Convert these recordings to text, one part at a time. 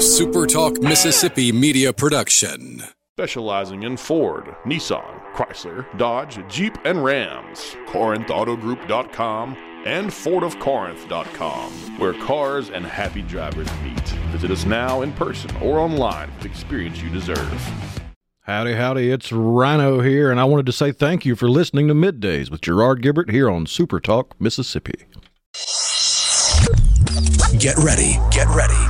SuperTalk Mississippi media production. Specializing in Ford, Nissan, Chrysler, Dodge, Jeep, and Rams. CorinthAutoGroup.com and FordofCorinth.com, where cars and happy drivers meet. Visit us now in person or online for the experience you deserve. Howdy, howdy, it's Rhino here, and I wanted to say thank you for listening to Middays with Gerard Gibert here on Super Talk, Mississippi. Get ready, get ready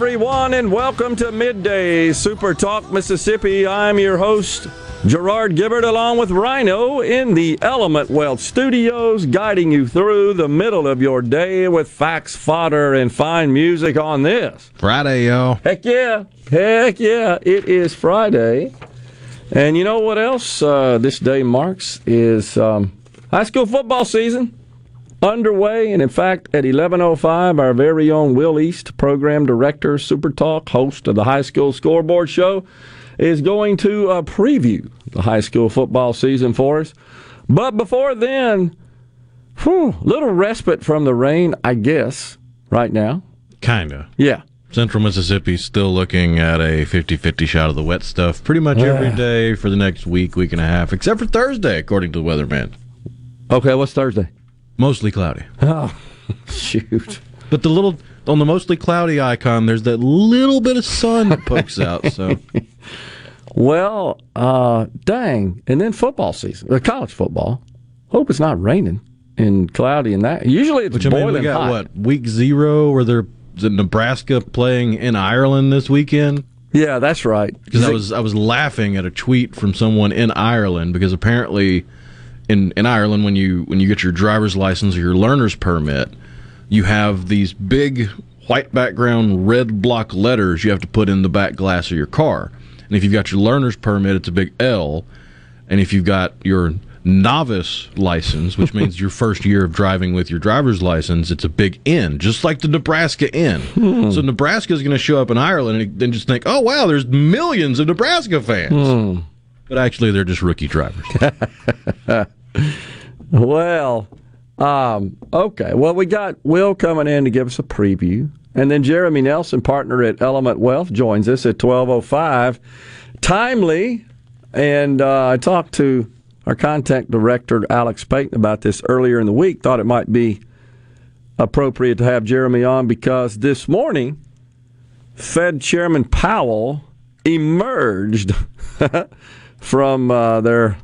Everyone, and welcome to Midday Super Talk Mississippi. I'm your host, Gerard Gibert, along with Rhino in the Element Wealth Studios, guiding you through the middle of your day with facts, fodder, and fine music on this. Friday, y'all. Heck yeah. Heck yeah. It is Friday. And you know what else uh, this day marks is um, high school football season underway. And in fact, at 11.05, our very own Will East, program director, Super Talk, host of the high school scoreboard show, is going to uh, preview the high school football season for us. But before then, whew, little respite from the rain, I guess, right now. Kinda. Yeah. Central Mississippi still looking at a 50 50 shot of the wet stuff pretty much every day for the next week, week and a half, except for Thursday, according to the weatherman. Okay, what's Thursday? Mostly cloudy. Oh, shoot. But the little, on the mostly cloudy icon, there's that little bit of sun that pokes out. So, Well, uh, dang. And then football season, uh, college football. Hope it's not raining and cloudy and that. Usually it's which I mean, we got hot. what, week zero, where they're, Nebraska playing in Ireland this weekend? Yeah, that's right. because I was I was laughing at a tweet from someone in Ireland because apparently in in Ireland when you when you get your driver's license or your learner's permit you have these big white background red block letters you have to put in the back glass of your car. And if you've got your learner's permit it's a big L. And if you've got your novice license which means your first year of driving with your driver's license it's a big N just like the Nebraska N. Hmm. So Nebraska is going to show up in Ireland and then just think oh wow there's millions of Nebraska fans. Hmm. But actually they're just rookie drivers Well, um, okay. Well, we got Will coming in to give us a preview. And then Jeremy Nelson, partner at Element Wealth, joins us at 1205. Timely. And uh, I talked to our contact director, Alex Payton, about this earlier in the week. Thought it might be appropriate to have Jeremy on because this morning, Fed Chairman Powell emerged from uh, their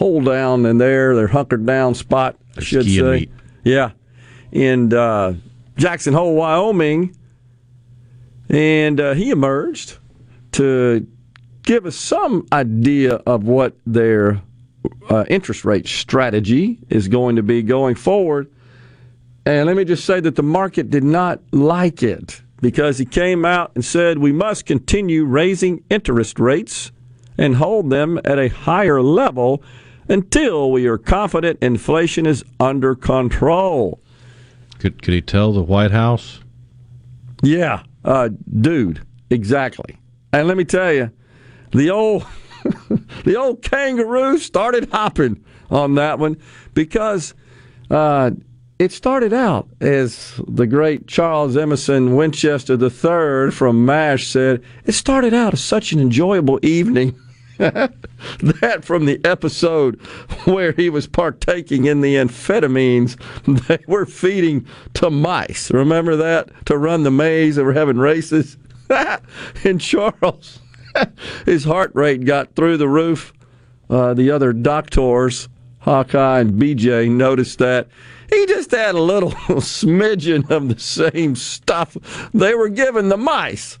hold down in there, their hunkered down spot, I should say. Yeah. In uh, Jackson Hole, Wyoming. And uh, he emerged to give us some idea of what their uh, interest rate strategy is going to be going forward. And let me just say that the market did not like it because he came out and said we must continue raising interest rates and hold them at a higher level until we are confident inflation is under control. could could he tell the White House Yeah, uh, dude, exactly. And let me tell you, the old the old kangaroo started hopping on that one because uh, it started out as the great Charles Emerson Winchester III from MASH said. It started out as such an enjoyable evening. that from the episode where he was partaking in the amphetamines they were feeding to mice. Remember that? To run the maze, they were having races. and Charles, his heart rate got through the roof. Uh, the other doctors, Hawkeye and BJ, noticed that. He just had a little smidgen of the same stuff they were giving the mice.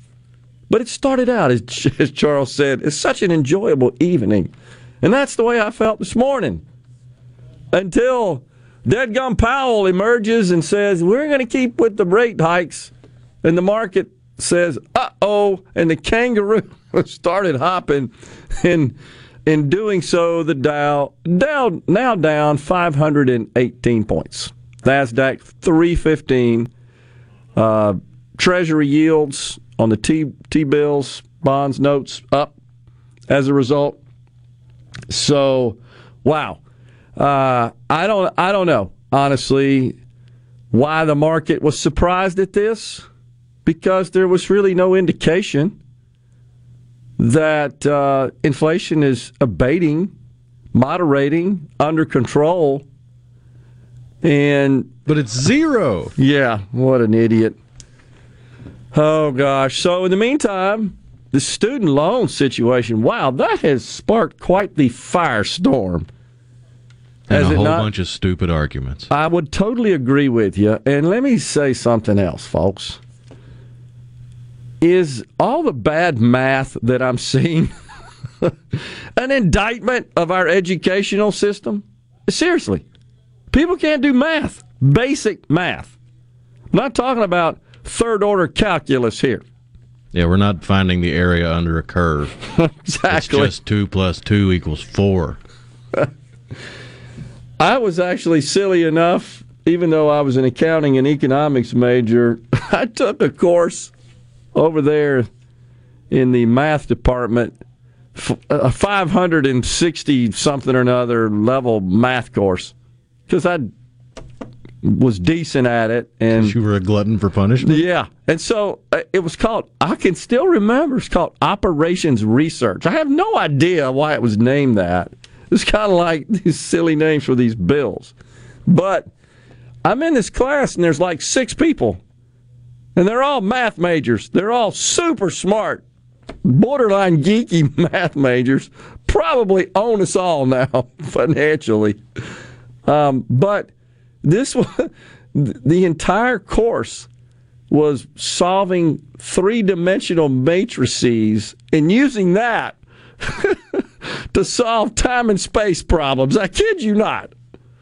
But it started out, as, Charles said, as such an enjoyable evening. And that's the way I felt this morning. until Deadgum Powell emerges and says, We're going to keep with the rate hikes. And the market says, Uh oh. And the kangaroo started hopping. And in doing so, the Dow, Dow now down 518 points. NASDAQ 315. Uh, treasury yields on the T, T bills, bonds, notes up as a result. So, wow. Uh, I don't I don't know honestly why the market was surprised at this because there was really no indication that uh, inflation is abating, moderating, under control, and but it's zero. Yeah, what an idiot. Oh gosh. So in the meantime, the student loan situation, wow, that has sparked quite the firestorm. And Has a whole not? bunch of stupid arguments. I would totally agree with you. And let me say something else, folks. Is all the bad math that I'm seeing an indictment of our educational system? Seriously. People can't do math, basic math. I'm not talking about third order calculus here. Yeah, we're not finding the area under a curve. Exactly. It's just two plus two equals four. I was actually silly enough, even though I was an accounting and economics major, I took a course over there in the math department, a 560 something or another level math course, because I was decent at it. And You were a glutton for punishment. yeah. And so uh, it was called, I can still remember, it's called Operations Research. I have no idea why it was named that. It's kind of like these silly names for these bills. But I'm in this class and there's like six people, and they're all math majors. They're all super smart, borderline geeky math majors. Probably own us all now financially. Um, but this was the entire course was solving three dimensional matrices and using that to solve time and space problems. I kid you not.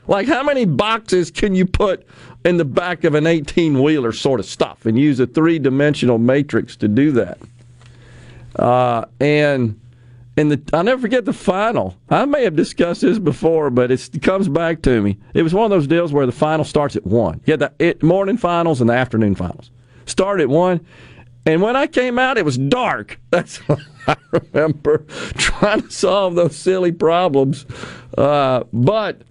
Like, how many boxes can you put in the back of an 18 wheeler sort of stuff and use a three dimensional matrix to do that? Uh, and and the, I'll never forget the final. I may have discussed this before, but it comes back to me. It was one of those deals where the final starts at 1. You had the it, morning finals and the afternoon finals. Start at 1. And when I came out, it was dark. That's what I remember trying to solve those silly problems. Uh, but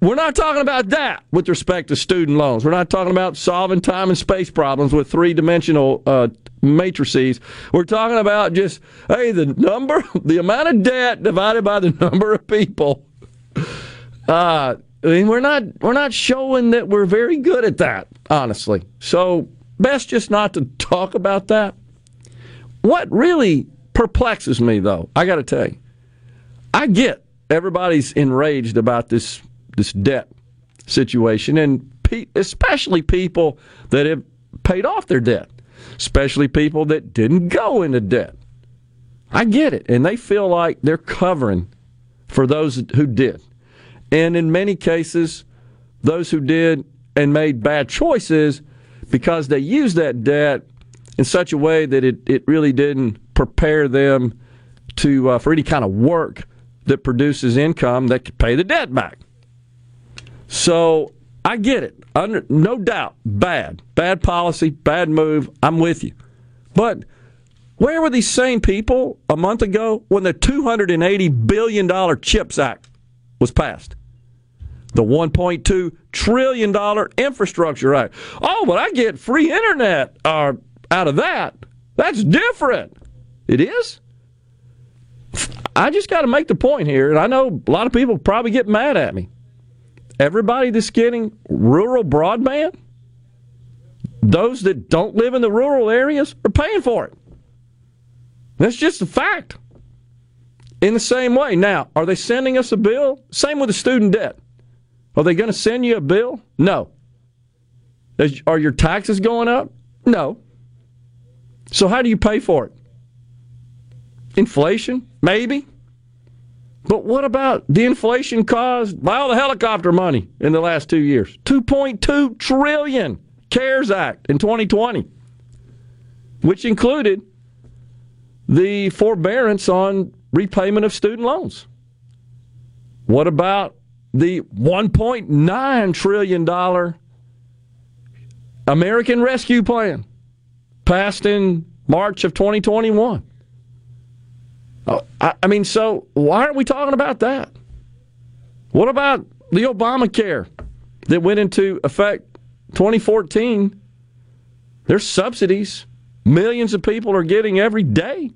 we're not talking about that with respect to student loans. We're not talking about solving time and space problems with three dimensional uh, matrices. We're talking about just, hey, the number, the amount of debt divided by the number of people. Uh, I mean, we're not we're not showing that we're very good at that, honestly. So best just not to talk about that. What really perplexes me, though, I got to tell you, I get everybody's enraged about this this debt situation, and pe- especially people that have paid off their debt, especially people that didn't go into debt. I get it, and they feel like they're covering for those who did, and in many cases, those who did and made bad choices because they used that debt in such a way that it, it really didn't prepare them to uh, for any kind of work that produces income that could pay the debt back. So I get it. Under, no doubt, bad, bad policy, bad move. I'm with you. But where were these same people a month ago when the $280 billion CHIPS Act was passed? The $1.2 trillion infrastructure act. Oh, but I get free internet uh, out of that. That's different. It is? I just got to make the point here, and I know a lot of people probably get mad at me. Everybody that's getting rural broadband, those that don't live in the rural areas are paying for it. That's just a fact. In the same way, now, are they sending us a bill? Same with the student debt. Are they going to send you a bill? No. Are your taxes going up? No. So how do you pay for it? Inflation? Maybe. But what about the inflation caused by all the helicopter money in the last two years? 2.2 trillion CARES Act in 2020, which included the forbearance on repayment of student loans. What about the $1.9 trillion American Rescue Plan passed in March of 2021? Oh, I, I mean, so why aren't we talking about that? What about the Obamacare that went into effect 2014? There's subsidies millions of people are getting every day.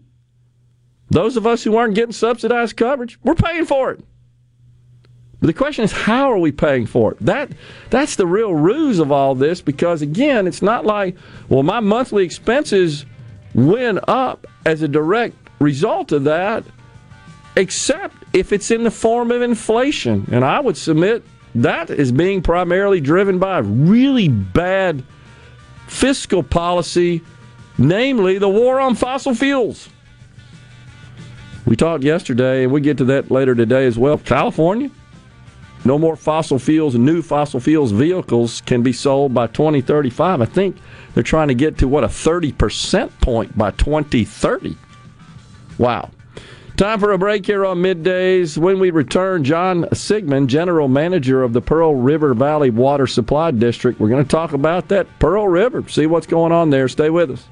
Those of us who aren't getting subsidized coverage, we're paying for it. But the question is, how are we paying for it? That that's the real ruse of all this. Because again, it's not like, well, my monthly expenses went up as a direct result of that, except if it's in the form of inflation. And I would submit that is being primarily driven by really bad fiscal policy, namely the war on fossil fuels. We talked yesterday, and we get to that later today as well. California, no more fossil fuels and new fossil fuels vehicles can be sold by 2035. I think they're trying to get to what a 30% point by 2030. Wow. Time for a break here on middays. When we return, John Sigman, General Manager of the Pearl River Valley Water Supply District. We're going to talk about that Pearl River, see what's going on there. Stay with us.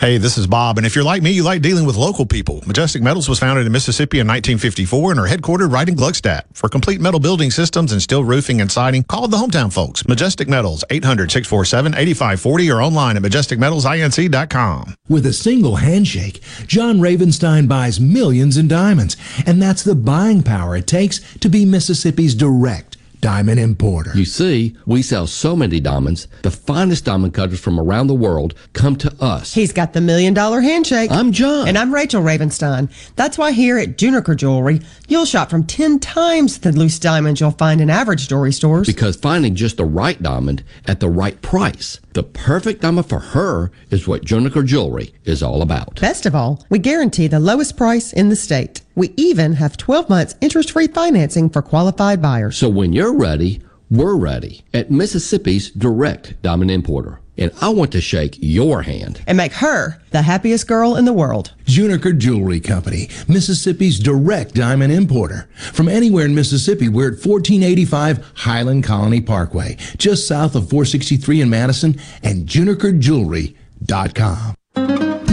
Hey, this is Bob, and if you're like me, you like dealing with local people. Majestic Metals was founded in Mississippi in 1954 and are headquartered right in Gluckstadt. For complete metal building systems and steel roofing and siding, call the hometown folks. Majestic Metals, 800-647-8540 or online at majesticmetalsinc.com. With a single handshake, John Ravenstein buys millions in diamonds, and that's the buying power it takes to be Mississippi's direct diamond importer. You see, we sell so many diamonds, the finest diamond cutters from around the world come to us. He's got the million dollar handshake. I'm John. And I'm Rachel Ravenstein. That's why here at Juniker Jewelry, you'll shop from 10 times the loose diamonds you'll find in average jewelry stores. Because finding just the right diamond at the right price, the perfect diamond for her, is what Juniker Jewelry is all about. Best of all, we guarantee the lowest price in the state. We even have 12 months interest free financing for qualified buyers. So when you're ready, we're ready at Mississippi's direct diamond importer. And I want to shake your hand and make her the happiest girl in the world. Juniker Jewelry Company, Mississippi's direct diamond importer. From anywhere in Mississippi, we're at 1485 Highland Colony Parkway, just south of 463 in Madison, and junikerjewelry.com.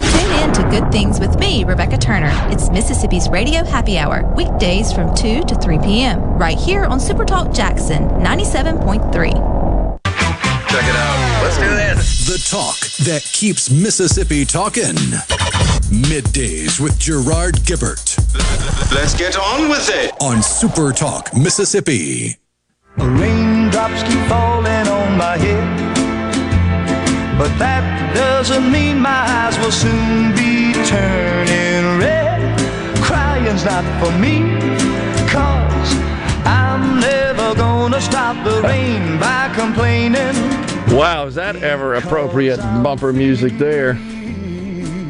Tune in to Good Things with me, Rebecca Turner. It's Mississippi's Radio Happy Hour, weekdays from 2 to 3 p.m., right here on Super Talk Jackson 97.3. Check it out. Let's do this. The talk that keeps Mississippi talking. Middays with Gerard Gibert. Let's get on with it. On Super Talk, Mississippi. Raindrops keep falling on my head. But that doesn't mean my eyes will soon be turning red. Crying's not for me, cause I'm never gonna stop the rain by complaining. Wow, is that ever appropriate bumper music there?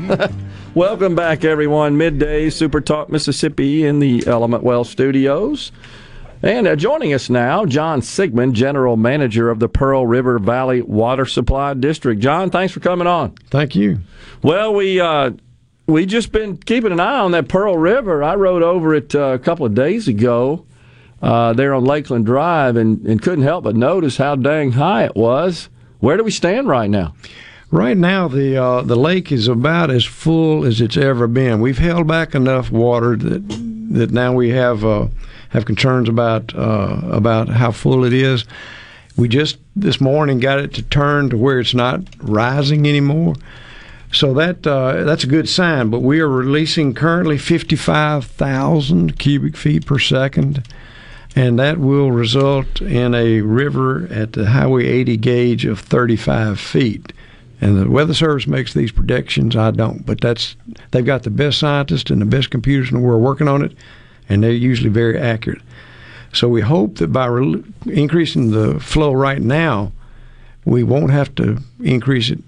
Welcome back, everyone. Midday Super Talk Mississippi in the Element Wealth studios. And uh, joining us now, John Sigman, General Manager of the Pearl River Valley Water Supply District. John, thanks for coming on. Thank you. Well, we uh, we just been keeping an eye on that Pearl River. I rode over it uh, a couple of days ago uh, there on Lakeland Drive and, and couldn't help but notice how dang high it was. Where do we stand right now? Right now, the uh, the lake is about as full as it's ever been. We've held back enough water that that now we have uh, have concerns about uh, about how full it is. We just this morning got it to turn to where it's not rising anymore. So that uh, that's a good sign. But we are releasing currently 55,000 cubic feet per second, and that will result in a river at the Highway 80 gauge of 35 feet. And the Weather Service makes these predictions. I don't, but that's they've got the best scientists and the best computers in the world working on it, and they're usually very accurate. So we hope that by re- increasing the flow right now, we won't have to increase it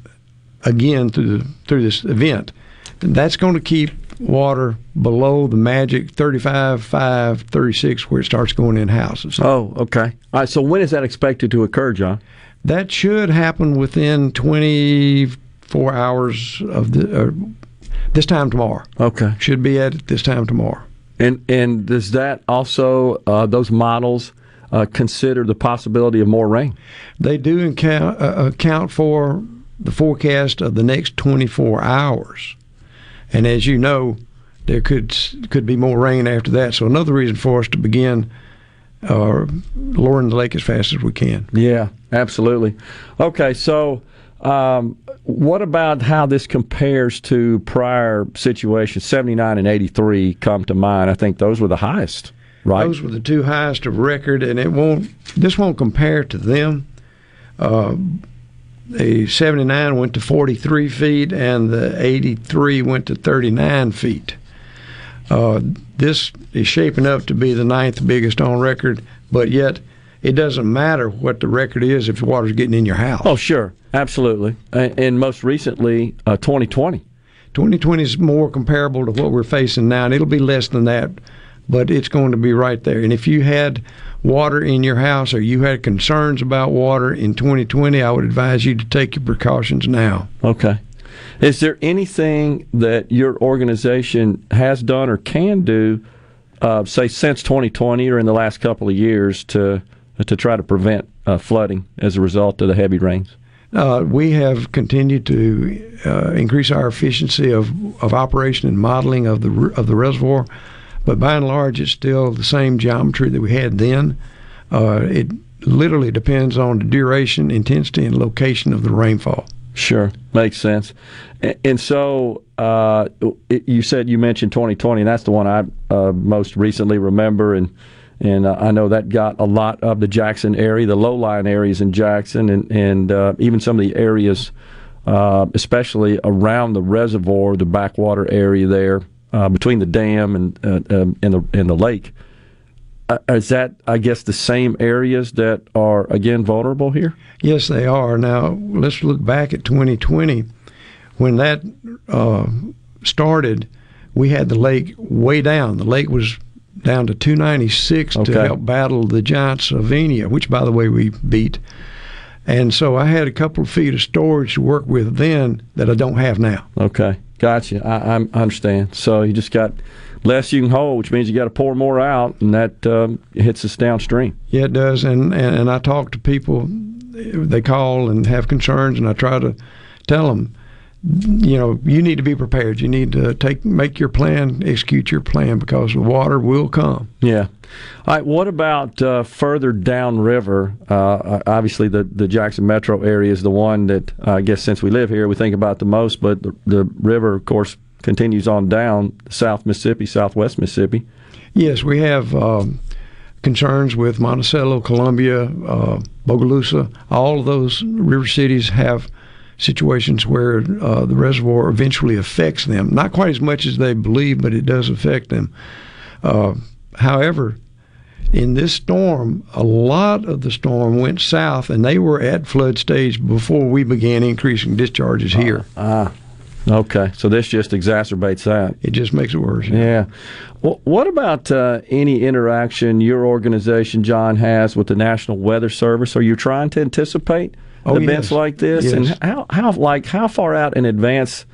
again through the, through this event. And that's going to keep water below the magic 35, 5, 36 where it starts going in houses. Oh, okay. All right. So when is that expected to occur, John? That should happen within 24 hours of the uh, this time tomorrow. Okay. Should be at it this time tomorrow. And and does that also uh, those models uh, consider the possibility of more rain? They do account, uh, account for the forecast of the next 24 hours, and as you know, there could could be more rain after that. So another reason for us to begin uh, lowering the lake as fast as we can. Yeah, absolutely. Okay, so um, what about how this compares to prior situations? 79 and 83 come to mind. I think those were the highest, right? Those were the two highest of record, and it won't. This won't compare to them. Uh, the 79 went to 43 feet, and the 83 went to 39 feet. Uh, this is shaping up to be the ninth biggest on record, but yet it doesn't matter what the record is if the water's getting in your house. Oh, sure, absolutely. And, most recently, uh, 2020. 2020 is more comparable to what we're facing now, and it'll be less than that, but it's going to be right there. And if you had water in your house or you had concerns about water in 2020, I would advise you to take your precautions now. Okay. Is there anything that your organization has done or can do, uh, say since 2020 or in the last couple of years, to to try to prevent uh, flooding as a result of the heavy rains? Uh, we have continued to uh, increase our efficiency of, of operation and modeling of the of the reservoir, but by and large, it's still the same geometry that we had then. Uh, it literally depends on the duration, intensity, and location of the rainfall. Sure, makes sense. And, and so uh, it, you said you mentioned 2020, and that's the one I uh, most recently remember, and and uh, I know that got a lot of the Jackson area, the low-lying areas in Jackson, and and uh, even some of the areas, uh, especially around the reservoir, the backwater area there uh, between the dam and um, and the and the lake. is that, I guess, the same areas that are again vulnerable here? Yes, they are. Now let's look back at 2020 when that uh, started. We had the lake way down. The lake was down to 296 Okay. to help battle the giant salvinia, which, by the way, we beat. And so I had a couple of feet of storage to work with then that I don't have now. Okay, gotcha. I, I understand. So you just got less you can hold, which means you got to pour more out, and that um, hits us downstream. Yeah, it does. And, and, and I talk to people, they call and have concerns, and I try to tell them you know, you need to be prepared. You need to take make your plan, execute your plan because the water will come. Yeah. All right. What about uh, further downriver? Uh, obviously, the, the Jackson metro area is the one that uh, I guess since we live here, we think about the most. But the, the river, of course, continues on down South Mississippi, Southwest Mississippi. Yes, we have um, concerns with Monticello, Columbia, uh, Bogalusa. All of those river cities have situations where uh, the reservoir eventually affects them. Not quite as much as they believe, but it does affect them. Uh, however, in this storm, a lot of the storm went south, and they were at flood stage before we began increasing discharges here. Ah. Okay, so this just exacerbates that. It just makes it worse. Yeah. yeah. Well, what about uh, any interaction your organization, John, has with the National Weather Service? Are you trying to anticipate oh, events yes. like this? Yes. And how, how, like, how far out in advance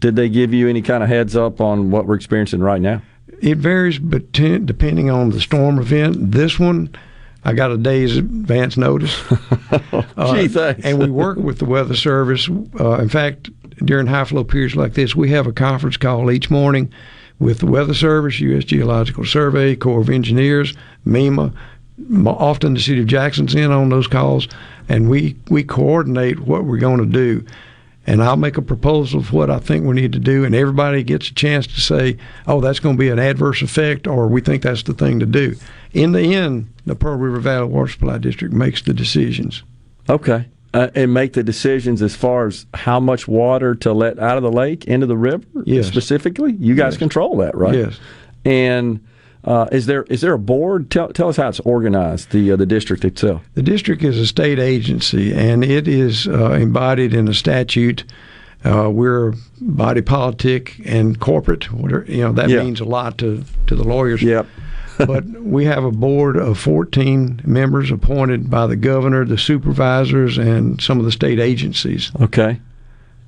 did they give you any kind of heads up on what we're experiencing right now? It varies, but t- depending on the storm event. This one, I got a day's advance notice. uh, Gee, thanks. and we work with the Weather Service. Uh, in fact, during high flow periods like this, we have a conference call each morning with the Weather Service, U.S. Geological Survey, Corps of Engineers, MEMA. Often the city of Jackson's in on those calls, and we, we coordinate what we're going to do. And I'll make a proposal of what I think we need to do, and everybody gets a chance to say, oh, that's going to be an adverse effect, or we think that's the thing to do. In the end, the Pearl River Valley Water Supply District makes the decisions. Okay uh, and make the decisions as far as how much water to let out of the lake into the river yes. specifically. You guys yes. control that, right? Yes. And uh, is there is there a board? Tell, tell us how it's organized. The uh, the district itself. The district is a state agency, and it is uh, embodied in a statute. Uh, we're body politic and corporate. Whatever, you know that yeah. means a lot to to the lawyers. Yep. but we have a board of 14 members appointed by the governor, the supervisors, and some of the state agencies. Okay.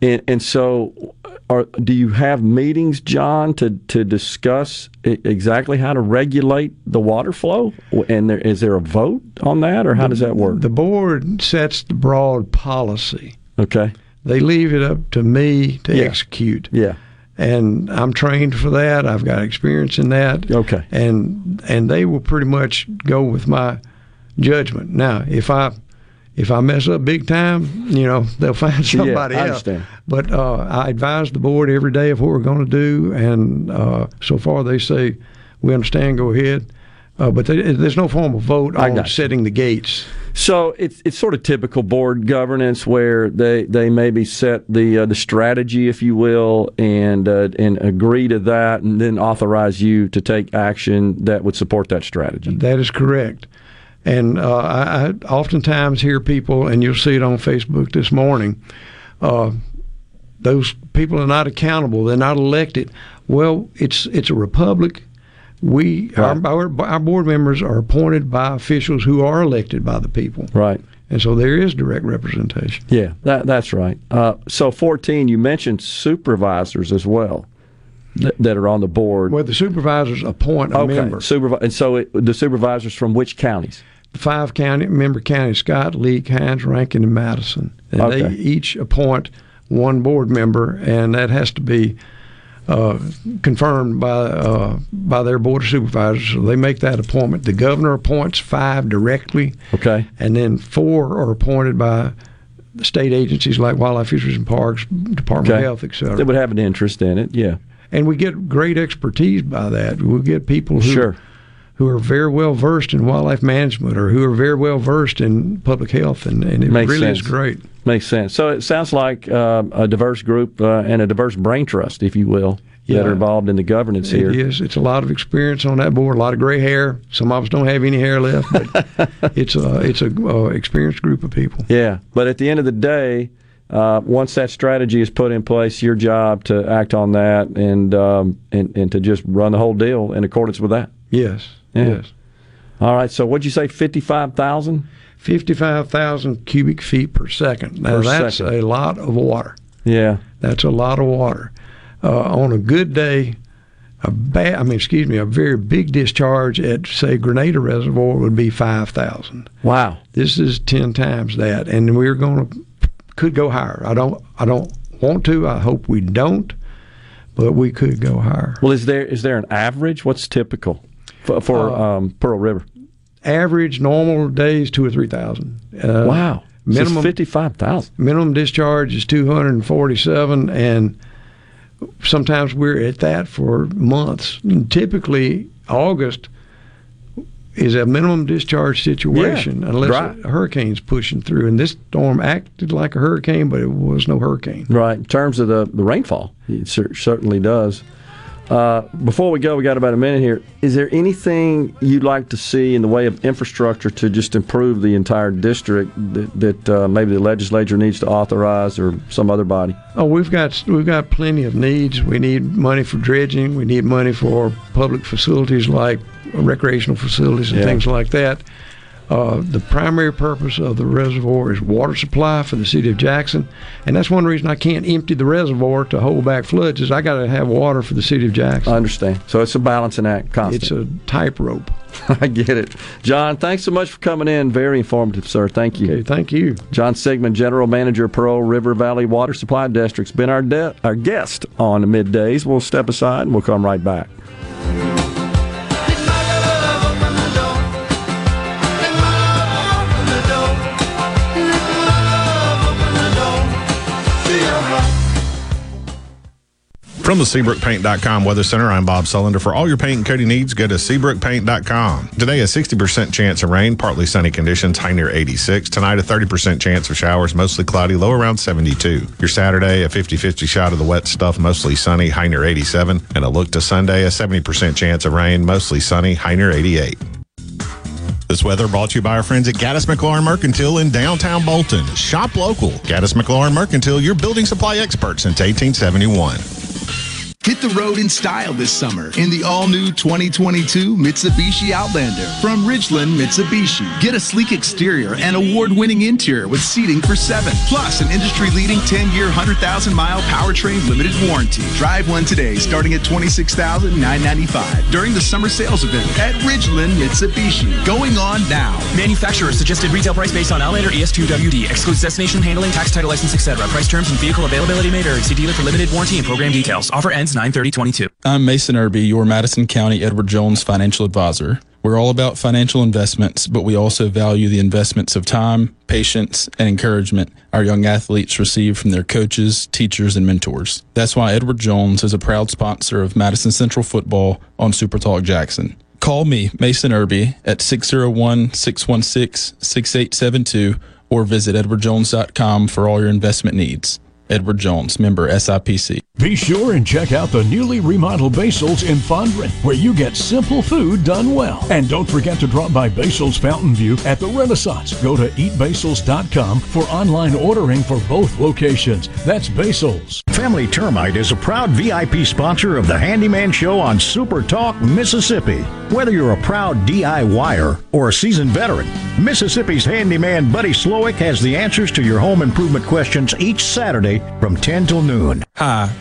And, and so, are, do you have meetings, John, to, to discuss exactly how to regulate the water flow? And there, is there a vote on that, or how the, does that work? The board sets the broad policy. Okay. They leave it up to me to yeah. execute. Yeah and I'm trained for that. I've got experience in that. Okay. And and they will pretty much go with my judgment. Now, if I if I mess up big time, you know they'll find somebody yeah, else. But uh, I advise the board every day of what we're going to do, and uh, so far they say we understand. Go ahead. Uh, but they, there's no formal vote on setting the gates. So it's it's sort of typical board governance where they, they maybe set the uh, the strategy, if you will, and uh, and agree to that, and then authorize you to take action that would support that strategy. That is correct. And uh, I, I, oftentimes hear people, and you'll see it on Facebook this morning. Uh, those people are not accountable; they're not elected. Well, it's it's a republic we right. our, our, our board members are appointed by officials who are elected by the people. Right. And so there is direct representation. Yeah, that, that's right. Uh, so 14, you mentioned supervisors as well that, that, are on the board. Well, the supervisors appoint a okay. member. Supervi- and so it, the supervisors from which counties? Five county member counties: Scott, Leake, Hinds, Rankin, and Madison. And okay. they each appoint one board member, and that has to be uh, confirmed by uh, by their board of supervisors. So they make that appointment. The governor appoints five directly. Okay. And then four are appointed by state agencies like Wildlife Fisheries and Parks, Department okay. of Health, etc. They would have an interest in it, yeah. And we get great expertise by that. We get people who sure. Who are very well versed in wildlife management or who are very well versed in public health, and, and it Makes really sense. is great. Makes sense. So it sounds like uh, a diverse group uh, and a diverse brain trust, if you will, yeah. that are involved in the governance here. It is. It's a lot of experience on that board. A lot of gray hair. Some of us don't have any hair left, but it's a it's a uh, experienced group of people. Yeah, but at the end of the day. Uh, once that strategy is put in place, your job to act on that and um, and and to just run the whole deal in accordance with that. Yes. Yeah. Yes. All right. So what'd you say? Fifty-five thousand. 55,000 cubic feet per second. Now, Per that's second. a lot of water. Yeah. That's a lot of water. Uh, on a good day, a bad, I mean, excuse me, a very big discharge at, say, Grenada Reservoir would be 5,000. Wow. This is 10 times that. And we're going to, could go higher. I don't, I don't want to. I hope we don't, but we could go higher. Well, is there is there an average? What's typical for, for Uh, um, Pearl River? Average normal days two or three thousand. Uh, Wow. So minimum 55,000. Minimum discharge is two hundred and forty-seven, and sometimes we're at that for months. And typically, August is a minimum discharge situation Yeah, unless right. a hurricane's pushing through. And this storm acted like a hurricane, but it was no hurricane. Right. In terms of the, the rainfall, it cer- certainly does. Uh, before we go, we got about a minute here. Is there anything you'd like to see in the way of infrastructure to just improve the entire district that, that uh, maybe the legislature needs to authorize or some other body? Oh, we've got we've got plenty of needs. We need money for dredging. We need money for public facilities like recreational facilities and Yeah. things like that. Uh, the primary purpose of the reservoir is water supply for the city of Jackson, and that's one reason I can't empty the reservoir to hold back floods. Is I got to have water for the city of Jackson. I understand. So it's a balancing act, constant. It's a tightrope. I get it. John, thanks so much for coming in. Very informative, sir. Thank you. Okay, thank you. John Sigman, General Manager, Pearl River Valley Water Supply District's been our de- our guest on the middays. We'll step aside and we'll come right back. From the SeabrookPaint.com Weather Center, I'm Bob Sullender. For all your paint and coating needs, go to SeabrookPaint.com. Today, a 60% chance of rain, partly sunny conditions, high near 86. Tonight, a 30% chance of showers, mostly cloudy, low around 72. Your Saturday, a 50 50 shot of the wet stuff, mostly sunny, high near 87. And a look to Sunday, a 70% chance of rain, mostly sunny, high near 88. This weather brought to you by our friends at Gaddis McLaurin Mercantile in downtown Bolton. Shop local. Gaddis McLaurin Mercantile, your building supply expert since 1871. Hit the road in style this summer in the all-new 2022 Mitsubishi Outlander from Ridgeland Mitsubishi. Get a sleek exterior and award-winning interior with seating for seven, plus an industry-leading 10-year, 100,000-mile powertrain limited warranty. Drive one today, starting at $26,995 during the summer sales event at Ridgeland Mitsubishi. Going on now. Manufacturer suggested retail price based on Outlander E ES2WD. Excludes destination handling, tax title license, etc. Price terms and vehicle availability may vary. See dealer for limited warranty and program details. Offer ends 93022. I'm Mason Irby, your Madison County Edward Jones financial advisor. We're all about financial investments, but we also value the investments of time, patience, and encouragement our young athletes receive from their coaches, teachers, and mentors. That's why Edward Jones is a proud sponsor of Madison Central football on Super Talk Jackson. Call me, Mason Irby, at 601 616 6872 or visit edwardjones.com for all your investment needs. Edward Jones, member SIPC. Be sure and check out the newly remodeled Basil's in Fondren, where you get simple food done well. And don't forget to drop by Basil's Fountain View at the Renaissance. Go to eatbasils.com for online ordering for both locations. That's Basil's. Family Termite is a proud VIP sponsor of the Handyman Show on Super Talk, Mississippi. Whether you're a proud DIYer or a seasoned veteran, Mississippi's handyman Buddy Slowick has the answers to your home improvement questions each Saturday from 10 till noon. Hi,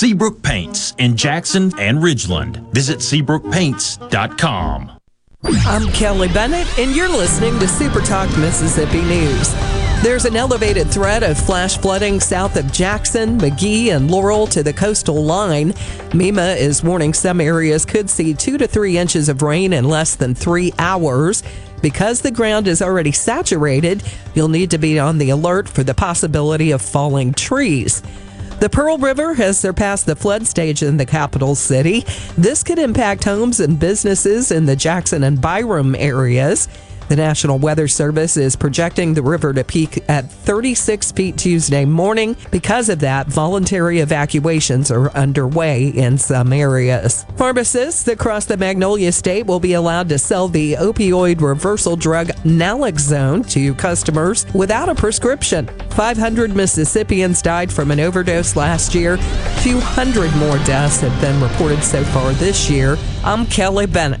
Seabrook Paints in Jackson and Ridgeland. Visit SeabrookPaints.com. I'm Kelly Bennett, and you're listening to Super Talk Mississippi News. There's an elevated threat of flash flooding south of Jackson, Magee, and Laurel to the coastal line. MEMA is warning some areas could see two to three inches of rain in less than three hours. Because the ground is already saturated, you'll need to be on the alert for the possibility of falling trees. The Pearl River has surpassed the flood stage in the capital city. This could impact homes and businesses in the Jackson and Byram areas. The National Weather Service is projecting the river to peak at 36 feet Tuesday morning. Because of that, voluntary evacuations are underway in some areas. Pharmacists across the Magnolia State will be allowed to sell the opioid reversal drug naloxone to customers without a prescription. 500 Mississippians died from an overdose last year. A few hundred more deaths have been reported so far this year. I'm Kelly Bennett.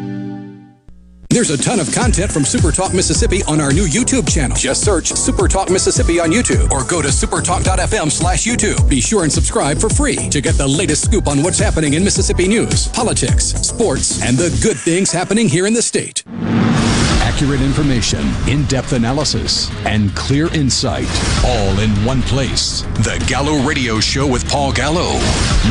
There's a ton of content from Super Talk Mississippi on our new YouTube channel. Just search Super Talk Mississippi on YouTube or go to supertalk.fm slash YouTube. Be sure and subscribe for free to get the latest scoop on what's happening in Mississippi news, politics, sports, and the good things happening here in the state. Accurate information, in depth analysis, and clear insight, all in one place. The Gallo Radio Show with Paul Gallo.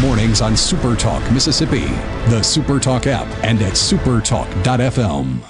Mornings on Super Talk Mississippi, the Super Talk app, and at supertalk.fm.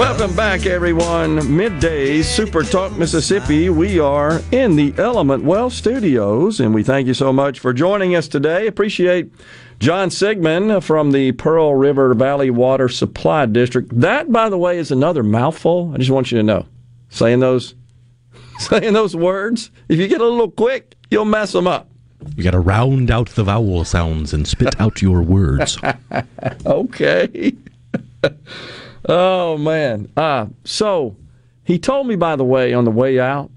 Welcome back, everyone. Middays, Super Talk Mississippi. We are in the Element Wealth studios, and we thank you so much for joining us today. Appreciate John Sigman from the Pearl River Valley Water Supply District. That, by the way, is another mouthful. I just want you to know. Saying those, saying those words, if you get a little quick, you'll mess them up. You got to round out the vowel sounds and spit out your words. okay. oh man. Uh, so he told me, by the way, on the way out,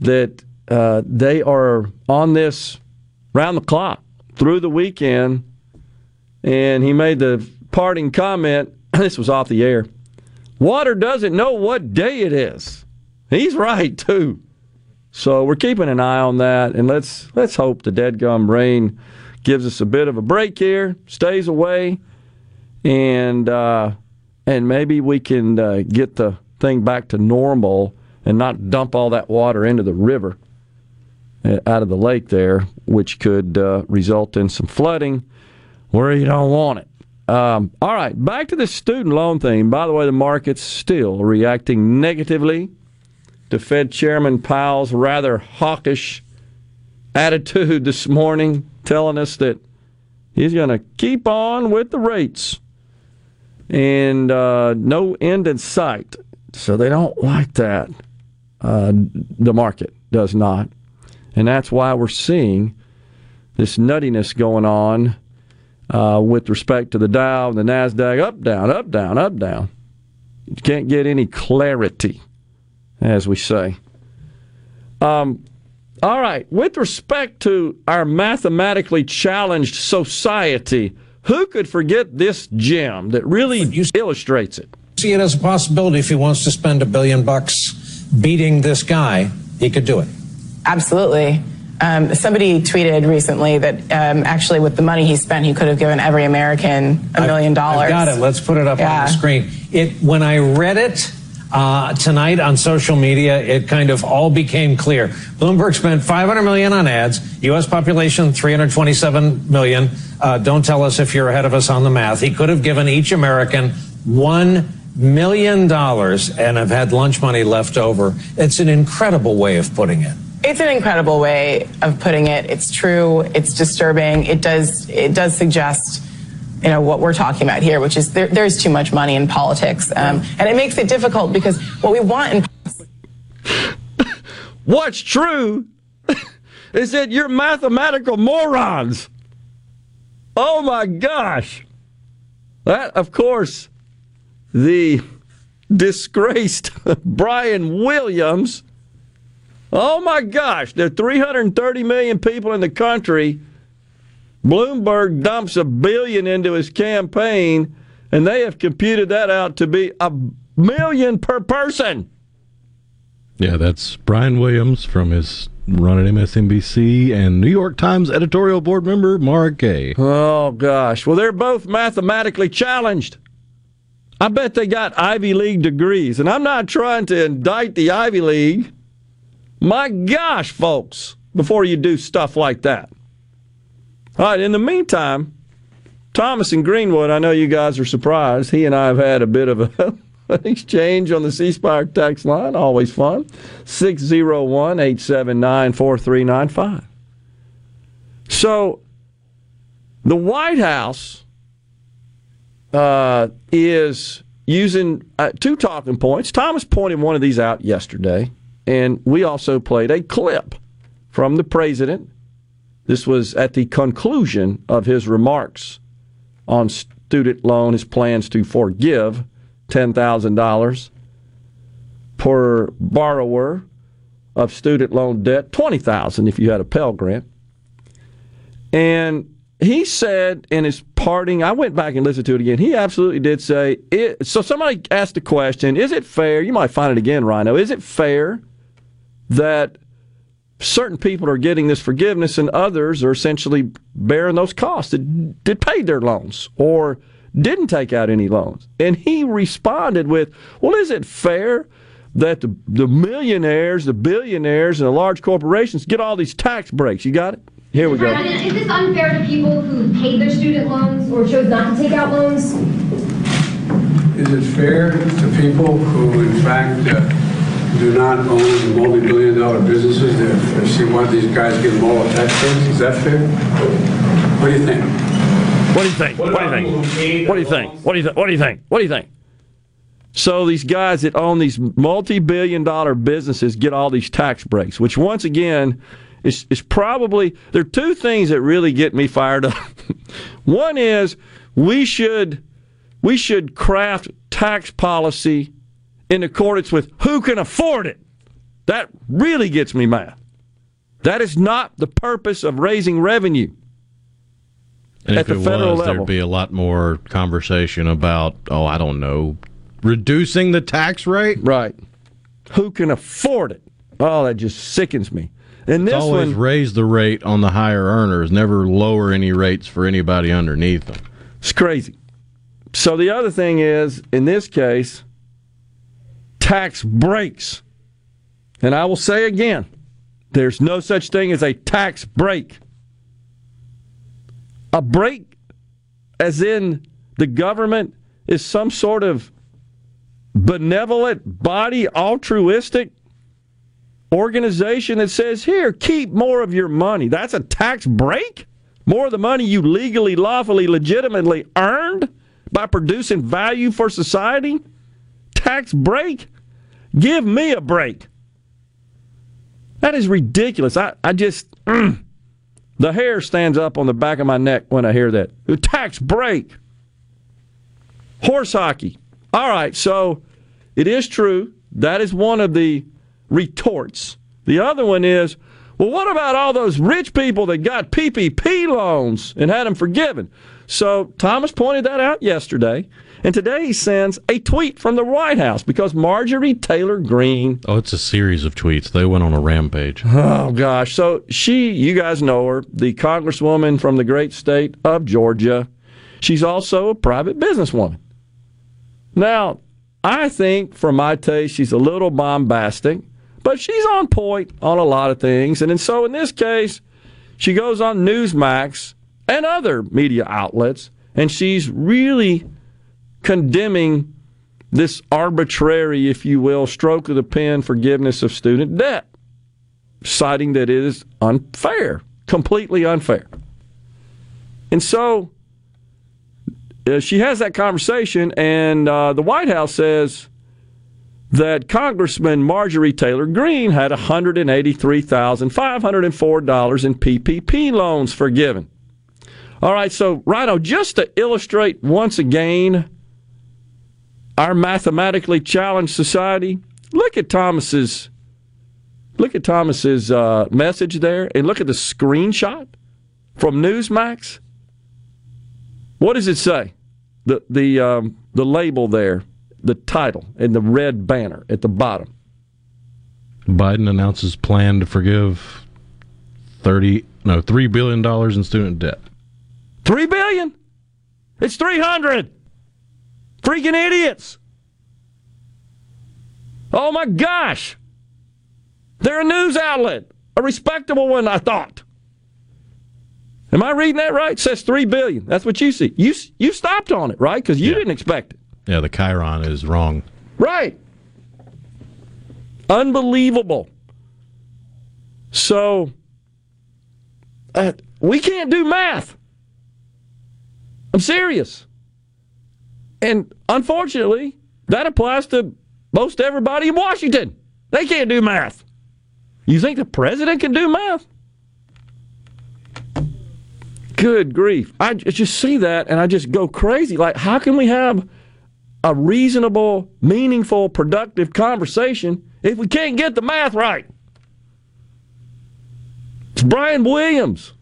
that uh, they are on this round the clock through the weekend, and he made the parting comment. This was off the air. Water doesn't know what day it is. He's right too. So we're keeping an eye on that, and let's let's hope the dead gum rain gives us a bit of a break here, stays away, and uh, and maybe we can uh, get the thing back to normal and not dump all that water into the river uh, out of the lake there, which could uh, result in some flooding where you don't want it. Um, all right, back to the student loan thing. By the way, the market's still reacting negatively to Fed Chairman Powell's rather hawkish attitude this morning, telling us that he's going to keep on with the rates and uh, no end in sight. So they don't like that. Uh, the market does not. And that's why we're seeing this nuttiness going on uh, with respect to the Dow and the NASDAQ up, down, up, down, up, down. You can't get any clarity, as we say. Um, all right, with respect to our mathematically challenged society, who could forget this gem that really illustrates it? see it as a possibility if he wants to spend a billion bucks beating this guy, he could do it. Absolutely. Um, somebody tweeted recently that um, actually, with the money he spent, he could have given every American a million dollars. I've got it. Let's put it up Yeah. on the screen. It when I read it uh, tonight on social media, it kind of all became clear. Bloomberg spent 500 million on ads. U.S. population 327 million. Uh, don't tell us if you're ahead of us on the math. He could have given each American one million dollars and have had lunch money left over. It's an incredible way of putting it. It's an incredible way of putting it. It's true. It's disturbing. It does. It does suggest, you know, what we're talking about here, which is there, there's too much money in politics, um, and it makes it difficult because what we want in What's true is that you're mathematical morons. Oh my gosh. That, of course, the disgraced Brian Williams. Oh my gosh, there are 330 million people in the country. Bloomberg dumps a billion into his campaign, and they have computed that out to be a million per person. Yeah, that's Brian Williams from his run at MSNBC and New York Times editorial board member Mara Gay. Oh gosh. Well, they're both mathematically challenged. I bet they got Ivy League degrees, and I'm not trying to indict the Ivy League. My gosh, folks, before you do stuff like that. All right, in the meantime, Thomas and Greenwood, I know you guys are surprised. He and I have had a bit of a an exchange on the C Spire text line. Always fun. 601 879 4395. So, the White House uh, is using uh, two talking points. Thomas pointed one of these out yesterday, and we also played a clip from the president. This was at the conclusion of his remarks on student loan, his plans to forgive $10,000 per borrower of student loan debt, 20000 if you had a Pell Grant. And he said in his parting, I went back and listened to it again. He absolutely did say, it, so somebody asked the question, is it fair? You might find it again, Rhino. Is it fair that certain people are getting this forgiveness and others are essentially bearing those costs that, that paid their loans or didn't take out any loans? And he responded with, well, is it fair that the, the millionaires, the billionaires, and the large corporations get all these tax breaks? You got it? Here we go. Is this unfair to people who paid their student loans or chose not to take out loans? Is it fair to people who, in fact, uh, do not own multi-billion dollar businesses? They see why these guys get all a tax breaks? Is that fair? What do you think? What do you think? What, do you think? What do you think? What do you think? What do you think? What do you think? So these guys that own these multi-billion dollar businesses get all these tax breaks, which once again is is probably there are two things that really get me fired up. One is we should we should craft tax policy in accordance with who can afford it. That really gets me mad. That is not the purpose of raising revenue. And at if the it federal was, level. there'd be a lot more conversation about, oh, I don't know, reducing the tax rate. Right. Who can afford it? Oh, that just sickens me. And It's this always one, raise the rate on the higher earners, never lower any rates for anybody underneath them. It's crazy. So the other thing is, in this case, tax breaks. And I will say again, there's no such thing as a tax break. A break, as in the government is some sort of benevolent body, altruistic organization that says, here, keep more of your money. That's a tax break? More of the money you legally, lawfully, legitimately earned by producing value for society? Tax break? Give me a break. That is ridiculous. I, I just, mm, the hair stands up on the back of my neck when I hear that. A tax break. Horse hockey. All right, so it is true. That is one of the retorts. The other one is, well, what about all those rich people that got PPP loans and had them forgiven? So Thomas pointed that out yesterday. And today he sends a tweet from the White House because Marjorie Taylor Greene. Oh, it's a series of tweets. They went on a rampage. Oh, gosh. So she, you guys know her, the congresswoman from the great state of Georgia. She's also a private businesswoman. Now, I think for my taste, she's a little bombastic, but she's on point on a lot of things. And so in this case, she goes on Newsmax and other media outlets, and she's really condemning this arbitrary, if you will, stroke of the pen forgiveness of student debt, citing that it is unfair, completely unfair. And so uh, she has that conversation, and uh, the White House says that Congressman Marjorie Taylor Greene had $183,504 in PPP loans forgiven. All right, so Rhino, just to illustrate once again our mathematically challenged society, look at Thomas's look at Thomas's uh, message there, and look at the screenshot from Newsmax. What does it say? The the um, the label there, the title, and the red banner at the bottom. Biden announces plan to forgive thirty no three billion dollars in student debt. Three billion? It's three hundred. Freaking idiots! Oh my gosh! They're a news outlet, a respectable one, I thought. Am I reading that right? It says three billion. That's what you see. You you stopped on it, right? Because you Yeah. didn't expect it. Yeah, the Chiron is wrong. Right. Unbelievable. So, uh, we can't do math. I'm serious. And unfortunately, that applies to most everybody in Washington. They can't do math. You think the president can do math? Good grief. I just see that and I just go crazy. Like, how can we have a reasonable, meaningful, productive conversation if we can't get the math right? It's Brian Williams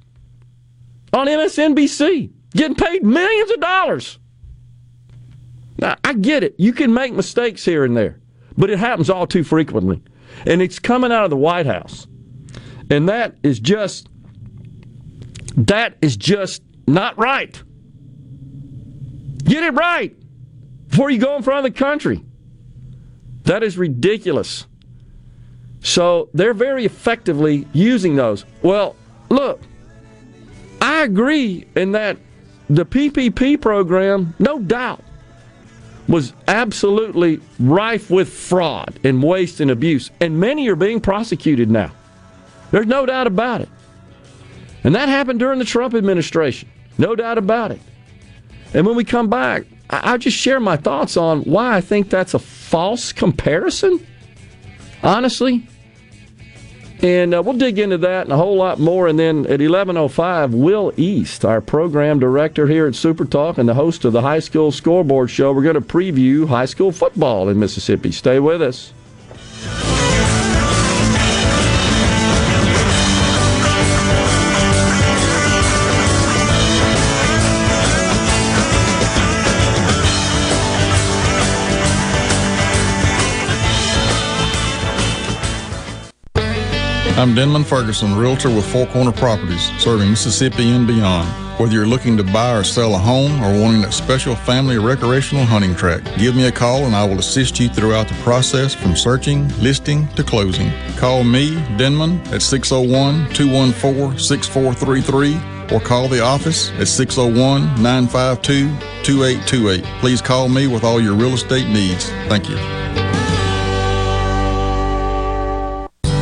on MSNBC getting paid millions of dollars. Now, I get it. You can make mistakes here and there, but it happens all too frequently. And it's coming out of the White House. And that is just that is just not right. Get it right before you go in front of the country. That is ridiculous. So they're very effectively using those. Well, look, I agree in that the PPP program, no doubt, was absolutely rife with fraud and waste and abuse, and many are being prosecuted now. There's no doubt about it. And that happened during the Trump administration. No doubt about it. And when we come back, I'll just share my thoughts on why I think that's a false comparison, honestly. And uh, we'll dig into that and a whole lot more. And then at 11.05, Will East, our program director here at Super Talk and the host of the High School Scoreboard Show, we're going to preview high school football in Mississippi. Stay with us. I'm Denman Ferguson, Realtor with Four Corner Properties, serving Mississippi and beyond. Whether you're looking to buy or sell a home or wanting a special family recreational hunting track, give me a call and I will assist you throughout the process from searching, listing to closing. Call me, Denman, at 601 214 6433 or call the office at 601 952 2828. Please call me with all your real estate needs. Thank you.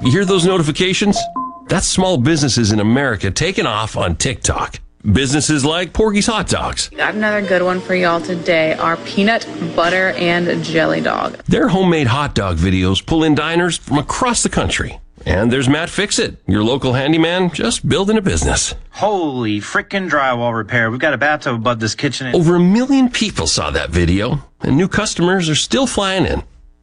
You hear those notifications? That's small businesses in America taking off on TikTok. Businesses like Porgy's Hot Dogs. Got another good one for y'all today. Our peanut butter and jelly dog. Their homemade hot dog videos pull in diners from across the country. And there's Matt Fixit, your local handyman just building a business. Holy frickin' drywall repair. We've got a bathtub above this kitchen. Over a million people saw that video, and new customers are still flying in.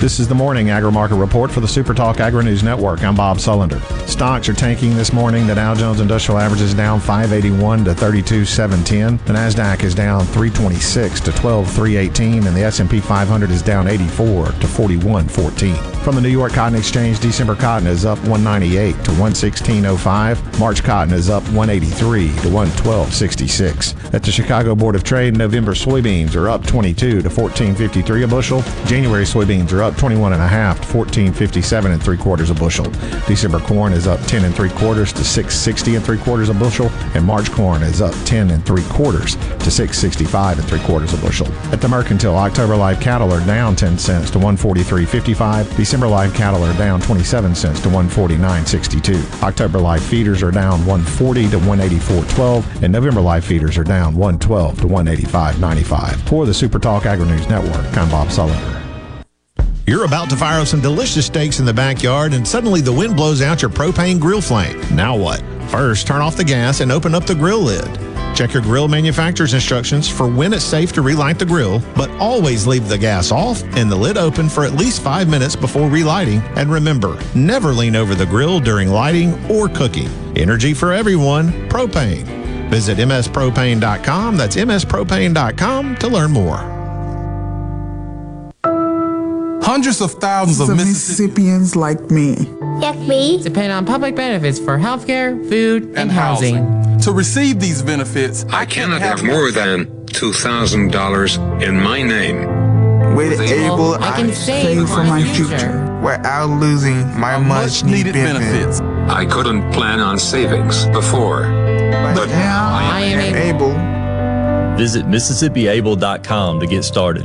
This is the morning agri market report for the Super Talk Agri News Network. I'm Bob Sullender. Stocks are tanking this morning. The Dow Jones Industrial Average is down 581 to 32,710. The Nasdaq is down 326 to 12,318, and the S&P 500 is down 84 to 41,14. From the New York Cotton Exchange, December cotton is up 198 to 116.05. March cotton is up 183 to 112.66. At the Chicago Board of Trade, November soybeans are up 22 to 14.53 a bushel. January soybeans are up 21 and a half to 14.57 and three quarters a bushel. December corn is up 10 and three quarters to 6.60 and three quarters a bushel, and March corn is up 10 and three quarters to 6.65 and three quarters a bushel. At the Mercantile, October live cattle are down 10 cents to 143.55. December live cattle are down 27 cents to 149.62. October live feeders are down 140 to 184.12, and November live feeders are down 112 to 185.95. For the Super Talk Agri News Network, I'm Bob Sullender. You're about to fire up some delicious steaks in the backyard, and suddenly the wind blows out your propane grill flame. Now what? First, turn off the gas and open up the grill lid. Check your grill manufacturer's instructions for when it's safe to relight the grill, but always leave the gas off and the lid open for at least five minutes before relighting. And remember, never lean over the grill during lighting or cooking. Energy for everyone, propane. Visit mspropane.com. That's mspropane.com to learn more. Hundreds of thousands of The Mississippi Mississippians like me. Like me. Depend on public benefits for healthcare, food, and, housing. to receive these benefits, I cannot have more than $2,000 in my name. With Able, I I, can save, save for for my my future, future. without losing my much needed benefits. I couldn't plan on savings before. But, now I am able. Visit MississippiAble.com to get started.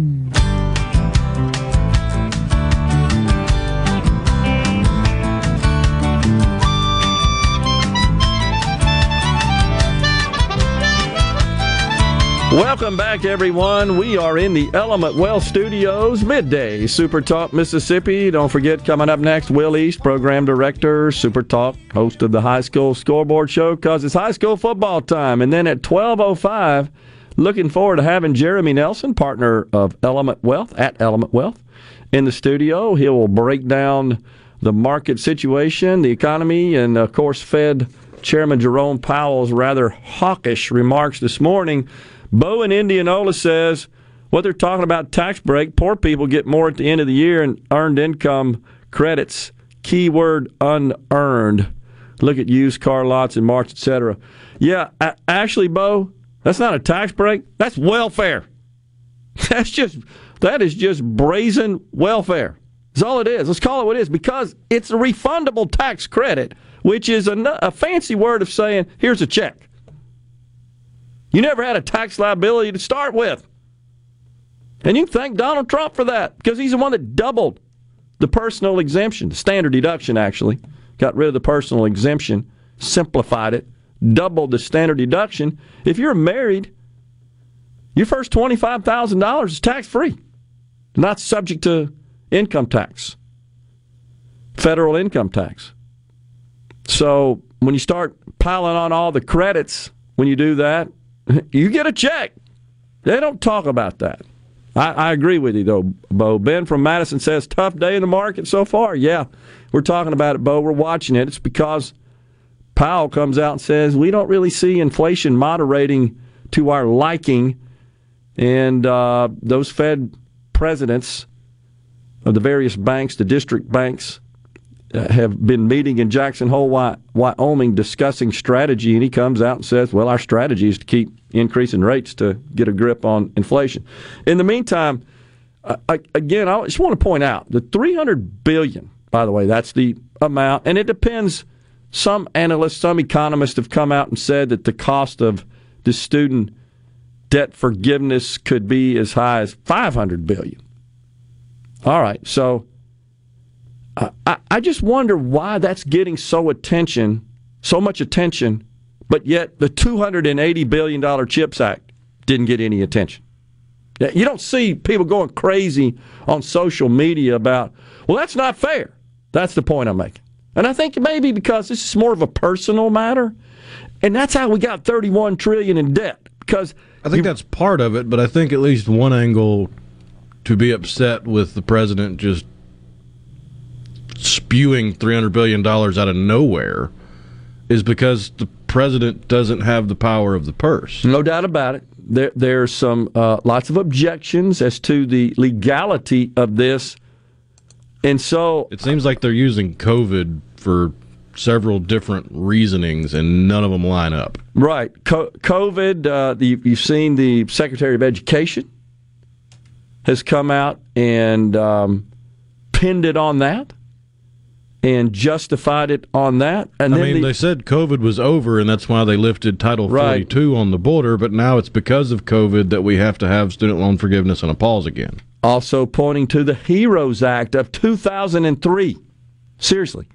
Welcome back, everyone. We are in the Element Wealth Studios, midday Super Talk Mississippi. Don't forget, coming up next, Will East, Program Director, Super Talk, host of the High School Scoreboard Show, because it's high school football time. And then at 12.05, looking forward to having Jeremy Nelson, partner of Element Wealth, at Element Wealth, in the studio. He will break down the market situation, the economy, and, of course, Fed Chairman Jerome Powell's rather hawkish remarks this morning. Bo in Indianola says what they're talking about tax break, poor people get more at the end of the year and earned income credits. Keyword unearned. Look at used car lots in March, etc. Yeah, actually, Bo, that's not a tax break. That's welfare. That's just that is just brazen welfare. That's all it is. Let's call it what it is because it's a refundable tax credit, which is a, a fancy word of saying here's a check. You never had a tax liability to start with. And you thank Donald Trump for that because he's the one that doubled the personal exemption, the standard deduction actually. Got rid of the personal exemption, simplified it, doubled the standard deduction. If you're married, your first $25,000 is tax free, not subject to income tax, federal income tax. So when you start piling on all the credits when you do that, you get a check. They don't talk about that. I, I agree with you though, Bo. Ben from Madison says tough day in the market so far. Yeah, we're talking about it, Bo. We're watching it. It's because Powell comes out and says we don't really see inflation moderating to our liking, and uh, those Fed presidents of the various banks, the district banks, have been meeting in Jackson Hole, Wyoming, discussing strategy, and he comes out and says, "Well, our strategy is to keep increasing rates to get a grip on inflation." In the meantime, uh, again, I just want to point out the 300 billion. By the way, that's the amount, and it depends. Some analysts, some economists have come out and said that the cost of the student debt forgiveness could be as high as 500 billion. All right, so I, I just wonder why that's getting so attention, so much attention, but yet the $280 billion CHIPS Act didn't get any attention. You don't see people going crazy on social media about, well, that's not fair. That's the point I'm making. And I think maybe because this is more of a personal matter, and that's how we got 31 trillion in debt. Because I think that's part of it, but I think at least one angle to be upset with the president just spewing $300 billion out of nowhere is because the president doesn't have the power of the purse. No doubt about it. There, there's some uh, lots of objections as to the legality of this, and so it seems like they're using COVID for several different reasonings, and none of them line up. Right, Co- COVID. Uh, the, you've seen the Secretary of Education has come out and um, pinned it on that and justified it on that. And I mean, the, they said COVID was over, and that's why they lifted Title right. 42 on the border. But now it's because of COVID that we have to have student loan forgiveness and a pause again. Also pointing to the HEROES Act of 2003, seriously,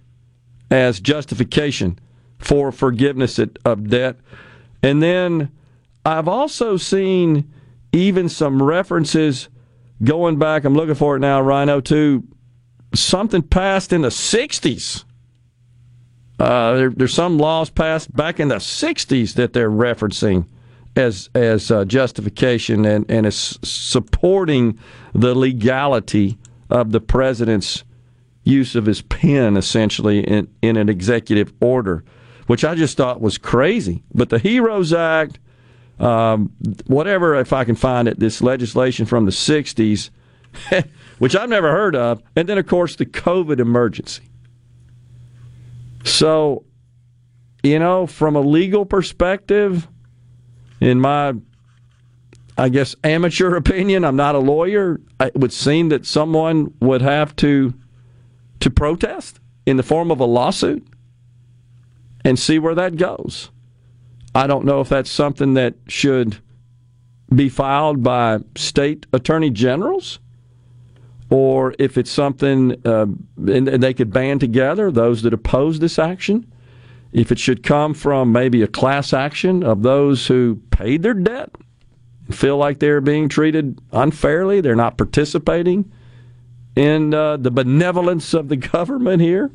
as justification for forgiveness of debt. And then I've also seen even some references going back. I'm looking for it now, Rhino, to something passed in the 60s. Uh, there, there's some laws passed back in the 60s that they're referencing as as uh, justification and, and as supporting the legality of the president's use of his pen essentially in, in an executive order, which I just thought was crazy. But the HEROES Act, um, whatever, if I can find it, this legislation from the 60s which I've never heard of, and then, of course, the COVID emergency. So, you know, from a legal perspective, in my, I guess, amateur opinion, I'm not a lawyer. It would seem that someone would have to to protest in the form of a lawsuit and see where that goes. I don't know if that's something that should be filed by state attorney generals or if it's something uh, and, and they could band together those that oppose this action. If it should come from maybe a class action of those who paid their debt, feel like they're being treated unfairly, they're not participating in uh, the benevolence of the government here.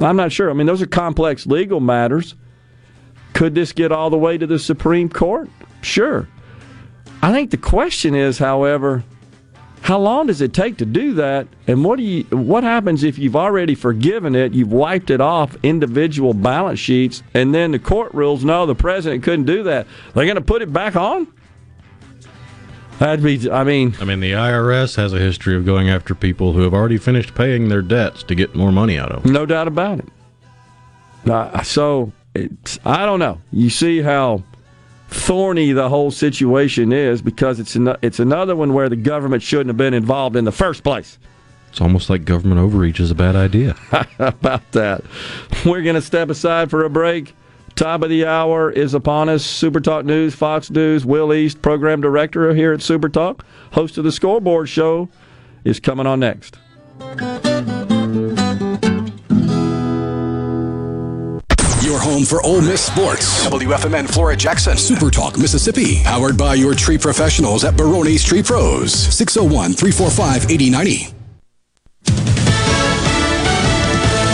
I'm not sure. I mean, those are complex legal matters. Could this get all the way to the Supreme Court? Sure. I think the question is, however, how long does it take to do that? And what do you what happens if you've already forgiven it, you've wiped it off individual balance sheets, and then the court rules no, the president couldn't do that. They're going to put it back on? That'd be I mean I mean the IRS has a history of going after people who have already finished paying their debts to get more money out of them. No doubt about it. Uh, so it's I don't know. You see how thorny the whole situation is because it's an, it's another one where the government shouldn't have been involved in the first place. It's almost like government overreach is a bad idea. about that? We're going to step aside for a break. Top of the hour is upon us. Super Talk News, Fox News, Will East, program director here at Super Talk, host of the Scoreboard Show, is coming on next. Your home for Ole Miss sports. WFMN Flora Jackson. Super Talk Mississippi. Powered by your tree professionals at Barone's Tree Pros. 601 345 8090.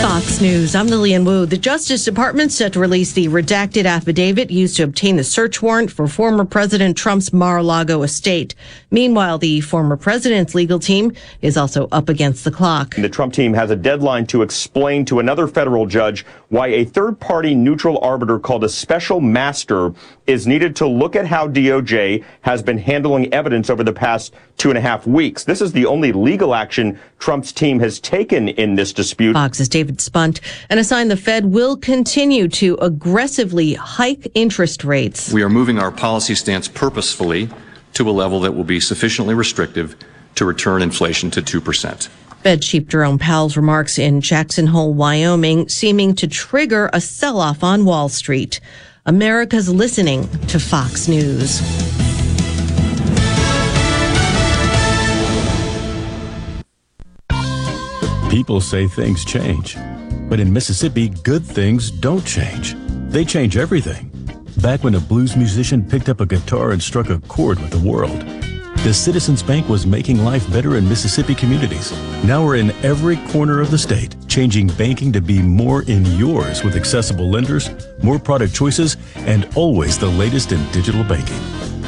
Fox Fox News, I'm Lillian Wu. The Justice Department set to release the redacted affidavit used to obtain the search warrant for former President Trump's Mar-a-Lago estate. Meanwhile, the former president's legal team is also up against the clock. The Trump team has a deadline to explain to another federal judge why a third-party neutral arbiter called a special master is needed to look at how DOJ has been handling evidence over the past two and a half weeks. This is the only legal action Trump's team has taken in this dispute. Fox's David Spunt and a sign the Fed will continue to aggressively hike interest rates. We are moving our policy stance purposefully to a level that will be sufficiently restrictive to return inflation to 2%. Fed Chief Jerome Powell's remarks in Jackson Hole, Wyoming, seeming to trigger a sell off on Wall Street. America's listening to Fox News. People say things change, but in Mississippi, good things don't change. They change everything. Back when a blues musician picked up a guitar and struck a chord with the world, the Citizens Bank was making life better in Mississippi communities. Now we're in every corner of the state, changing banking to be more in yours with accessible lenders, more product choices, and always the latest in digital banking.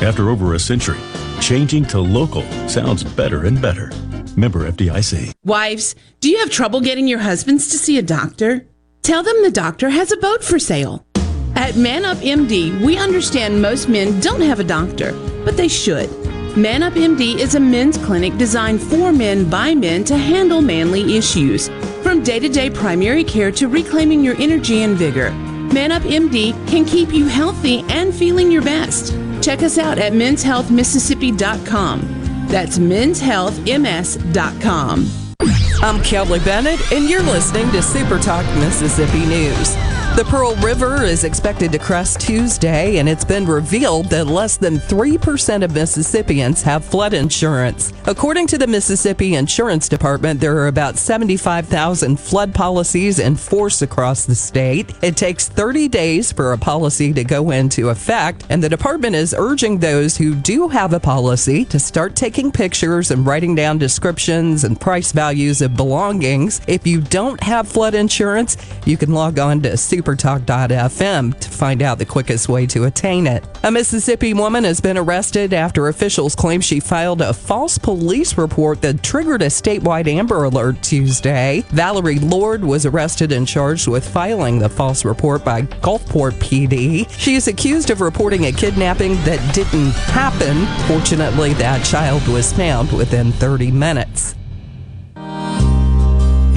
After over a century, changing to local sounds better and better. Member FDIC. Wives, do you have trouble getting your husbands to see a doctor? Tell them the doctor has a boat for sale. At Man Up MD, we understand most men don't have a doctor, but they should. Man Up MD is a men's clinic designed for men by men to handle manly issues. From day to day primary care to reclaiming your energy and vigor, Man Up MD can keep you healthy and feeling your best. Check us out at menshealthmississippi.com. That's menshealthms.com. I'm Kelly Bennett, and you're listening to Super Talk Mississippi News. The Pearl River is expected to crest Tuesday, and it's been revealed that less than 3% of Mississippians have flood insurance. According to the Mississippi Insurance Department, there are about 75,000 flood policies in force across the state. It takes 30 days for a policy to go into effect, and the department is urging those who do have a policy to start taking pictures and writing down descriptions and price values of belongings. If you don't have flood insurance, you can log on to supertalk.fm to find out the quickest way to attain it. A Mississippi woman has been arrested after officials claim she filed a false police report that triggered a statewide Amber Alert Tuesday. Valerie Lord was arrested and charged with filing the false report by Gulfport PD. She is accused of reporting a kidnapping that didn't happen. Fortunately, that child was found within 30 minutes.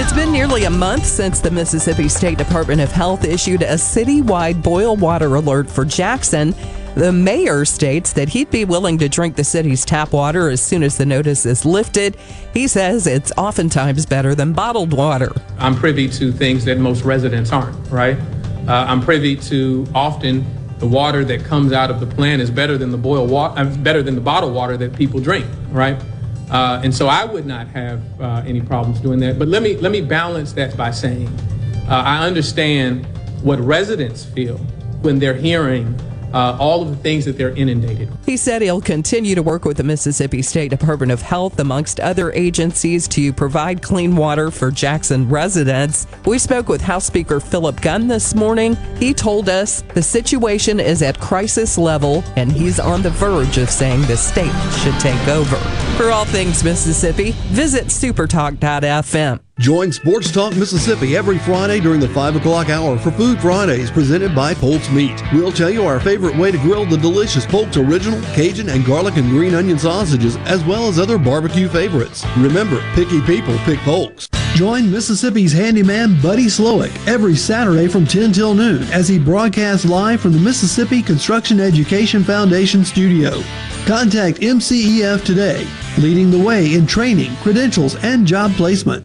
It's been nearly a month since the Mississippi State Department of Health issued a citywide boil water alert for Jackson. The mayor states that he'd be willing to drink the city's tap water as soon as the notice is lifted. He says it's oftentimes better than bottled water. I'm privy to things that most residents aren't, right? Uh, I'm privy to often the water that comes out of the plant is better than the boil water, uh, better than the bottled water that people drink, right? Uh, and so I would not have uh, any problems doing that. But let me let me balance that by saying uh, I understand what residents feel when they're hearing uh, all of the things that they're inundated. He said he'll continue to work with the Mississippi State Department of Health, amongst other agencies, to provide clean water for Jackson residents. We spoke with House Speaker Philip Gunn this morning. He told us the situation is at crisis level, and he's on the verge of saying the state should take over. For all things Mississippi, visit supertalk.fm. Join Sports Talk Mississippi every Friday during the 5 o'clock hour for Food Fridays presented by Polk's Meat. We'll tell you our favorite way to grill the delicious Polk's original Cajun and garlic and green onion sausages, as well as other barbecue favorites. Remember, picky people pick Polk's. Join Mississippi's handyman Buddy Slowick every Saturday from 10 till noon as he broadcasts live from the Mississippi Construction Education Foundation studio. Contact MCEF today, leading the way in training, credentials, and job placement.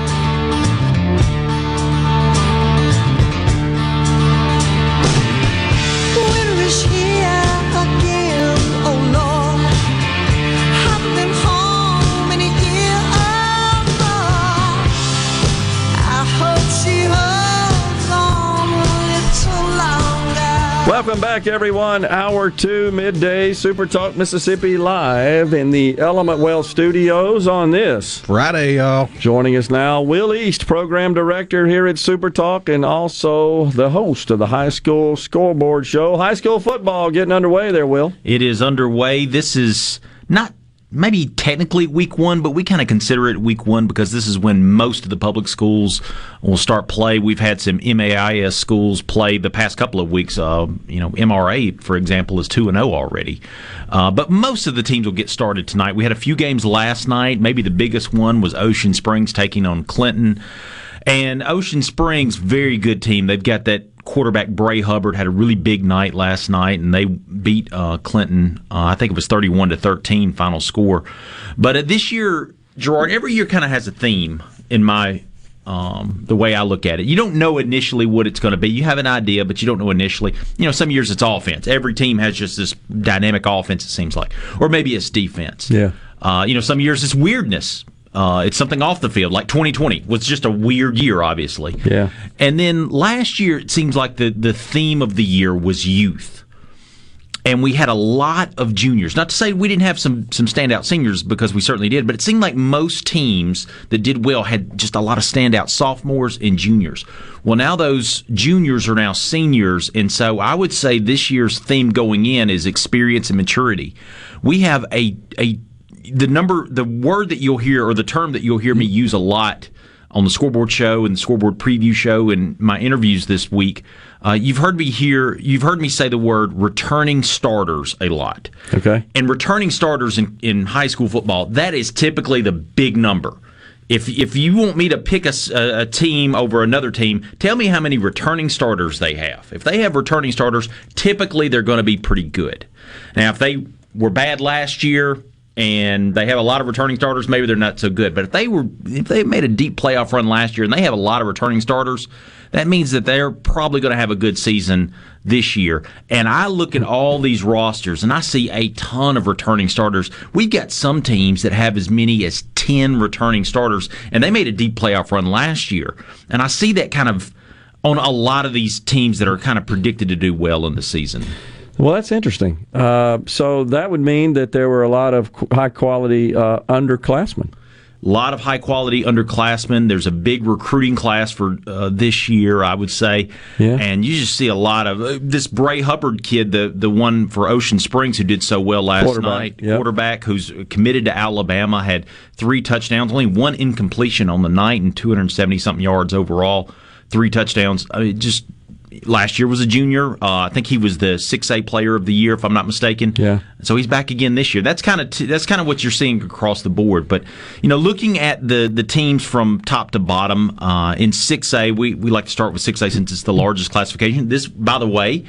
Welcome back, everyone. Hour two, midday, Super Talk Mississippi live in the Element Wealth studios on this Friday, y'all. Joining us now, Will East, Program Director here at Super Talk, and also the host of the High School Scoreboard Show. High school football getting underway there, Will. It is underway. This is not maybe technically week one, but we kind of consider it week one because this is when most of the public schools will start play. We've had some MAIS schools play the past couple of weeks. Uh, you know, MRA, for example, is 2 and 0 already. Uh, but most of the teams will get started tonight. We had a few games last night. Maybe the biggest one was Ocean Springs taking on Clinton. And Ocean Springs, very good team. They've got that quarterback Bray Hubbard had a really big night last night, and they beat uh, Clinton. Uh, I think it was thirty-one to thirteen final score. But uh, this year, Gerard, every year kind of has a theme in my um, the way I look at it. You don't know initially what it's going to be. You have an idea, but you don't know initially. You know, some years it's offense. Every team has just this dynamic offense. It seems like, or maybe it's defense. Yeah. Uh, you know, some years it's weirdness. Uh, it's something off the field, like 2020 was just a weird year, obviously. Yeah. And then last year, it seems like the, the theme of the year was youth. And we had a lot of juniors. Not to say we didn't have some, some standout seniors because we certainly did, but it seemed like most teams that did well had just a lot of standout sophomores and juniors. Well, now those juniors are now seniors. And so I would say this year's theme going in is experience and maturity. We have a, a, the number, the word that you'll hear or the term that you'll hear me use a lot on the scoreboard show and the scoreboard preview show and my interviews this week. Uh, you've heard me hear, you've heard me say the word returning starters a lot. Okay. And returning starters in, in high school football, that is typically the big number. If, if you want me to pick a, a, team over another team, tell me how many returning starters they have. If they have returning starters, typically they're going to be pretty good. Now, if they were bad last year, and they have a lot of returning starters, maybe they're not so good. But if they were, if they made a deep playoff run last year and they have a lot of returning starters, that means that they're probably going to have a good season this year. And I look at all these rosters and I see a ton of returning starters. We've got some teams that have as many as 10 returning starters, and they made a deep playoff run last year. And I see that kind of on a lot of these teams that are kind of predicted to do well in the season. Well, that's interesting. Uh, so that would mean that there were a lot of high quality uh, underclassmen. A lot of high quality underclassmen. There's a big recruiting class for uh, this year, I would say. Yeah. And you just see a lot of uh, this Bray Hubbard kid, the the one for Ocean Springs who did so well last Quarterback, night. yep. Quarterback who's committed to Alabama had three touchdowns, only one incompletion on the night, and 270 something yards overall. Three touchdowns. I mean, just last year was a junior. Uh, I think he was the 6A player of the year, if I'm not mistaken. Yeah. So he's back again this year. That's kind of t- that's kind of what you're seeing across the board. But you know, looking at the the teams from top to bottom uh, in 6A, we we like to start with 6A since it's the largest classification. This, by the way.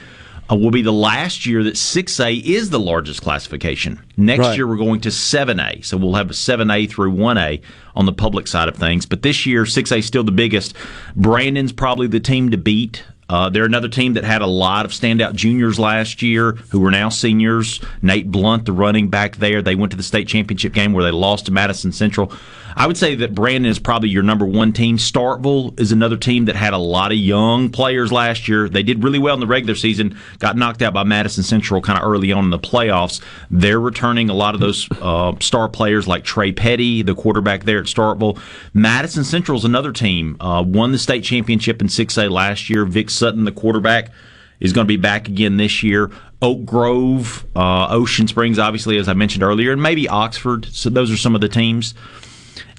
Uh, will be the last year that 6A is the largest classification. Next Right. year, we're going to 7A. So we'll have a 7A through 1A on the public side of things. But this year, 6A is still the biggest. Brandon's probably the team to beat. Uh, they're another team that had a lot of standout juniors last year who are now seniors. Nate Blunt, the running back there, they went to the state championship game where they lost to Madison Central. I would say that Brandon is probably your number one team. Starkville is another team that had a lot of young players last year. They did really well in the regular season, got knocked out by Madison Central kind of early on in the playoffs. They're returning a lot of those uh, star players like Trey Petty, the quarterback there at Starkville. Madison Central is another team, uh, won the state championship in 6A last year. Vic Sutton, the quarterback, is going to be back again this year. Oak Grove, uh, Ocean Springs, obviously, as I mentioned earlier, and maybe Oxford. So those are some of the teams.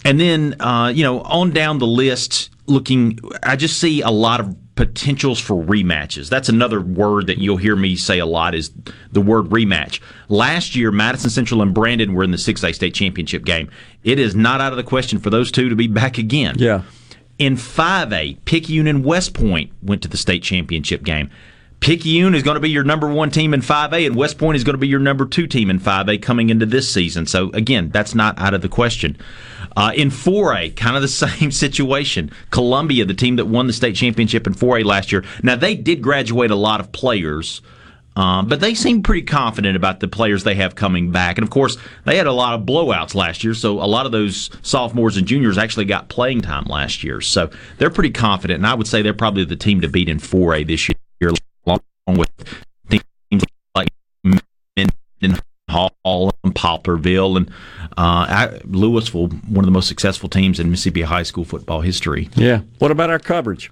And then, uh, you know, on down the list, looking, I just see a lot of potentials for rematches. That's another word that you'll hear me say a lot is the word rematch. Last year, Madison Central and Brandon were in the 6A state championship game. It is not out of the question for those two to be back again. Yeah. In 5A, Picayune and West Point went to the state championship game. Picayune is going to be your number one team in 5A, and West Point is going to be your number two team in 5A coming into this season. So, again, that's not out of the question. Uh, in 4A, kind of the same situation. Columbia, the team that won the state championship in 4A last year. Now, they did graduate a lot of players. Um, but they seem pretty confident about the players they have coming back. And of course, they had a lot of blowouts last year, so a lot of those sophomores and juniors actually got playing time last year. So they're pretty confident, and I would say they're probably the team to beat in 4A this year, with teams like Minden Hall and Poplarville and uh, Louisville, one of the most successful teams in Mississippi high school football history. Yeah. What about our coverage?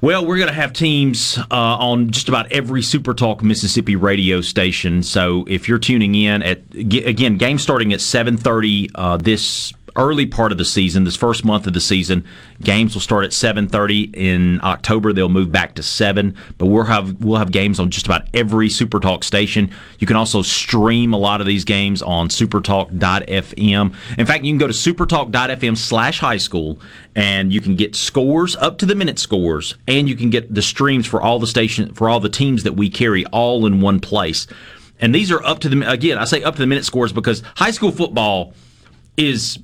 Well, we're going to have teams uh, on just about every Super Talk Mississippi radio station. So if you're tuning in at again, game starting at 7:30 uh, this early part of the season, this first month of the season, games will start at 7:30 in October. They'll move back to 7, but we'll have we'll have games on just about every SuperTalk station. You can also stream a lot of these games on supertalk.fm. In fact, you can go to supertalk.fm slash high school and you can get scores up to the minute scores and you can get the streams for all the station for all the teams that we carry all in one place. And these are up to the again, I say up to the minute scores because high school football is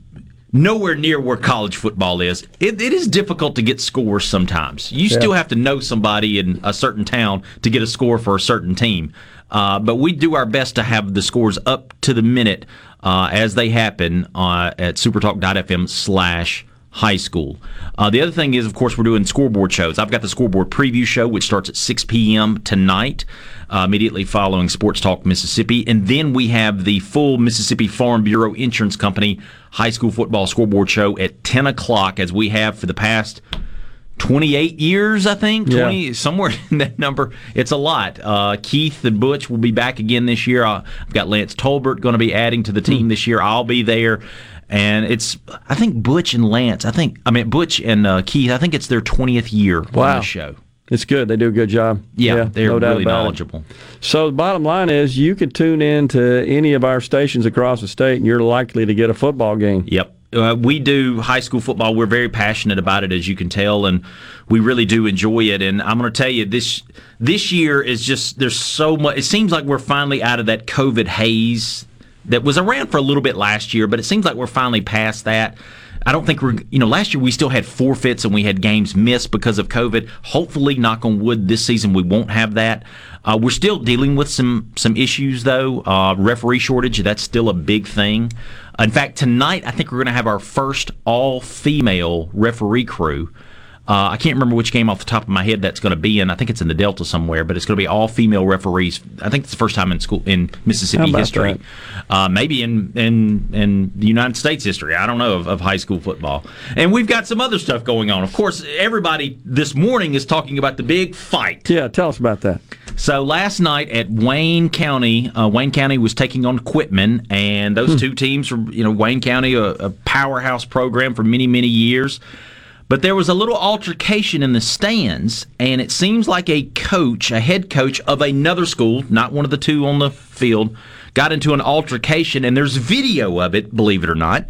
nowhere near where college football is. It, it is difficult to get scores sometimes. You Yeah. still have to know somebody in a certain town to get a score for a certain team. Uh, but we do our best to have the scores up to the minute uh, as they happen uh, at supertalk.fm slash high school. Uh, the other thing is, of course, we're doing scoreboard shows. I've got the scoreboard preview show, which starts at 6 p.m. tonight, uh, immediately following Sports Talk Mississippi. And then we have the full Mississippi Farm Bureau Insurance Company high school football scoreboard show at 10 o'clock, as we have for the past 28 years, I think. Yeah. somewhere in that number. It's a lot. Uh, Keith and Butch will be back again this year. I've got Lance Tolbert going to be adding to the team this year. I'll be there. And it's, I think Butch and Lance, I think, I mean, Butch and uh, Keith, I think it's their 20th year on the show. It's good. They do a good job. Yeah, they're no really about it. knowledgeable. So the bottom line is you could tune in to any of our stations across the state and you're likely to get a football game. Yep. Uh, we do high school football. We're very passionate about it, as you can tell, and we really do enjoy it. And I'm going to tell you this this year is just there's so much. It seems like we're finally out of that COVID haze that was around for a little bit last year, but it seems like we're finally past that. I don't think we're, you know, last year we still had forfeits and we had games missed because of COVID. Hopefully, knock on wood, this season we won't have that. Uh, we're still dealing with some some issues though. Uh, referee shortage, that's still a big thing. In fact, tonight I think we're going to have our first all female referee crew. Uh, I can't remember which game off the top of my head that's going to be in. I think it's in the Delta somewhere, but it's going to be all female referees. I think it's the first time in school in Mississippi history, uh, maybe in, in in the United States history. I don't know of, of high school football. And we've got some other stuff going on. Of course, everybody this morning is talking about the big fight. Yeah, tell us about that. So last night at Wayne County, uh, Wayne County was taking on Quitman, and those two teams were, you know, Wayne County, a, a powerhouse program for many, many years. But there was a little altercation in the stands, and it seems like a coach, a head coach of another school, not one of the two on the field, got into an altercation, and there's video of it, believe it or not,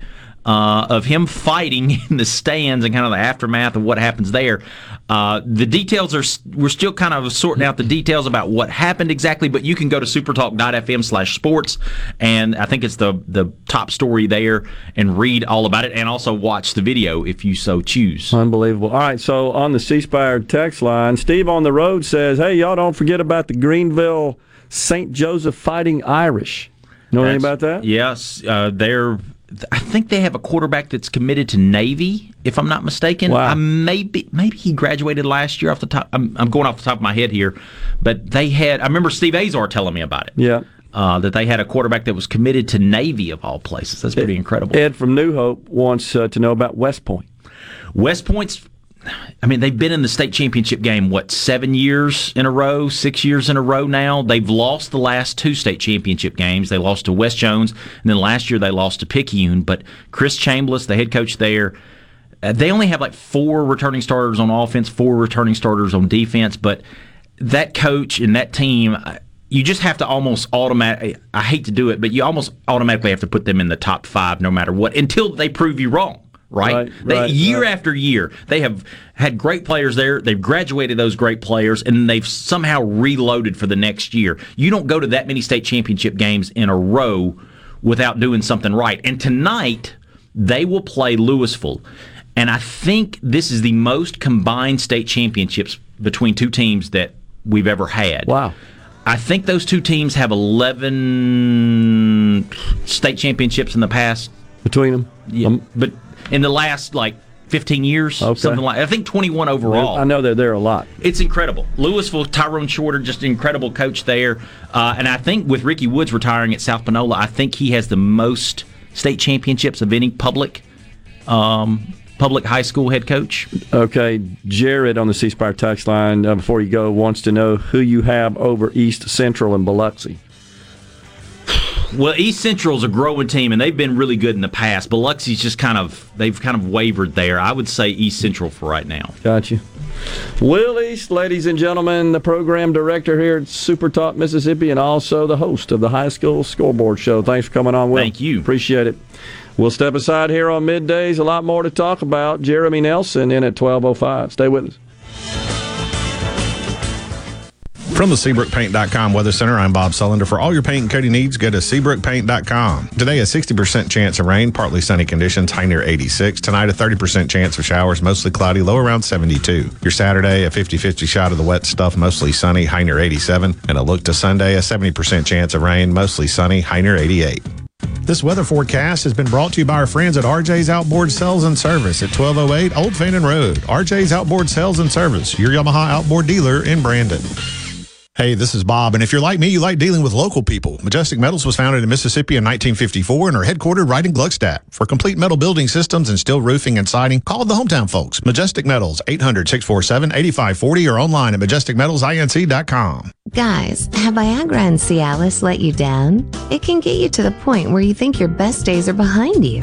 uh, of him fighting in the stands and kind of the aftermath of what happens there. Uh, the details are we're still kind of sorting out the details about what happened exactly, but you can go to supertalk.fm slash sports, and I think it's the the top story there, and read all about it, and also watch the video if you so choose. Unbelievable. All right, so on the C Spire text line, Steve on the road says, "Hey, y'all don't forget about the Greenville St. Joseph Fighting Irish." Know anything about that? Yes, uh, they're. I think they have a quarterback that's committed to Navy, if I'm not mistaken. Wow. I maybe maybe he graduated last year off the top. I'm, I'm going off the top of my head here, but they had. I remember Steve Azar telling me about it. Yeah. Uh, that they had a quarterback that was committed to Navy of all places. That's pretty incredible. Ed from New Hope wants uh, to know about West Point. West Point's. I mean, they've been in the state championship game, what, seven years in a row, six years in a row now? They've lost the last two state championship games. They lost to West Jones, and then last year they lost to Picayune. But Chris Chambless, the head coach there, uh, they only have like four returning starters on offense, four returning starters on defense. But that coach and that team, uh, you just have to almost automatic. I hate to do it, but you almost automatically have to put them in the top five no matter what until they prove you wrong. Right, Right, They- right, year right. after year, they have had great players there. They've graduated those great players, and they've somehow reloaded for the next year. You don't go to that many state championship games in a row without doing something right. And tonight, they will play Louisville. And I think this is the most combined state championships between two teams that we've ever had. Wow. I think those two teams have 11 state championships in the past. Between them? Yeah. Um, but in the last, like, 15 years, something like I think 21 overall. I know they're there a lot. It's incredible. Louisville, Tyrone Shorter, just an incredible coach there. Uh, and I think with Ricky Woods retiring at South Panola, I think he has the most state championships of any public um, public high school head coach. Okay, Jared on the C Spire text line, uh, before you go, wants to know who you have over East Central and Biloxi. Well, East Central's a growing team, and they've been really good in the past. Biloxi's just kind of they've kind of wavered there. I would say East Central for right now. Got you. Will East, ladies and gentlemen, the program director here at Super Talk Mississippi, and also the host of the High School Scoreboard Show. Thanks for coming on, Will. Thank you. Appreciate it. We'll step aside here on middays. A lot more to talk about. Jeremy Nelson in at 12.05. Stay with us. From the SeabrookPaint.com Weather Center, I'm Bob Sullender. For all your paint and coating needs, go to SeabrookPaint.com. Today, a 60% chance of rain, partly sunny conditions, high near 86. Tonight, a 30% chance of showers, mostly cloudy, low around 72. Your Saturday, a 50 50 shot of the wet stuff, mostly sunny, high near 87. And a look to Sunday, a 70% chance of rain, mostly sunny, high near 88. This weather forecast has been brought to you by our friends at RJ's Outboard Sales and Service at 1208 Old Fannin Road. RJ's Outboard Sales and Service, your Yamaha outboard dealer in Brandon. Hey, this is Bob, and if you're like me, you like dealing with local people. Majestic Metals was founded in Mississippi in 1954 and are headquartered right in Gluckstadt. For complete metal building systems and steel roofing and siding, call the hometown folks. Majestic Metals, 800-647-8540 or online at majesticmetalsinc.com. Guys, have Viagra and Cialis let you down? It can get you to the point where you think your best days are behind you.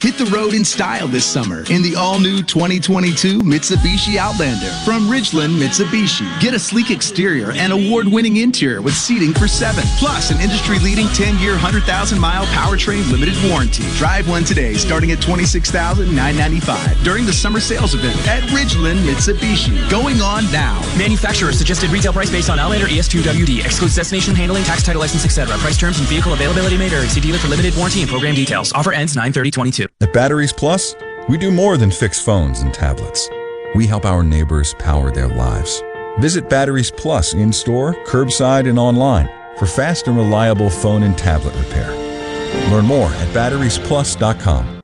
Hit the road in style this summer in the all-new 2022 Mitsubishi Outlander from Ridgeland Mitsubishi. Get a sleek exterior and award-winning interior with seating for seven, plus an industry-leading 10-year, 100,000-mile powertrain limited warranty. Drive one today, starting at $26,995 during the summer sales event at Ridgeland Mitsubishi. Going on now. Manufacturer suggested retail price based on Outlander E ES2WD. Excludes destination handling, tax title license, etc. Price terms and vehicle availability may vary. See dealer for limited warranty and program details. Offer ends 93022. At Batteries Plus, we do more than fix phones and tablets. We help our neighbors power their lives. Visit Batteries Plus in store, curbside, and online for fast and reliable phone and tablet repair. Learn more at batteriesplus.com.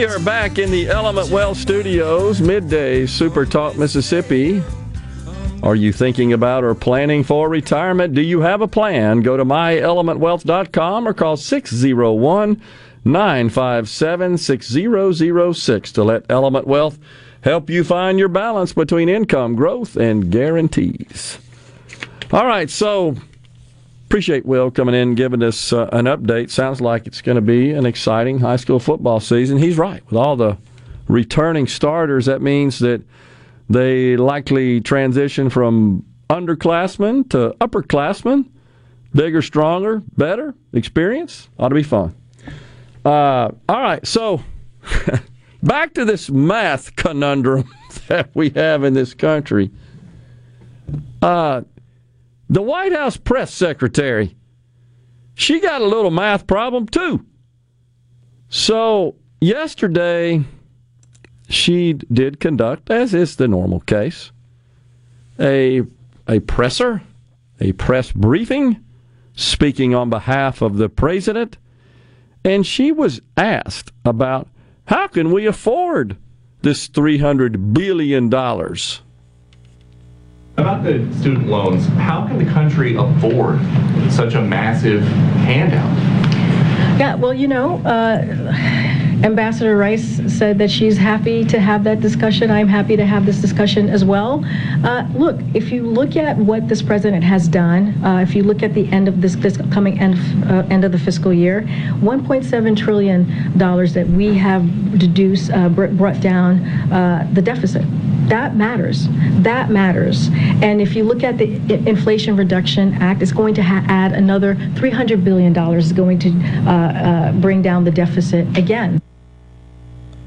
We are back in the Element Wealth Studios, midday Super Talk Mississippi. Are you thinking about or planning for retirement? Do you have a plan? Go to myelementwealth.com or call 601 957 6006 to let Element Wealth help you find your balance between income growth and guarantees. All right, so appreciate Will coming in giving us uh, an update. Sounds like it's going to be an exciting high school football season. He's right. With all the returning starters, that means that they likely transition from underclassmen to upperclassmen. Bigger, stronger, better, experience. Ought to be fun. Uh, all right, so back to this math conundrum that we have in this country. Uh, the White House press secretary, she got a little math problem too. So, yesterday, she did conduct, as is the normal case, a, a presser, a press briefing, speaking on behalf of the president. And she was asked about how can we afford this $300 billion? About the student loans, how can the country afford such a massive handout? Yeah, well, you know, uh, Ambassador Rice said that she's happy to have that discussion. I'm happy to have this discussion as well. Uh, look, if you look at what this president has done, uh, if you look at the end of this, coming end, uh, end of the fiscal year, 1.7 trillion dollars that we have reduced, uh, br- brought down uh, the deficit. That matters. That matters. And if you look at the Inflation Reduction Act, it's going to add another 300 billion dollars. Is going to uh, uh, bring down the deficit again.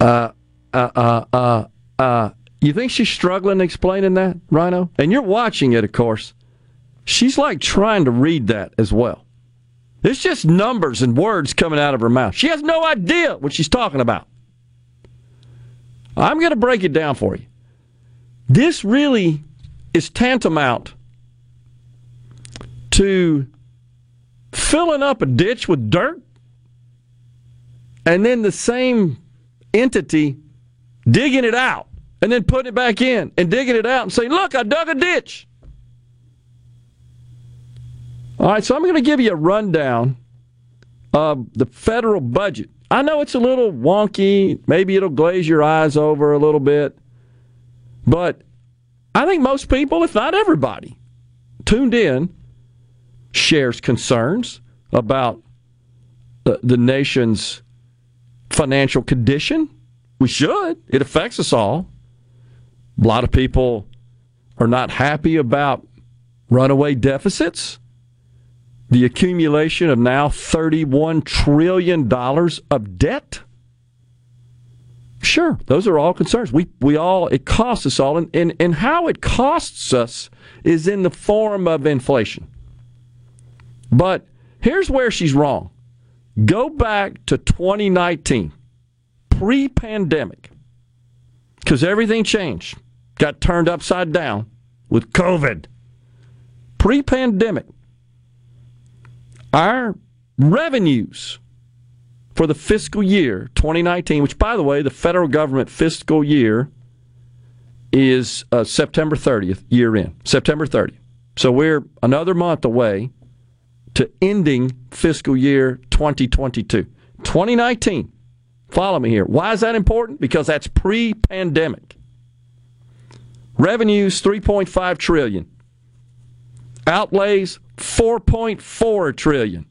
Uh, uh, uh, uh, uh, you think she's struggling explaining that, Rhino? And you're watching it, of course. She's like trying to read that as well. It's just numbers and words coming out of her mouth. She has no idea what she's talking about. I'm going to break it down for you. This really is tantamount to filling up a ditch with dirt and then the same entity digging it out and then putting it back in and digging it out and saying, Look, I dug a ditch. All right, so I'm going to give you a rundown of the federal budget. I know it's a little wonky. Maybe it'll glaze your eyes over a little bit. But I think most people, if not everybody, tuned in shares concerns about the, the nation's financial condition. We should. It affects us all. A lot of people are not happy about runaway deficits, the accumulation of now $31 trillion of debt. Sure, those are all concerns. We we all it costs us all, and, and, and how it costs us is in the form of inflation. But here's where she's wrong. Go back to 2019, pre-pandemic, because everything changed, got turned upside down with COVID. Pre-pandemic, our revenues for the fiscal year 2019, which, by the way, the federal government fiscal year is uh, September 30th, year in. September 30th. So we're another month away to ending fiscal year 2022. 2019. Follow me here. Why is that important? Because that's pre-pandemic. Revenues 3.5 trillion. Outlays 4.4 trillion.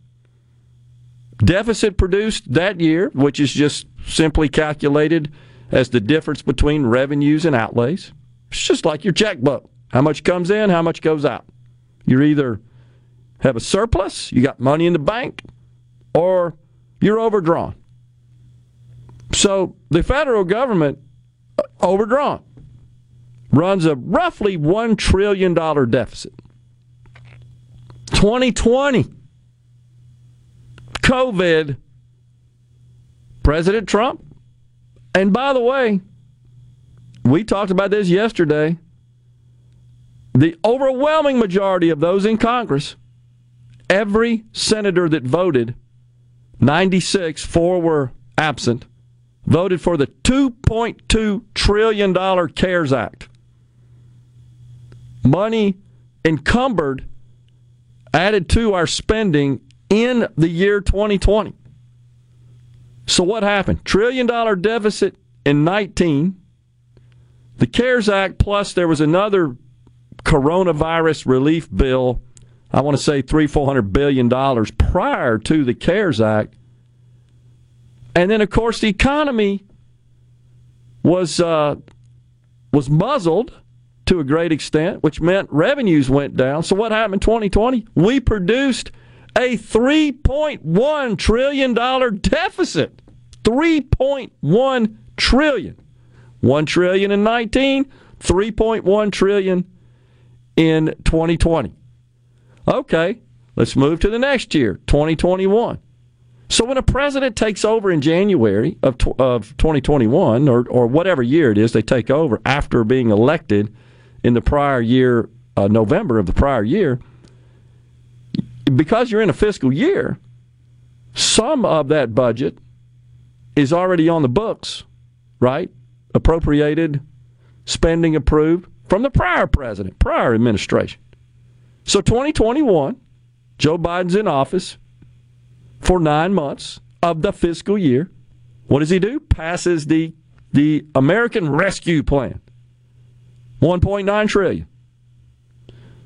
Deficit produced that year, which is just simply calculated as the difference between revenues and outlays. It's just like your checkbook. How much comes in, how much goes out. You're either have a surplus, you got money in the bank, or you're overdrawn. So the federal government, uh, overdrawn, runs a roughly $1 trillion deficit. 2020 COVID, President Trump, and by the way, we talked about this yesterday. The overwhelming majority of those in Congress, every senator that voted, 96, four were absent, voted for the $2.2 trillion CARES Act. Money encumbered added to our spending in the year 2020. So what happened? Trillion dollar deficit in 19. The CARES Act plus there was another coronavirus relief bill. I want to say three, four hundred billion dollars prior to the CARES Act. And then, of course, the economy was uh, was muzzled to a great extent, which meant revenues went down. So what happened in 2020? We produced a $3.1 trillion deficit. 3.1 trillion. 1 trillion in 19, 3.1 trillion in 2020. Okay, let's move to the next year, 2021. So when a president takes over in January of, of 2021, or, or whatever year it is they take over after being elected in the prior year, uh, November of the prior year, because you're in a fiscal year, some of that budget is already on the books, right? Appropriated, spending approved from the prior president, prior administration. So 2021, Joe Biden's in office for nine months of the fiscal year. What does he do? Passes the the American Rescue Plan, 1.9 trillion.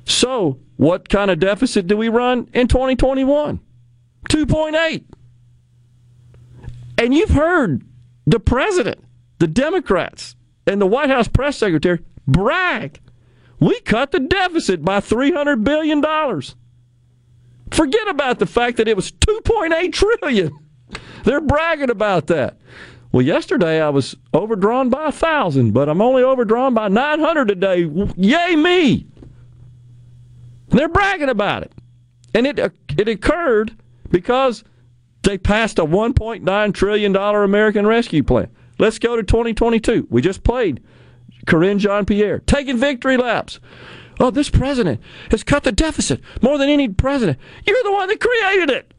So what kind of deficit do we run in 2021? 2.8. And you've heard the president, the Democrats, and the White House press secretary brag. We cut the deficit by $300 billion. Forget about the fact that it was 2.8 trillion. They're bragging about that. Well, yesterday I was overdrawn by a thousand, but I'm only overdrawn by 900 today. Yay me! They're bragging about it. And it, uh, it occurred because they passed a $1.9 trillion American Rescue Plan. Let's go to 2022. We just played Karine Jean Pierre taking victory laps. Oh, this president has cut the deficit more than any president. You're the one that created it.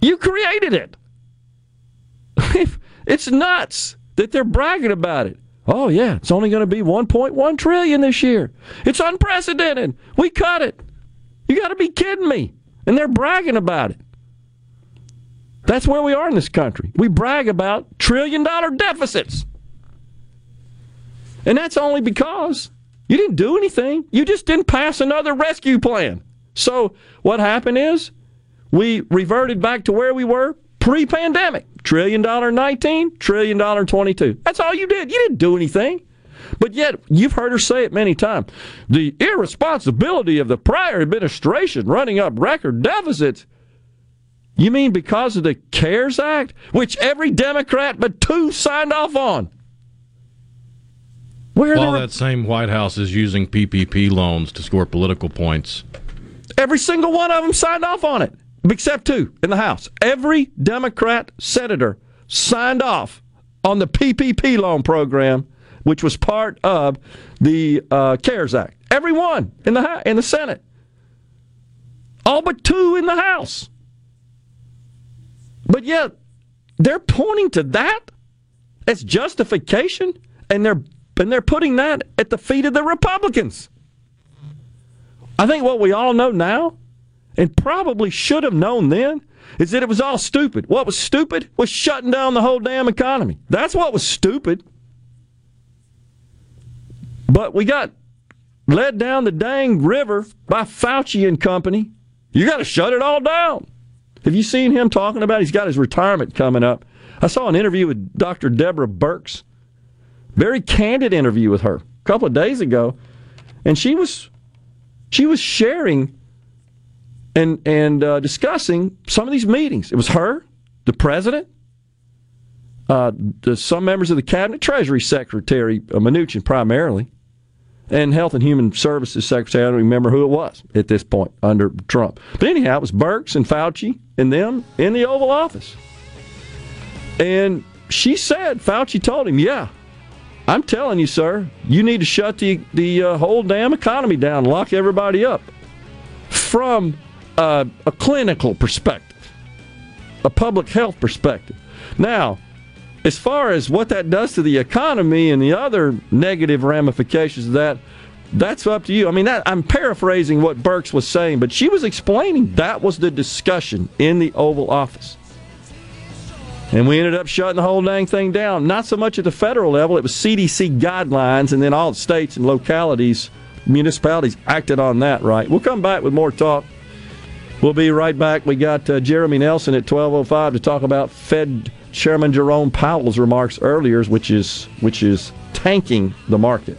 You created it. it's nuts that they're bragging about it. Oh yeah, it's only going to be 1.1 trillion this year. It's unprecedented. We cut it. You got to be kidding me. And they're bragging about it. That's where we are in this country. We brag about trillion dollar deficits. And that's only because you didn't do anything. You just didn't pass another rescue plan. So what happened is we reverted back to where we were pre pandemic. Trillion dollar 19, trillion dollar 22. That's all you did. You didn't do anything. But yet, you've heard her say it many times. The irresponsibility of the prior administration running up record deficits. You mean because of the CARES Act, which every Democrat but two signed off on? Where While that same White House is using PPP loans to score political points. Every single one of them signed off on it, except two in the House. Every Democrat senator signed off on the PPP loan program, which was part of the uh, CARES Act. Every one in the in the Senate, all but two in the House. But yet, they're pointing to that as justification, and they're and they're putting that at the feet of the Republicans. I think what we all know now, and probably should have known then, is that it was all stupid. What was stupid was shutting down the whole damn economy. That's what was stupid. But we got led down the dang river by Fauci and company. You got to shut it all down. Have you seen him talking about? He's got his retirement coming up. I saw an interview with Dr. Deborah Birx. Very candid interview with her a couple of days ago, and she was she was sharing and and uh, discussing some of these meetings. It was her, the president, uh, the, some members of the cabinet, Treasury Secretary uh, Mnuchin primarily, and Health and Human Services Secretary. I don't remember who it was at this point under Trump. But anyhow, it was Birx and Fauci and them in the Oval Office. And she said, Fauci told him, yeah, I'm telling you, sir, you need to shut the, the uh, whole damn economy down, lock everybody up from a clinical perspective, a public health perspective. Now, as far as what that does to the economy and the other negative ramifications of that, that's up to you. I mean, that, I'm paraphrasing what Birx was saying, but she was explaining that was the discussion in the Oval Office. And we ended up shutting the whole dang thing down. Not so much at the federal level, it was CDC guidelines, and then all the states and localities, municipalities acted on that, right? We'll come back with more talk. We'll be right back. We got uh, Jeremy Nelson at 12:05 to talk about Fed Chairman Jerome Powell's remarks earlier, which is which is tanking the market.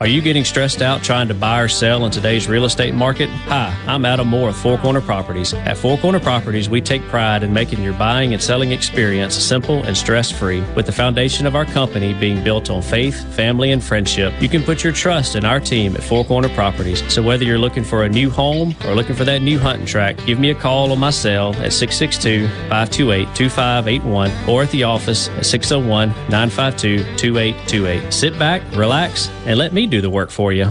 Are you getting stressed out trying to buy or sell in today's real estate market? Hi, I'm Adam Moore with Four Corner Properties. At Four Corner Properties, we take pride in making your buying and selling experience simple and stress free. With the foundation of our company being built on faith, family, and friendship, you can put your trust in our team at Four Corner Properties. So whether you're looking for a new home or looking for that new hunting track, give me a call on my cell at 662 528 2581 or at the office at 601 952 2828. Sit back, relax, and let me do the work for you.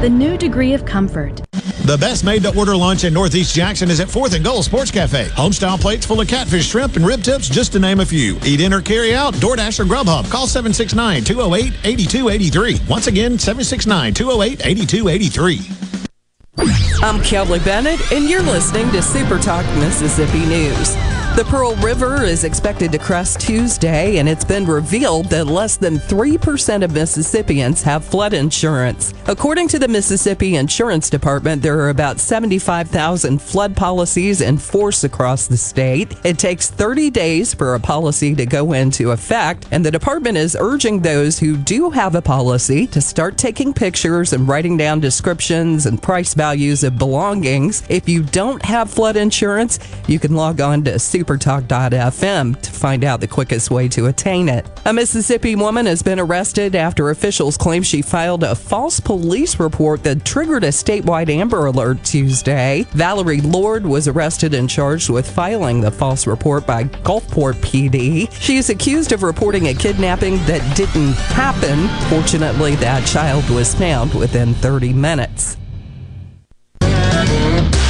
Rheem, the new degree of comfort. The best made to order lunch in Northeast Jackson is at 4th and Goal Sports Cafe. Homestyle plates full of catfish, shrimp, and rib tips, just to name a few. Eat in or carry out, DoorDash or Grubhub. Call 769 208 8283. Once again, 769 208 8283. I'm Kelly Bennett, and you're listening to Super Talk Mississippi News. The Pearl River is expected to crest Tuesday, and it's been revealed that less than 3% of Mississippians have flood insurance. According to the Mississippi Insurance Department, there are about 75,000 flood policies in force across the state. It takes 30 days for a policy to go into effect, and the department is urging those who do have a policy to start taking pictures and writing down descriptions and price values of belongings. If you don't have flood insurance, you can log on to supertalk.fm to find out the quickest way to attain it. A Mississippi woman has been arrested after officials claim she filed a false police report that triggered a statewide Amber Alert Tuesday. Valerie Lord was arrested and charged with filing the false report by Gulfport PD. She is accused of reporting a kidnapping that didn't happen. Fortunately, that child was found within 30 minutes.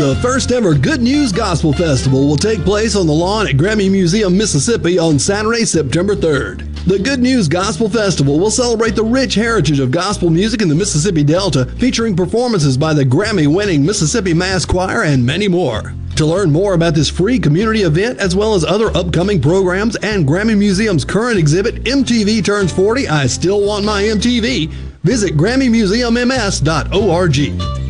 The first ever Good News Gospel Festival will take place on the lawn at Grammy Museum, Mississippi on Saturday, September 3rd. The Good News Gospel Festival will celebrate the rich heritage of gospel music in the Mississippi Delta, featuring performances by the Grammy winning Mississippi Mass Choir and many more. To learn more about this free community event, as well as other upcoming programs and Grammy Museum's current exhibit, MTV Turns 40, I Still Want My MTV, visit GrammyMuseumMS.org.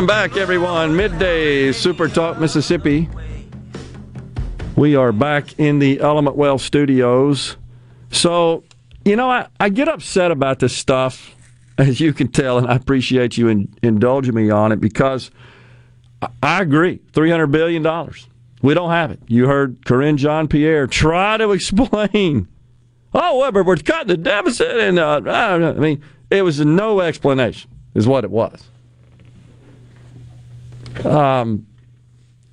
Welcome back, everyone. Midday Super Talk Mississippi. We are back in the Element Wealth studios. So, you know, I, I get upset about this stuff, as you can tell, and I appreciate you in, indulging me on it because I, I agree. $300 billion. We don't have it. You heard Karine Jean Pierre try to explain. Oh, but we're cutting the deficit, and uh. I mean, it was no explanation, is what it was. Um,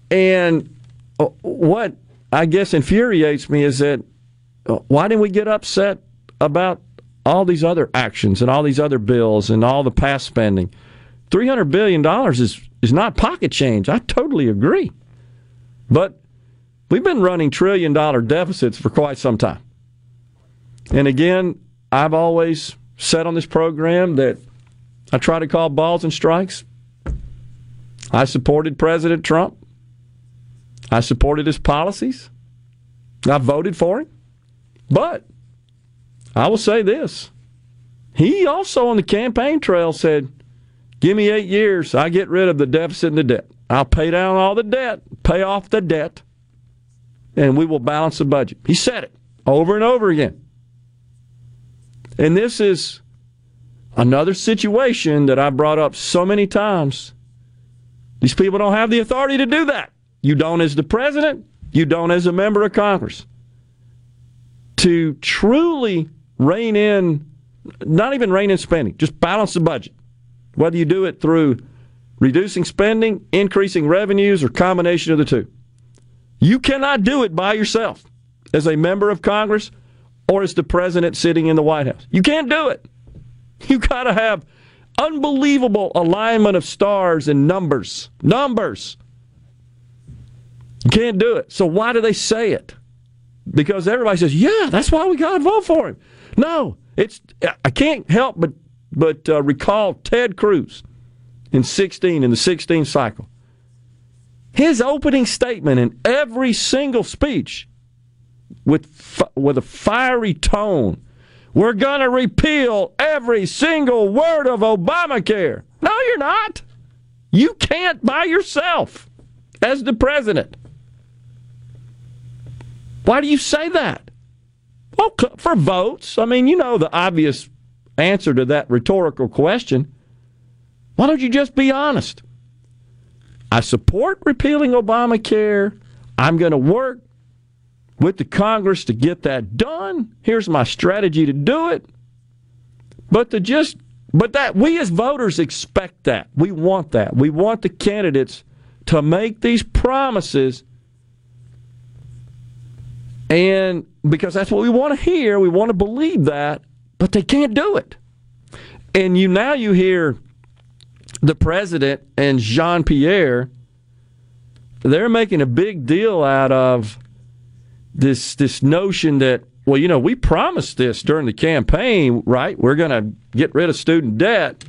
and uh, what I guess infuriates me is that uh, why didn't we get upset about all these other actions and all these other bills and all the past spending? Three hundred billion dollars is is not pocket change. I totally agree, but we've been running trillion dollar deficits for quite some time. And again, I've always said on this program that I try to call balls and strikes. I supported President Trump. I supported his policies. I voted for him. But I will say this. He also on the campaign trail said, Give me eight years, I get rid of the deficit and the debt. I'll pay down all the debt, pay off the debt, and we will balance the budget. He said it over and over again. And this is another situation that I brought up so many times. These people don't have the authority to do that. You don't as the president, you don't as a member of Congress. To truly rein in, not even rein in spending, just balance the budget. Whether you do it through reducing spending, increasing revenues, or combination of the two. You cannot do it by yourself as a member of Congress or as the president sitting in the White House. You can't do it. You got to have unbelievable alignment of stars and numbers. Numbers. You can't do it. So why do they say it? Because everybody says, "Yeah, that's why we got to vote for him." No, it's I can't help but but uh, recall Ted Cruz in 16 in the 16 cycle. His opening statement in every single speech with with a fiery tone. We're going to repeal every single word of Obamacare. No, you're not. You can't by yourself as the president. Why do you say that? Well, for votes. I mean, you know the obvious answer to that rhetorical question. Why don't you just be honest? I support repealing Obamacare. I'm going to work with the Congress to get that done. Here's my strategy to do it. But to just but that we as voters expect that. We want that. We want the candidates to make these promises and because that's what we want to hear, we want to believe that, but they can't do it. And you now you hear the president and Jean Pierre, they're making a big deal out of this this notion that well, you know, we promised this during the campaign, right? We're going to get rid of student debt,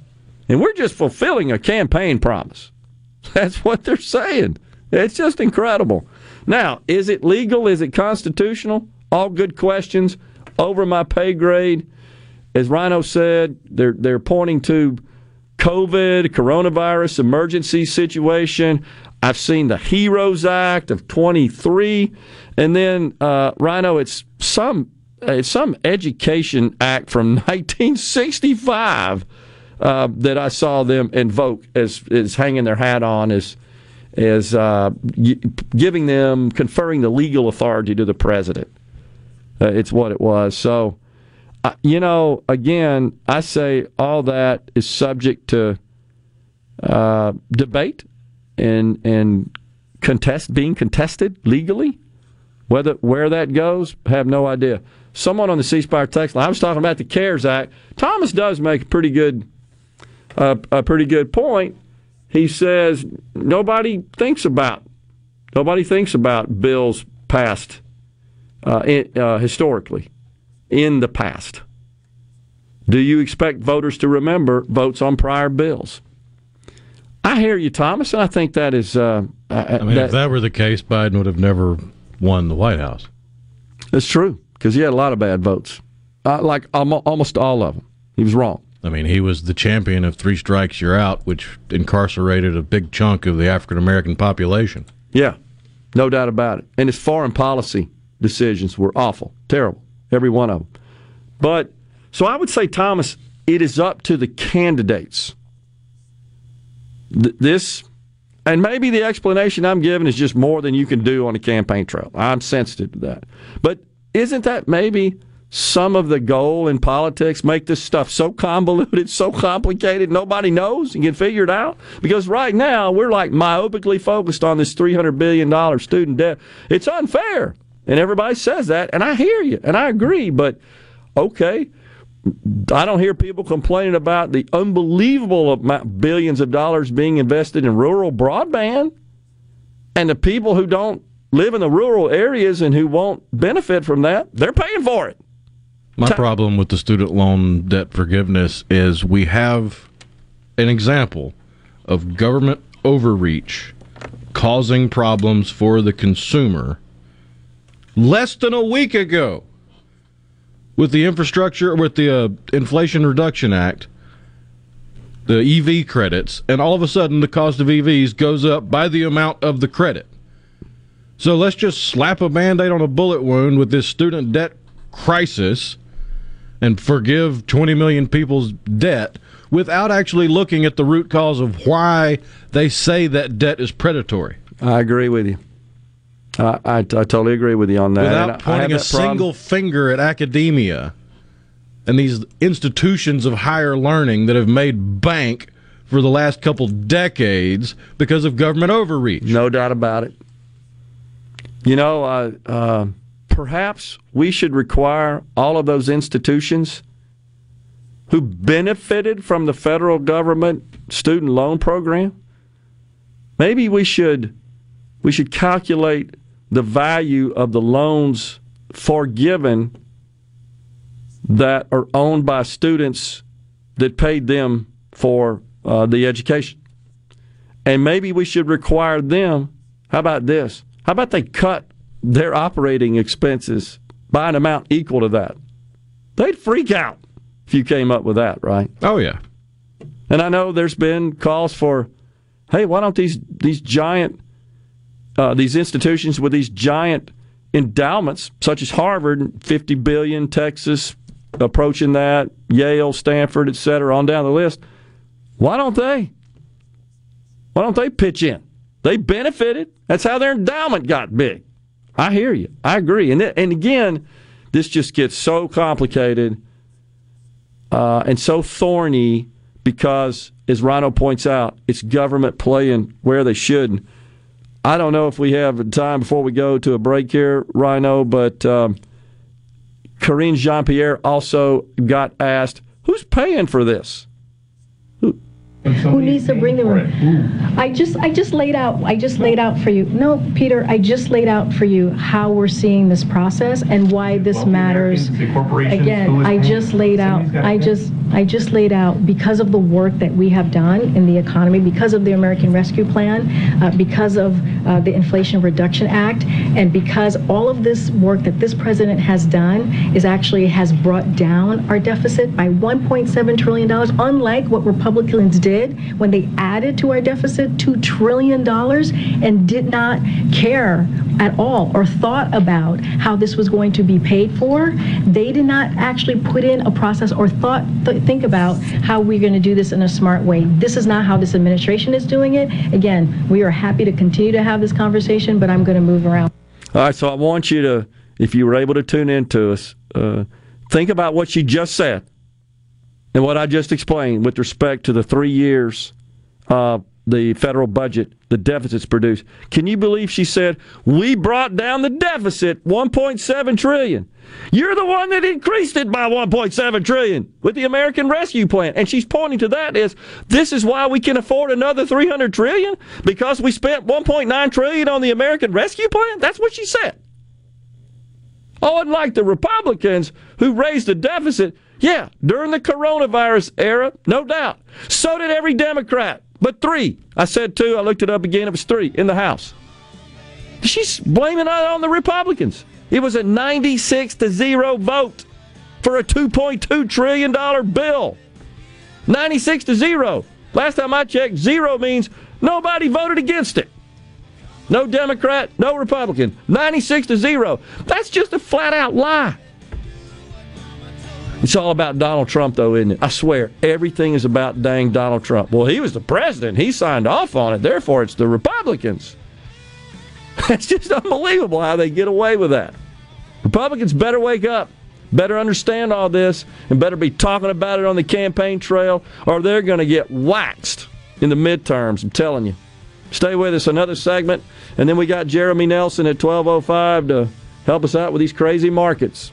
and we're just fulfilling a campaign promise. That's what they're saying. It's just incredible. Now, is it legal? Is it constitutional? All good questions. Over my pay grade. As Rhino said, they're they're pointing to COVID, coronavirus emergency situation. I've seen the Heroes Act of 23, and then uh, Rhino, it's some it's some education act from 1965 uh, that I saw them invoke as as hanging their hat on as as uh, giving them conferring the legal authority to the president. Uh, it's what it was. So you know, again, I say all that is subject to uh, debate and and contest being contested legally. Whether where that goes, have no idea. Someone on the C Spire text line, I was talking about the CARES Act. Thomas does make a pretty good uh, a pretty good point. He says nobody thinks about nobody thinks about bills passed uh, in, uh, historically in the past. Do you expect voters to remember votes on prior bills? I hear you, Thomas, and I think that is. Uh, I mean, that, if that were the case, Biden would have never won the White House. That's true because he had a lot of bad votes, uh, like almost all of them. He was wrong. I mean, he was the champion of three strikes, you're out, which incarcerated a big chunk of the African American population. Yeah, no doubt about it. And his foreign policy decisions were awful, terrible every one of them. But so I would say, Thomas, it is up to the candidates. Th- this, and maybe the explanation I'm giving is just more than you can do on a campaign trail. I'm sensitive to that. But isn't that maybe some of the goal in politics? Make this stuff so convoluted, so complicated, nobody knows and can figure it out? Because right now, we're like myopically focused on this $300 billion student debt. It's unfair. And everybody says that, and I hear you, and I agree. But okay, I don't hear people complaining about the unbelievable amount, billions of dollars being invested in rural broadband, and the people who don't live in the rural areas and who won't benefit from that, they're paying for it. My problem with the student loan debt forgiveness is we have an example of government overreach causing problems for the consumer less than a week ago with the infrastructure with the uh, Inflation Reduction Act the EV credits and all of a sudden the cost of EVs goes up by the amount of the credit so let's just slap a band-aid on a bullet wound with this student debt crisis and forgive 20 million people's debt without actually looking at the root cause of why they say that debt is predatory. I agree with you. I, I, I totally agree with you on that. Without And pointing a single finger at academia and these institutions of higher learning that have made bank for the last couple decades because of government overreach. No doubt about it. You know, uh, uh, perhaps we should require all of those institutions who benefited from the federal government student loan program. Maybe we should we should calculate the value of the loans forgiven that are owned by students that paid them for uh, the education. And maybe we should require them. How about this? How about they cut their operating expenses by an amount equal to that? They'd freak out if you came up with that, right? Oh yeah. And I know there's been calls for, hey, why don't these these giant uh, these institutions with these giant endowments, such as Harvard, 50 billion, Texas approaching that, Yale, Stanford, et cetera, on down the list. Why don't they? Why don't they pitch in? They benefited. That's how their endowment got big. I hear you. I agree. And th- and again, this just gets so complicated uh, and so thorny because, as Rhino points out, it's government playing where they shouldn't. I don't know if we have time before we go to a break here, Rhino, but um, Karine Jean Pierre also got asked, who's paying for this? Who needs to bring them? I just, I just laid out, I just laid out for you. No, Peter, I just laid out for you how we're seeing this process and why this matters. Again, I just laid out, I just, I just laid out because of the work that we have done in the economy, because of the American Rescue Plan, uh, because of uh, the Inflation Reduction Act, and because all of this work that this president has done is actually has brought down our deficit by 1.7 trillion dollars, unlike what Republicans did when they added to our deficit $2 trillion and did not care at all or thought about how this was going to be paid for. They did not actually put in a process or thought th- think about how we're going to do this in a smart way. This is not how this administration is doing it. Again, we are happy to continue to have this conversation, but I'm going to move around. All right, so I want you to, if you were able to tune in to us, uh, think about what she just said and what I just explained with respect to the three years uh, the federal budget, the deficits produced. Can you believe she said we brought down the deficit 1.7 trillion? You're the one that increased it by 1.7 trillion with the American Rescue Plan, and she's pointing to that as this is why we can afford another 300 trillion because we spent 1.9 trillion on the American Rescue Plan. That's what she said. Oh, unlike the Republicans who raised the deficit, yeah, during the coronavirus era, no doubt. So did every Democrat, but three. I said two, I looked it up again, it was three in the House. She's blaming it on the Republicans. It was a 96 to 0 vote for a $2.2 trillion bill. 96 to 0. Last time I checked, zero means nobody voted against it. No Democrat, no Republican. 96 to 0. That's just a flat out lie. It's all about Donald Trump, though, isn't it? I swear, everything is about dang Donald Trump. Well, he was the president. He signed off on it. Therefore, it's the Republicans. It's just unbelievable how they get away with that. Republicans better wake up, better understand all this, and better be talking about it on the campaign trail, or they're going to get waxed in the midterms. I'm telling you. Stay with us. Another segment, and then we got Jeremy Nelson at 12:05 to help us out with these crazy markets.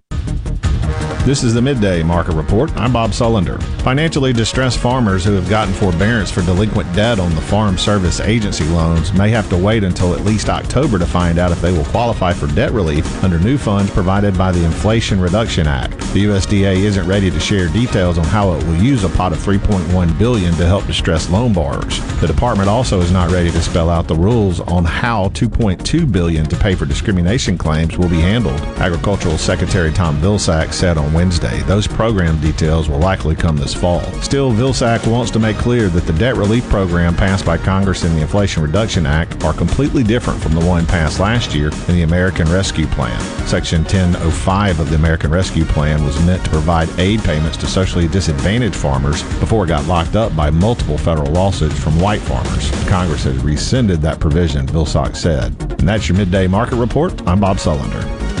This is the Midday Market Report. I'm Bob Sullender. Financially distressed farmers who have gotten forbearance for delinquent debt on the Farm Service Agency loans may have to wait until at least October to find out if they will qualify for debt relief under new funds provided by the Inflation Reduction Act. The USDA isn't ready to share details on how it will use a pot of 3.1 billion to help distressed loan borrowers. The department also is not ready to spell out the rules on how 2.2 billion to pay for discrimination claims will be handled. Agricultural Secretary Tom Vilsack said Wednesday. Those program details will likely come this fall. Still, Vilsack wants to make clear that the debt relief program passed by Congress in the Inflation Reduction Act are completely different from the one passed last year in the American Rescue Plan. Section 1005 of the American Rescue Plan was meant to provide aid payments to socially disadvantaged farmers before it got locked up by multiple federal lawsuits from white farmers. Congress has rescinded that provision, Vilsack said. And that's your midday market report. I'm Bob Sullender.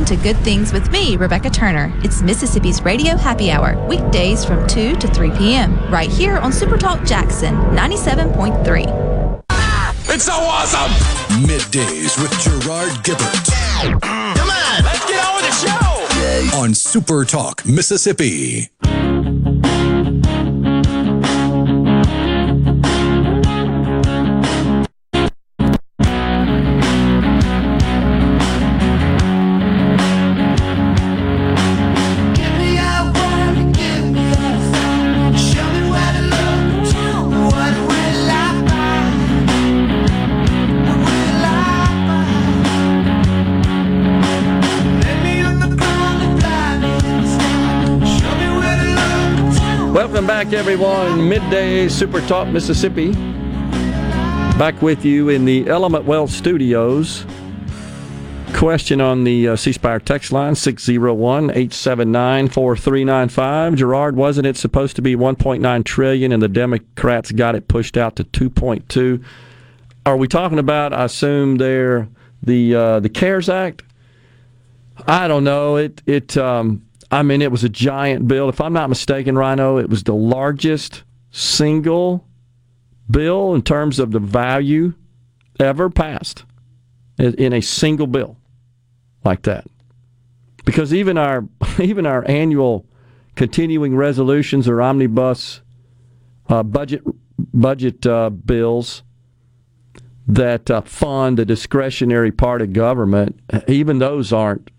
Tune in to Good Things with me, Rebecca Turner. It's Mississippi's Radio Happy Hour, weekdays from 2 to 3 p.m., right here on Super Talk Jackson 97.3. It's so awesome! Middays with Gerard Gibert. Come on, let's get on with the show. On Super Talk, Mississippi. Everyone. Midday Super Talk Mississippi. Back with you in the Element Wealth Studios. question on the uh, C Spire text line 601 879 4395. Gerard, wasn't it supposed to be 1.9 trillion and the Democrats got it pushed out to 2.2? Are we talking about, I assume, there the uh, the CARES Act? I don't know. It it um, I mean it was a giant bill. If I'm not mistaken, Rhino, it was the largest single bill in terms of the value ever passed in a single bill like that. Because even our even our annual continuing resolutions or omnibus uh, budget budget uh, bills that uh, fund the discretionary part of government, even those aren't.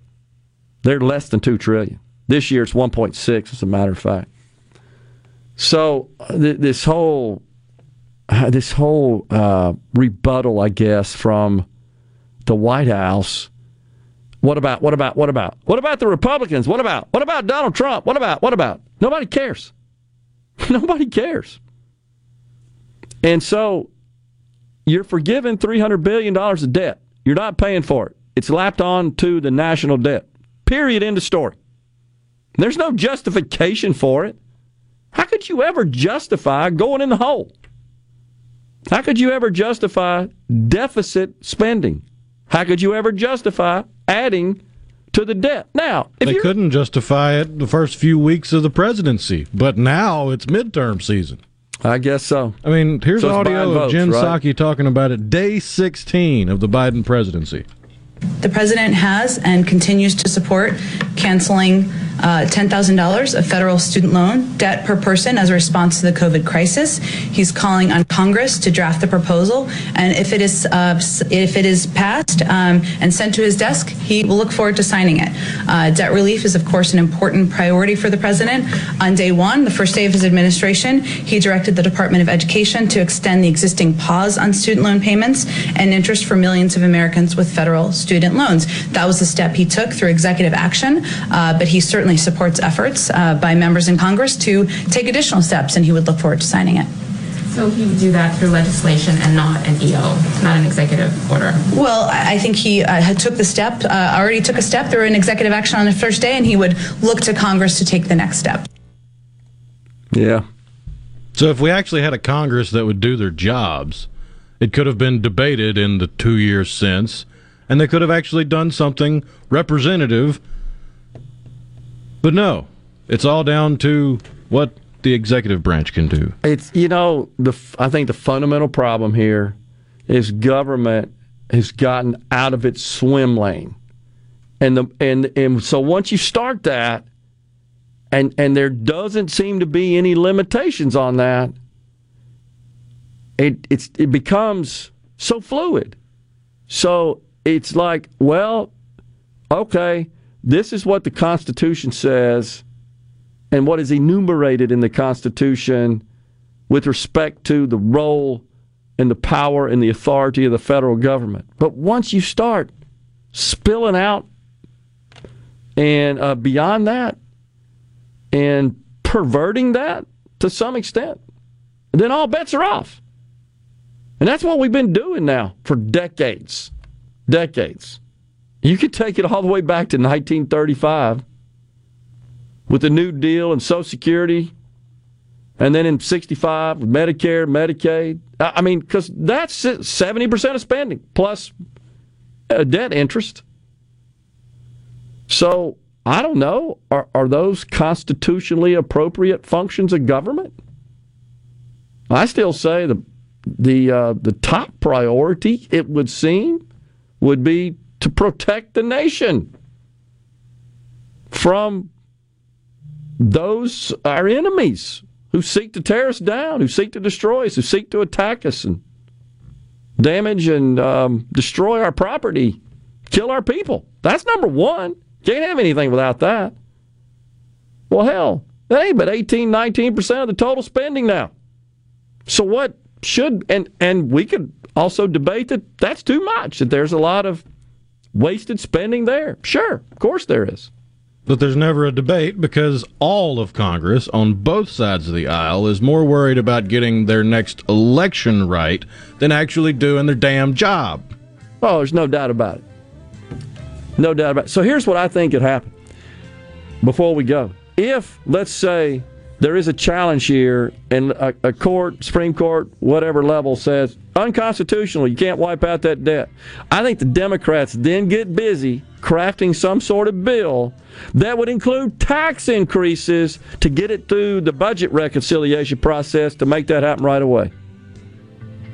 They're less than two trillion. This year it's 1.6, as a matter of fact. So th- this whole this whole uh, rebuttal, I guess, from the White House. What about, what about, what about? What about the Republicans? What about? What about Donald Trump? What about, what about? Nobody cares. Nobody cares. And so you're forgiven $300 billion of debt. You're not paying for it. It's lapped on to the national debt. Period. End of story. There's no justification for it. How could you ever justify going in the hole? How could you ever justify deficit spending? How could you ever justify adding to the debt? Now, they couldn't justify it the first few weeks of the presidency, but now it's midterm season. I guess so. I mean, here's So audio of votes, Jen right? Psaki talking about it day 16 of the Biden presidency. The president has and continues to support canceling uh, $10,000 of federal student loan debt per person as a response to the COVID crisis. He's calling on Congress to draft the proposal, and if it is uh, if it is passed um, and sent to his desk, he will look forward to signing it. Uh, debt relief is, of course, an important priority for the president. On day one, the first day of his administration, he directed the Department of Education to extend the existing pause on student loan payments and interest for millions of Americans with federal student loans. That was the step he took through executive action, uh, but he certainly supports efforts uh, by members in Congress to take additional steps, and he would look forward to signing it. So he would do that through legislation and not an EO, not an executive order. Well, I I think he uh, took the step, uh, already took a step through an executive action on the first day, and he would look to Congress to take the next step. Yeah. So if we actually had a Congress that would do their jobs, it could have been debated in the two years since, and they could have actually done something representative. But no, it's all down to what the executive branch can do. It's you know the I think the fundamental problem here is government has gotten out of its swim lane, and the and and so once you start that, and and there doesn't seem to be any limitations on that, it it's it becomes so fluid. So it's like, well, okay, this is what the Constitution says and what is enumerated in the Constitution with respect to the role and the power and the authority of the federal government. But once you start spilling out and uh, beyond that and perverting that to some extent, then all bets are off. And that's what we've been doing now for decades. Decades. You could take it all the way back to 1935 with the New Deal and Social Security, and then in 65 with Medicare, Medicaid. I mean, because that's 70% of spending plus uh, debt interest. So I don't know. Are, are those constitutionally appropriate functions of government? I still say the the uh, the top priority, it would seem, would be to protect the nation from those our enemies who seek to tear us down, who seek to destroy us, who seek to attack us and damage and um, destroy our property, kill our people. That's number one. Can't have anything without that. Well, hell, that ain't but 18, 19% of the total spending now. So what should, and, and we could also debate that that's too much, that there's a lot of wasted spending there. Sure, of course there is. But there's never a debate because all of Congress on both sides of the aisle is more worried about getting their next election right than actually doing their damn job. Oh, there's no doubt about it. No doubt about it. So here's what I think could happen before we go. If, let's say, there is a challenge here and a, a court, Supreme Court, whatever level says unconstitutional, you can't wipe out that debt. I think the Democrats then get busy crafting some sort of bill that would include tax increases to get it through the budget reconciliation process to make that happen right away.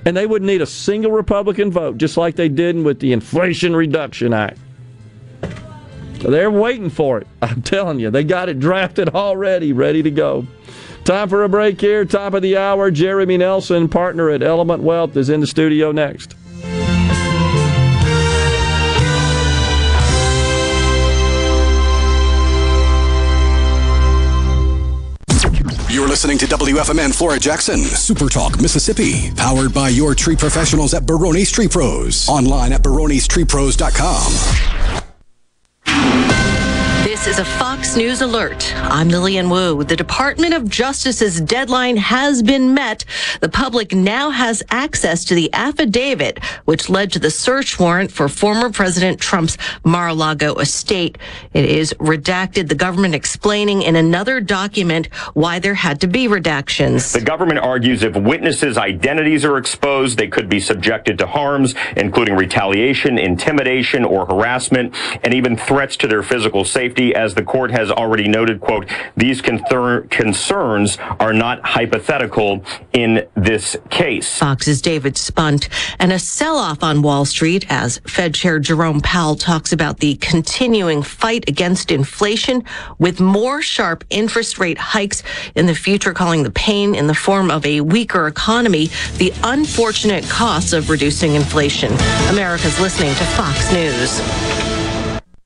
And they wouldn't need a single Republican vote, just like they did with the Inflation Reduction Act. They're waiting for it. I'm telling you, they got it drafted already, ready to go. Time for a break here. Top of the hour. Jeremy Nelson, partner at Element Wealth, is in the studio next. You're listening to WFMN Flora Jackson, Super Talk, Mississippi, powered by your tree professionals at Barone's Tree Pros. Online at baronestreepros.com. Is a Fox News alert. I'm Lillian Wu. The Department of Justice's deadline has been met. The public now has access to the affidavit, which led to the search warrant for former President Trump's Mar-a-Lago estate. It is redacted. The government explaining in another document why there had to be redactions. The government argues if witnesses' identities are exposed, they could be subjected to harms, including retaliation, intimidation, or harassment, and even threats to their physical safety as the court has already noted, quote, these concerns are not hypothetical in this case. Fox's David Spunt and a sell-off on Wall Street as Fed Chair Jerome Powell talks about the continuing fight against inflation with more sharp interest rate hikes in the future, calling the pain in the form of a weaker economy the unfortunate cost of reducing inflation. America's listening to Fox News.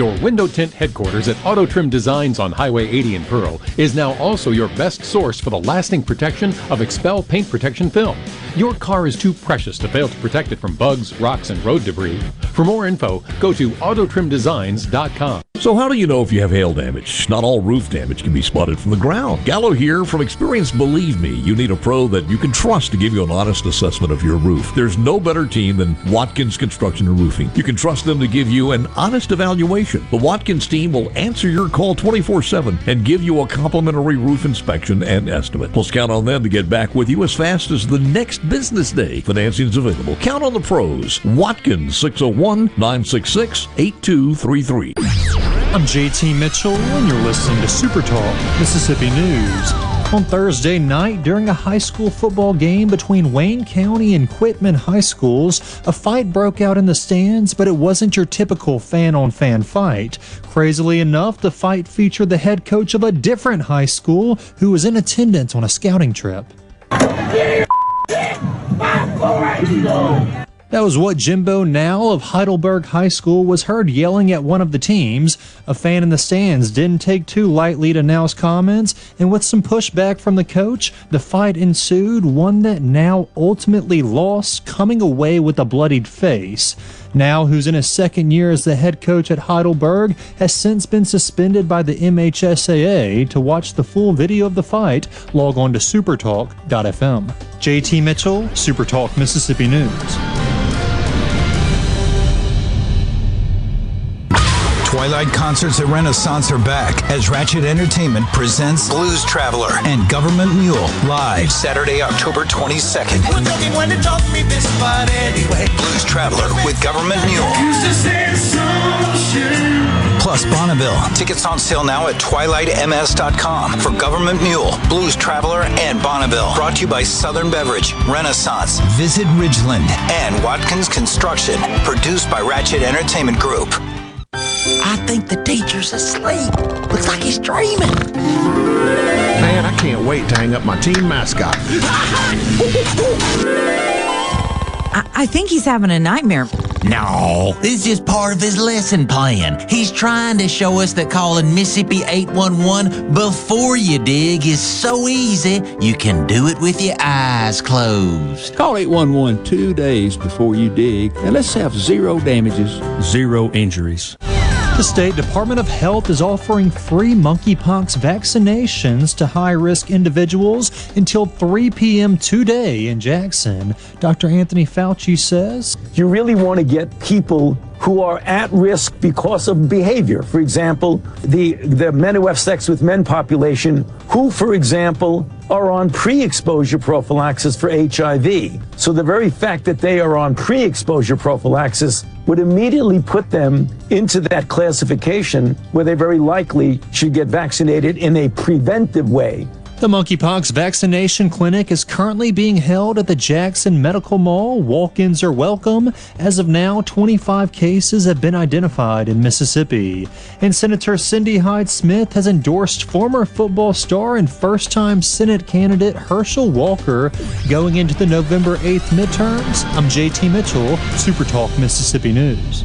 Your window tint headquarters at Auto Trim Designs on Highway 80 in Pearl is now also your best source for the lasting protection of XPEL paint protection film. Your car is too precious to fail to protect it from bugs, rocks, and road debris. For more info, go to autotrimdesigns.com. So, how do you know if you have hail damage? Not all roof damage can be spotted from the ground. Gallo here. From experience, believe me, you need a pro that you can trust to give you an honest assessment of your roof. There's no better team than Watkins Construction and Roofing. You can trust them to give you an honest evaluation. The Watkins team will answer your call 24 7 and give you a complimentary roof inspection and estimate. Plus, count on them to get back with you as fast as the next business day. Financing is available. Count on the pros. Watkins 601 966 8233. I'm JT Mitchell, and you're listening to Super Talk Mississippi News. On Thursday night, during a high school football game between Wayne County and Quitman High Schools, a fight broke out in the stands, but it wasn't your typical fan on fan fight. Crazily enough, the fight featured the head coach of a different high school who was in attendance on a scouting trip. That was what Jimbo Now of Heidelberg High School was heard yelling at one of the teams. A fan in the stands didn't take too lightly to Now's comments, and with some pushback from the coach, the fight ensued, one that Now ultimately lost, coming away with a bloodied face. Now, who's in his second year as the head coach at Heidelberg, has since been suspended by the MHSAA. To watch the full video of the fight, log on to supertalk.fm. JT Mitchell, Supertalk Mississippi News. Twilight concerts at Renaissance are back as Ratchet Entertainment presents Blues Traveler and Government Mule live Saturday, October 22nd. Blues Traveler with Government Mule. Plus Bonneville. Tickets on sale now at twilightms.com for Government Mule, Blues Traveler, and Bonneville. Brought to you by Southern Beverage, Renaissance, Visit Ridgeland, and Watkins Construction. Produced by Ratchet Entertainment Group. I think the teacher's asleep. Looks like he's dreaming. Man, I can't wait to hang up my team mascot. I, I think he's having a nightmare. No, this is just part of his lesson plan. He's trying to show us that calling Mississippi 811 before you dig is so easy, you can do it with your eyes closed. Call 811 two days before you dig, and let's have zero damages, zero injuries. The state Department of Health is offering free monkeypox vaccinations to high risk individuals until 3 p.m. today in Jackson. Dr. Anthony Fauci says You really want to get people who are at risk because of behavior. For example, the, the men who have sex with men population, who, for example, are on pre exposure prophylaxis for HIV. So the very fact that they are on pre exposure prophylaxis would immediately put them into that classification where they very likely should get vaccinated in a preventive way. The monkeypox vaccination clinic is currently being held at the Jackson Medical Mall. Walk ins are welcome. As of now, 25 cases have been identified in Mississippi. And Senator Cindy Hyde Smith has endorsed former football star and first time Senate candidate Herschel Walker going into the November 8th midterms. I'm JT Mitchell, Super Talk Mississippi News.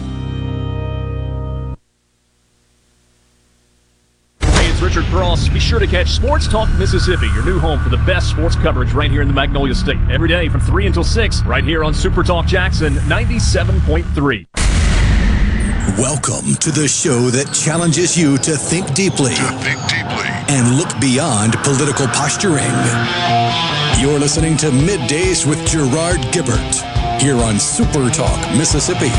Sure to catch Sports Talk Mississippi, your new home for the best sports coverage right here in the Magnolia State. Every day from 3 until 6, right here on Super Talk Jackson 97.3. Welcome to the show that challenges you to think deeply. To think deeply. And look beyond political posturing. You're listening to Middays with Gerard Gibert here on Super Talk, Mississippi.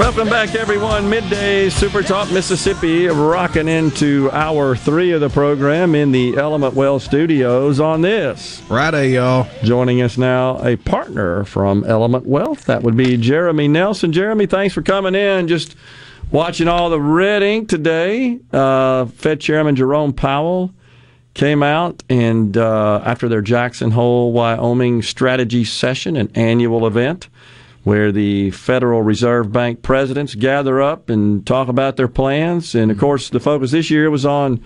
Welcome back, everyone. Midday Super Talk Mississippi, rocking into hour three of the program in the Element Wealth studios on this. Friday, y'all. Joining us now, a partner from Element Wealth. That would be Jeremy Nelson. Jeremy, thanks for coming in. Just watching all the red ink today. Uh, Fed Chairman Jerome Powell came out and uh, after their Jackson Hole, Wyoming strategy session, an annual event where the Federal Reserve Bank presidents gather up and talk about their plans. And of course, the focus this year was on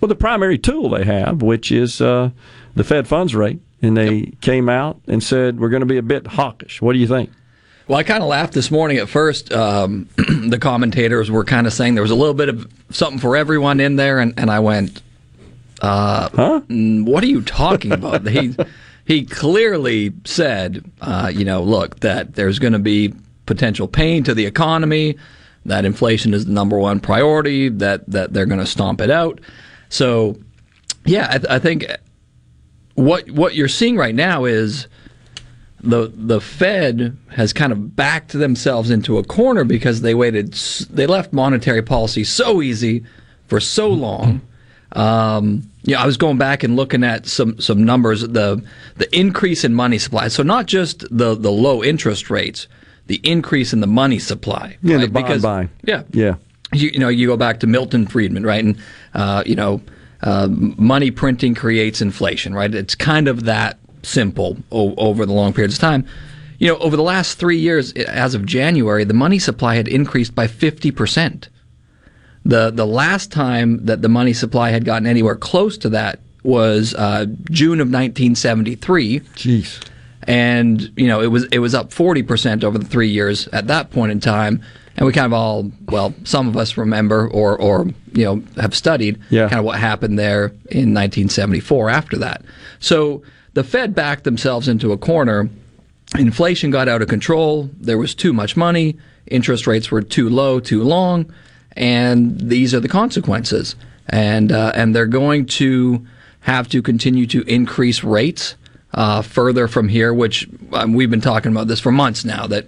well the primary tool they have, which is uh, the Fed funds rate. And they came out and said we're going to be a bit hawkish. What do you think? Well, I kind of laughed this morning at first. Um, the commentators were kind of saying there was a little bit of something for everyone in there, and, and I went, uh, huh? What are you talking about? he he clearly said, uh, you know, look, that there's going to be potential pain to the economy, that inflation is the number one priority, that that they're going to stomp it out. So, yeah, I, th- I think what what you're seeing right now is the the Fed has kind of backed themselves into a corner because they waited they left monetary policy so easy for so long. Um, yeah, I was going back and looking at some some numbers. The the increase in money supply. So not just the the low interest rates, the increase in the money supply. Yeah, the bond Because- buying. Yeah, Yeah. you, you know, you go back to Milton Friedman, right? And, uh, you know, uh, money printing creates inflation, right? It's kind of that simple o- over the long periods of time. You know, over the last three years, as of January, the money supply had increased by 50%. The, the last time that the money supply had gotten anywhere close to that was uh, June of 1973. Jeez. And you know it was it was up forty percent over the three years at that point in time, and we kind of all well some of us remember or or you know have studied Yeah. kind of what happened there in 1974 after that. So the Fed backed themselves into a corner. Inflation got out of control. There was too much money. Interest rates were too low, too long, and these are the consequences. And uh, and they're going to have to continue to increase rates uh, further from here, which um, we've been talking about this for months now. That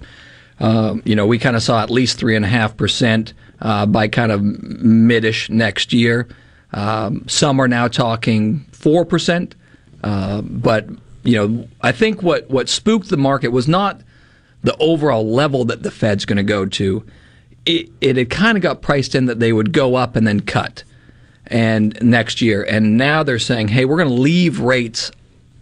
uh, you know we kind of saw at least three and a half percent uh, by kind of midish next year. Um, some are now talking four percent, uh, but you know I think what what spooked the market was not the overall level that the Fed's going to go to. It, it had kind of got priced in that they would go up and then cut and next year. And now they're saying, hey, we're going to leave rates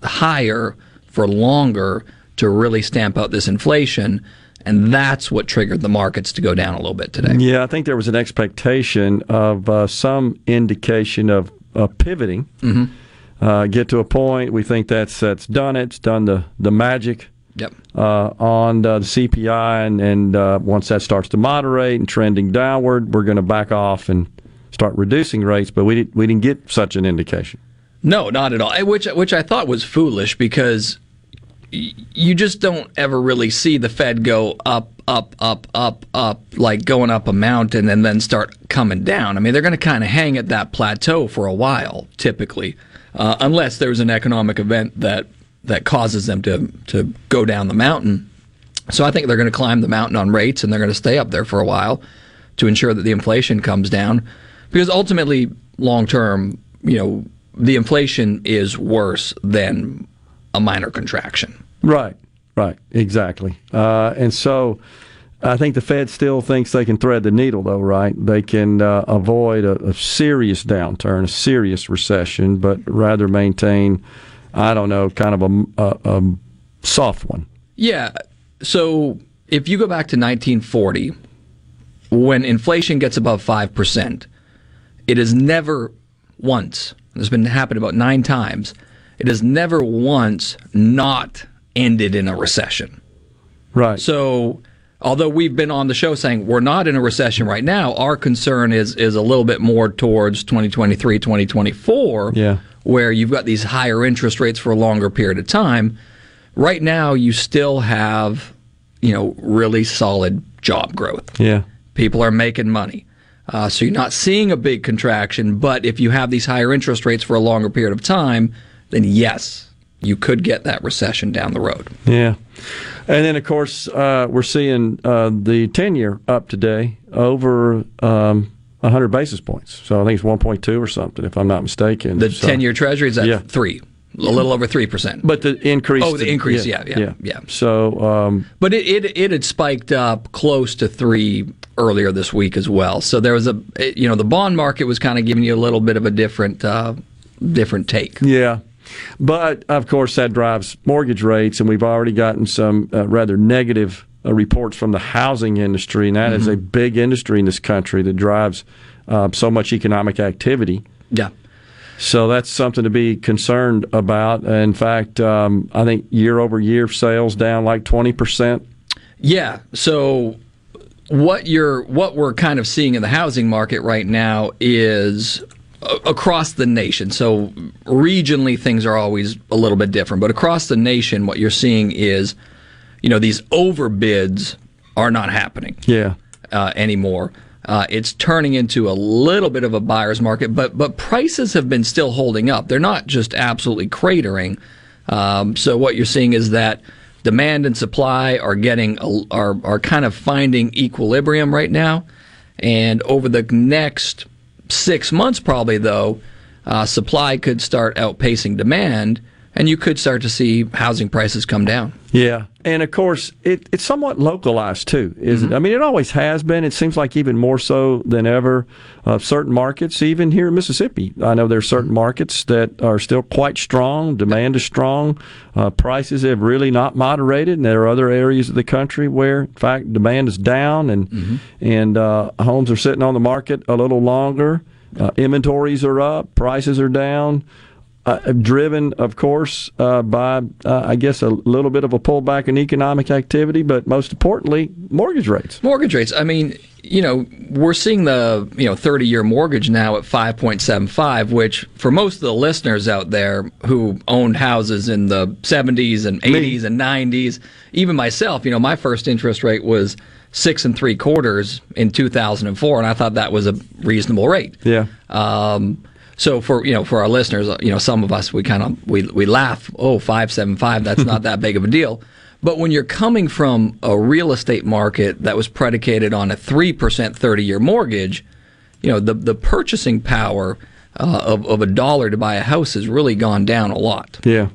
higher for longer to really stamp out this inflation. And that's what triggered the markets to go down a little bit today. Yeah, I think there was an expectation of uh, some indication of uh, pivoting. Mm-hmm. Uh, get to a point, we think that's that's done. It. It's done the the magic. Yep. Uh, on the CPI, and, and uh, once that starts to moderate and trending downward, we're going to back off and start reducing rates. But we did, we didn't get such an indication. No, not at all. Which which I thought was foolish because you just don't ever really see the Fed go up, up, up, up, up, like going up a mountain and then start coming down. I mean, they're going to kind of hang at that plateau for a while, typically, uh, unless there's an economic event that that causes them to to go down the mountain. So I think they're going to climb the mountain on rates and they're going to stay up there for a while to ensure that the inflation comes down because ultimately long term, you know, the inflation is worse than a minor contraction. Right, right, exactly. Uh, and so I think the Fed still thinks they can thread the needle, though, right? They can uh, avoid a, a serious downturn, a serious recession, but rather maintain, I don't know, kind of a, a, a soft one. Yeah. So if you go back to 1940, when inflation gets above 5%, it has never once, it's been happened about nine times, it has never once not ended in a recession. Right. So although we've been on the show saying we're not in a recession right now, our concern is is a little bit more towards 2023, 2024, Yeah. Where you've got these higher interest rates for a longer period of time. Right now, you still have, you know, really solid job growth. Yeah. People are making money. Uh, so you're not seeing a big contraction, but if you have these higher interest rates for a longer period of time, then yes, you could get that recession down the road. Yeah. And then, of course, uh, we're seeing uh, the 10 year up today over um, 100 basis points. So I think it's 1.2 or something, if I'm not mistaken. The So- 10 year treasury is at Yeah. three, a little over 3%. But the increase. Oh, the increase, yeah, yeah, yeah. So, um, But it, it it had spiked up close to three earlier this week as well. So there was a you know the bond market was kind of giving you a little bit of a different uh, different take. Yeah. But of course, that drives mortgage rates, and we've already gotten some uh, rather negative uh, reports from the housing industry, and that is Mhm. a big industry in this country that drives uh, so much economic activity. Yeah. So that's something to be concerned about. In fact, um, I think year over year sales down like 20%. Yeah. So what you're what we're kind of seeing in the housing market right now is across the nation. So regionally things are always a little bit different, but across the nation what you're seeing is you know these overbids are not happening. Yeah. uh, anymore. Uh, it's turning into a little bit of a buyer's market, but but prices have been still holding up. They're not just absolutely cratering. Um, so what you're seeing is that demand and supply are getting are are kind of finding equilibrium right now, and over the next six months, probably though, uh, supply could start outpacing demand, and you could start to see housing prices come down. Yeah, and of course it, it's somewhat localized too, isn't it? I mean, it always has been. It seems like even more so than ever. Uh, certain markets, even here in Mississippi, I know there are certain markets that are still quite strong. Demand is strong. Uh, prices have really not moderated, and there are other areas of the country where, in fact, demand is down, and and uh, homes are sitting on the market a little longer. Uh, inventories are up, prices are down uh, driven, of course, uh, by uh, I guess a little bit of a pullback in economic activity, but most importantly, mortgage rates. Mortgage rates. I mean, you know, we're seeing the you know 30 year mortgage now at 5.75, which for most of the listeners out there who owned houses in the 70s and 80s and 90s, even myself, you know, my first interest rate was six and three quarters in 2004, and I thought that was a reasonable rate. Yeah. Um, so for you know for our listeners, you know some of us we kind of we we laugh. Oh, five seven five. That's not that big of a deal. But when you're coming from a real estate market that was predicated on a three percent thirty year mortgage, you know the the purchasing power uh, of of a dollar to buy a house has really gone down a lot. Yeah.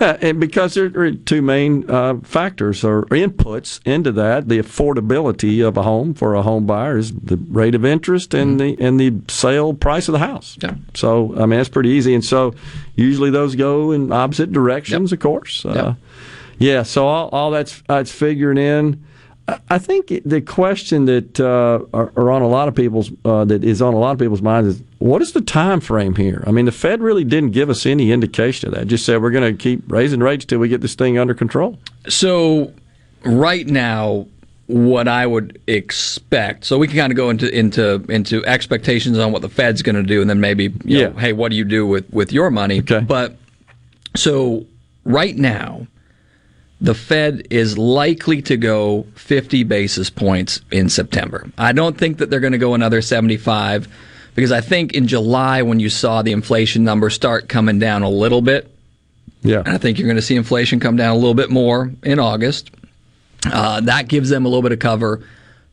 Uh, and because there are two main uh, factors or inputs into that, the affordability of a home for a home buyer is the rate of interest and the and the sale price of the house. Yeah. So I mean that's pretty easy, and so usually those go in opposite directions, of course. Uh, yeah. So all, all that's that's figuring in. I- think the question that uh, are, are on a lot of people's uh, that is on a lot of people's minds is what is the time frame here? I mean, the Fed really didn't give us any indication of that. Just said we're going to keep raising rates till we get this thing under control. So right now, what I would expect. So we can kind of go into into into expectations on what the Fed's going to do, and then maybe you know, Yeah. hey, what do you do with with your money? Okay. But so right now, the Fed is likely to go 50 basis points in September. I don't think that they're going to go another 75 because I think in July when you saw the inflation numbers start coming down a little bit, yeah, and I think you're going to see inflation come down a little bit more in August. Uh, that gives them a little bit of cover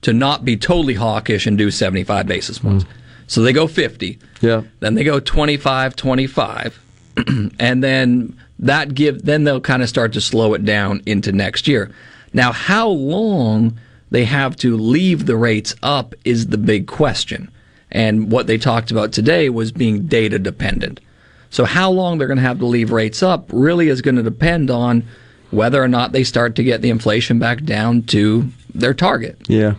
to not be totally hawkish and do 75 basis points. So they go 50. Yeah. Then they go 25, 25. and then that give then they'll kind of start to slow it down into next year. Now, how long they have to leave the rates up is the big question. And what they talked about today was being data dependent. So how long they're going to have to leave rates up really is going to depend on whether or not they start to get the inflation back down to their target. Yeah.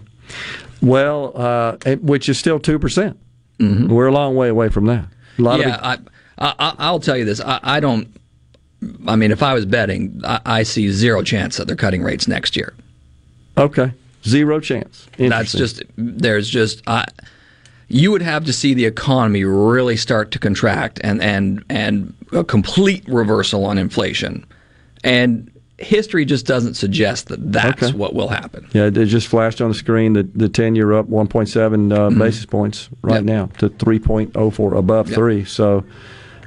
Well, uh, which is still 2%. percent We're a long way away from that. A lot yeah, of it, I, I, I'll tell you this. I, I don't. I mean, if I was betting, I, I see zero chance that they're cutting rates next year. okay. Zero chance. That's just there's just I, you would have to see the economy really start to contract and and and a complete reversal on inflation, and history just doesn't suggest that that's Okay. what will happen. Yeah, it just flashed on the screen that the 10 year up 1.7 uh, basis points right now to 3.04 above Yep. 3. So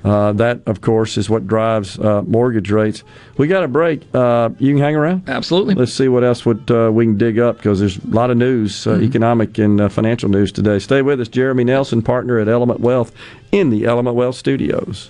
uh, that, of course, is what drives uh, mortgage rates. We got a break. Uh, you can hang around? Absolutely. Let's see what else would, uh, we can dig up because there's a lot of news, uh, economic and uh, financial news today. Stay with us. Jeremy Nelson, partner at Element Wealth in the Element Wealth studios.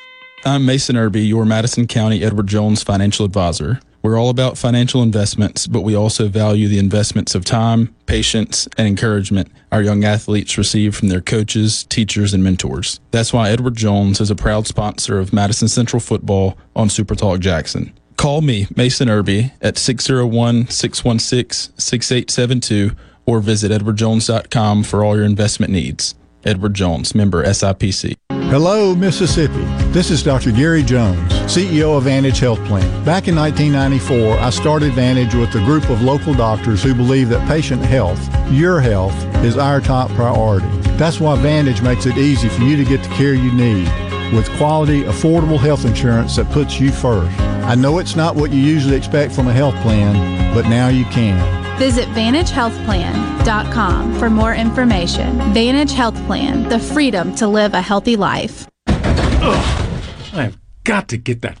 I'm Mason Irby, your Madison County Edward Jones financial advisor. We're all about financial investments, but we also value the investments of time, patience, and encouragement our young athletes receive from their coaches, teachers, and mentors. That's why Edward Jones is a proud sponsor of Madison Central Football on Super Talk Jackson. Call me, Mason Irby, at 601 616 6872 or visit edwardjones.com for all your investment needs. Edward Jones, member SIPC. Hello, Mississippi. This is Dr. Gary Jones, CEO of Vantage Health Plan. Back in 1994, I started Vantage with a group of local doctors who believe that patient health, your health, is our top priority. That's why Vantage makes it easy for you to get the care you need with quality, affordable health insurance that puts you first. I know it's not what you usually expect from a health plan, but now you can. Visit VantageHealthPlan.com for more information. Vantage Health Plan, the freedom to live a healthy life. I've got to get that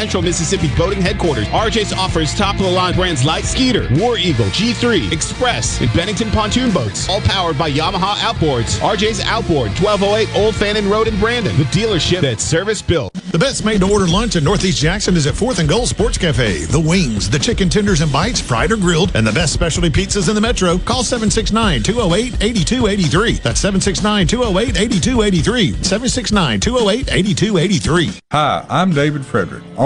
central Mississippi boating headquarters. RJ's offers top of the line brands like Skeeter, War Eagle, G3, Express, and Bennington pontoon boats, all powered by Yamaha Outboards. RJ's Outboard, 1208 Old Fannin Road in Brandon, the dealership that's service built. The best made to order lunch in Northeast Jackson is at 4th and Gold Sports Cafe. The wings, the chicken tenders and bites, fried or grilled, and the best specialty pizzas in the metro. Call 769 208 8283. That's 769 208 8283. 769 208 8283. Hi, I'm David Frederick,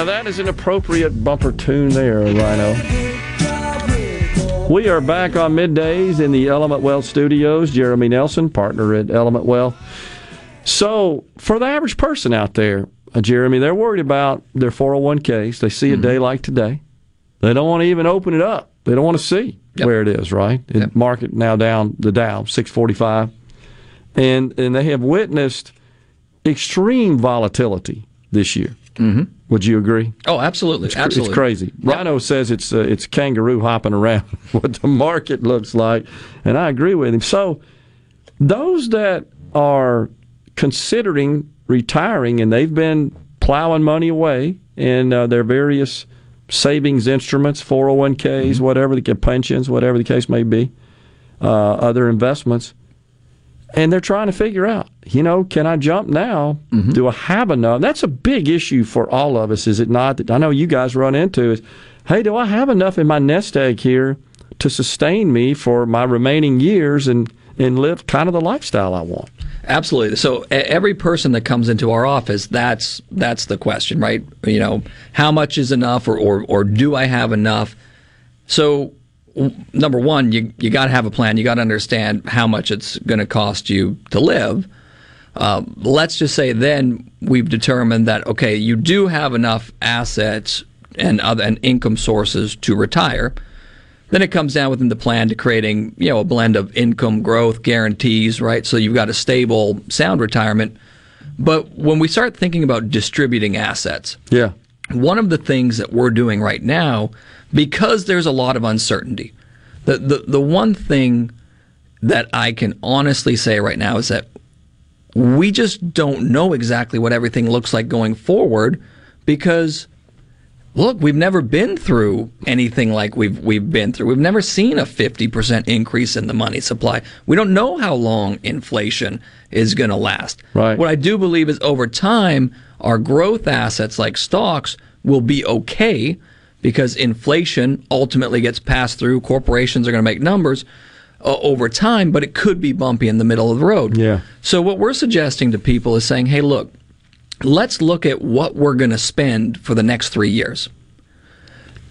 Now that is an appropriate bumper tune there, Rhino. We are back on middays in the Element Wealth studios. Jeremy Nelson, partner at Element Wealth. So, for the average person out there, uh, Jeremy, they're worried about their 401ks. They see a day like today. They don't want to even open it up. They don't want to see where it is, right? The market now down, the Dow, 645. And, and they have witnessed extreme volatility this year. Mm-hmm. Would you agree? Oh, absolutely, It's, absolutely. it's crazy. Rhino says it's uh, it's kangaroo hopping around what the market looks like, and I agree with him. So those that are considering retiring and they've been plowing money away in uh, their various savings instruments, 401ks, Mm-hmm. whatever the pensions, whatever the case may be, uh, other investments, and they're trying to figure out, you know, can I jump now? Mm-hmm. Do I have enough? That's a big issue for all of us, is it not? That I know you guys run into is, hey, do I have enough in my nest egg here to sustain me for my remaining years and and live kind of the lifestyle I want? Absolutely. So every person that comes into our office, that's that's the question, right? You know, how much is enough, or or, or do I have enough? So number one, you you got to have a plan. You got to understand how much it's going to cost you to live. Uh, let's just say then we've determined that okay, you do have enough assets and other and income sources to retire. Then it comes down within the plan to creating, you know, a blend of income growth guarantees, right? So you've got a stable, sound retirement. But when we start thinking about distributing assets, yeah, one of the things that we're doing right now, because there's a lot of uncertainty, the the, the one thing that I can honestly say right now is that we just don't know exactly what everything looks like going forward because look, we've never been through anything like we've we've been through. We've never seen a 50% increase in the money supply. We don't know how long inflation is going to last. Right. What I do believe is over time our growth assets like stocks will be okay because inflation ultimately gets passed through. Corporations are going to make numbers uh, over time, but it could be bumpy in the middle of the road. Yeah. So what we're suggesting to people is saying, "Hey, look, let's look at what we're going to spend for the next three years.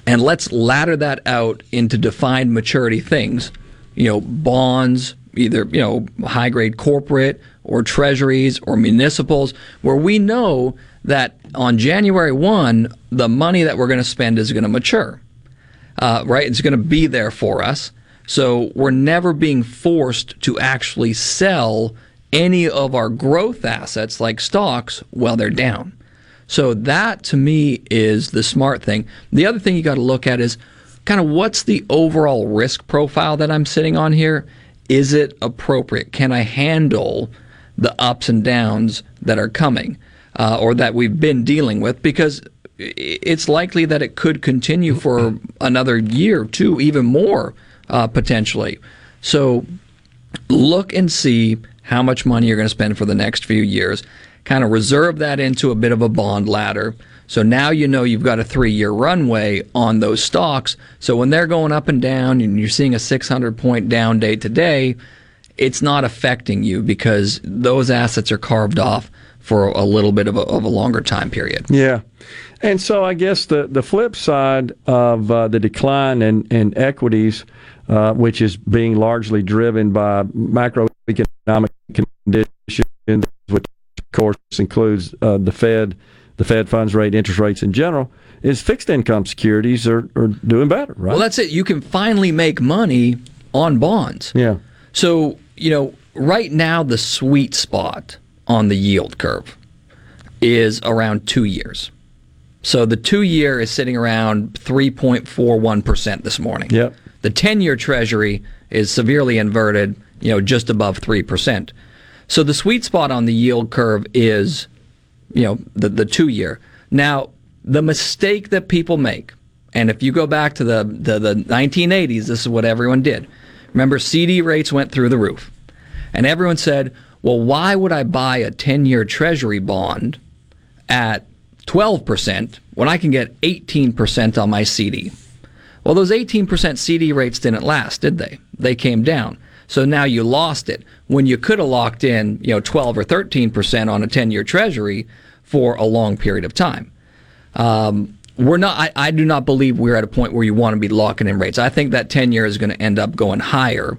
And let's ladder that out into defined maturity things, you know, bonds, either you know high grade corporate or treasuries or municipals, where we know that on January one the money that we're going to spend is going to mature, uh, right? It's going to be there for us. So we're never being forced to actually sell any of our growth assets like stocks while they're down. So that to me is the smart thing. The other thing you got to look at is kind of what's the overall risk profile that I'm sitting on here? Is it appropriate? Can I handle the ups and downs that are coming uh, or that we've been dealing with? Because it's likely that it could continue for another year, two, even more uh, potentially. So look and see how much money you're going to spend for the next few years. Kind of reserve that into a bit of a bond ladder. So now you know you've got a three year runway on those stocks. So when they're going up and down and you're seeing a 600 point down day today, it's not affecting you because those assets are carved off for a little bit of a, of a longer time period. Yeah. And so I guess the, the flip side of uh, the decline in, in equities, uh, which is being largely driven by macroeconomic conditions, which of course includes uh, the Fed, the Fed funds rate, interest rates in general, is fixed income securities are, are doing better, right? Well, that's it. You can finally make money on bonds. Yeah. So, you know, right now the sweet spot on the yield curve is around two years. So the two year is sitting around 3.41% this morning. Yep. The 10 year treasury is severely inverted, you know, just above 3%. So the sweet spot on the yield curve is, you know, the, the two year. Now, the mistake that people make, and if you go back to the, the, the 1980s, this is what everyone did. Remember, CD rates went through the roof. And everyone said, well, why would I buy a 10 year treasury bond at 12% when I can get 18% on my CD? Well, those 18% CD rates didn't last, did they? They came down. So now you lost it when you could have locked in, you know, 12 or 13% on a 10 year treasury for a long period of time. Um, we're not, I, I do not believe we're at a point where you want to be locking in rates. I think that 10 year is going to end up going higher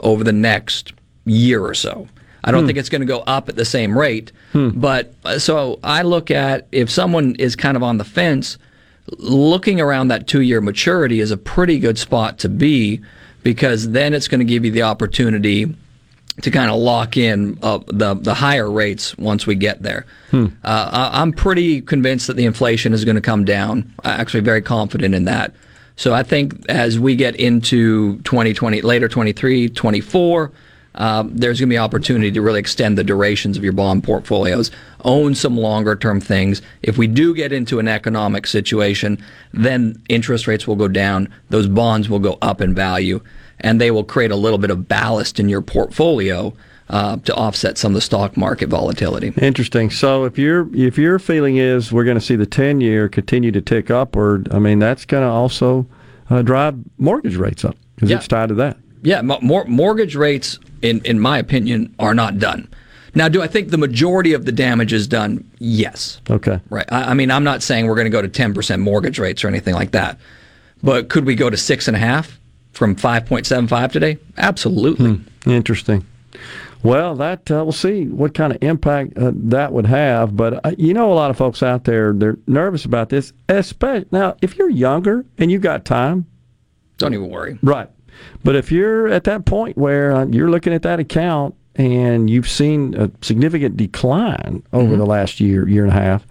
over the next year or so. I don't Hmm. think it's going to go up at the same rate. Hmm. But uh, so I look at if someone is kind of on the fence, looking around that two year maturity is a pretty good spot to be because then it's going to give you the opportunity to kind of lock in uh, the the higher rates once we get there. Hmm. Uh, I- I'm pretty convinced that the inflation is going to come down. I'm actually very confident in that. So I think as we get into 2020, later 23, 24, um, there's going to be opportunity to really extend the durations of your bond portfolios, own some longer term things. If we do get into an economic situation, then interest rates will go down, those bonds will go up in value, and they will create a little bit of ballast in your portfolio uh, to offset some of the stock market volatility. Interesting. So if your if your feeling is we're going to see the ten year continue to tick upward, I mean that's going to also uh, drive mortgage rates up because Yeah. it's tied to that. Yeah, mor- mortgage rates, in in my opinion, are not done. Now, do I think the majority of the damage is done? Yes. Okay. Right. I, I mean, I'm not saying we're going to go to 10% mortgage rates or anything like that, but could we go to six and a half from 5.75 today? Absolutely. Hmm. Interesting. Well, that uh, we'll see what kind of impact uh, that would have. But uh, you know, a lot of folks out there they're nervous about this. Especially now, if you're younger and you've got time, Don't even worry. Right. But if you're at that point where uh, you're looking at that account and you've seen a significant decline over Mhm. the last year, year and a half,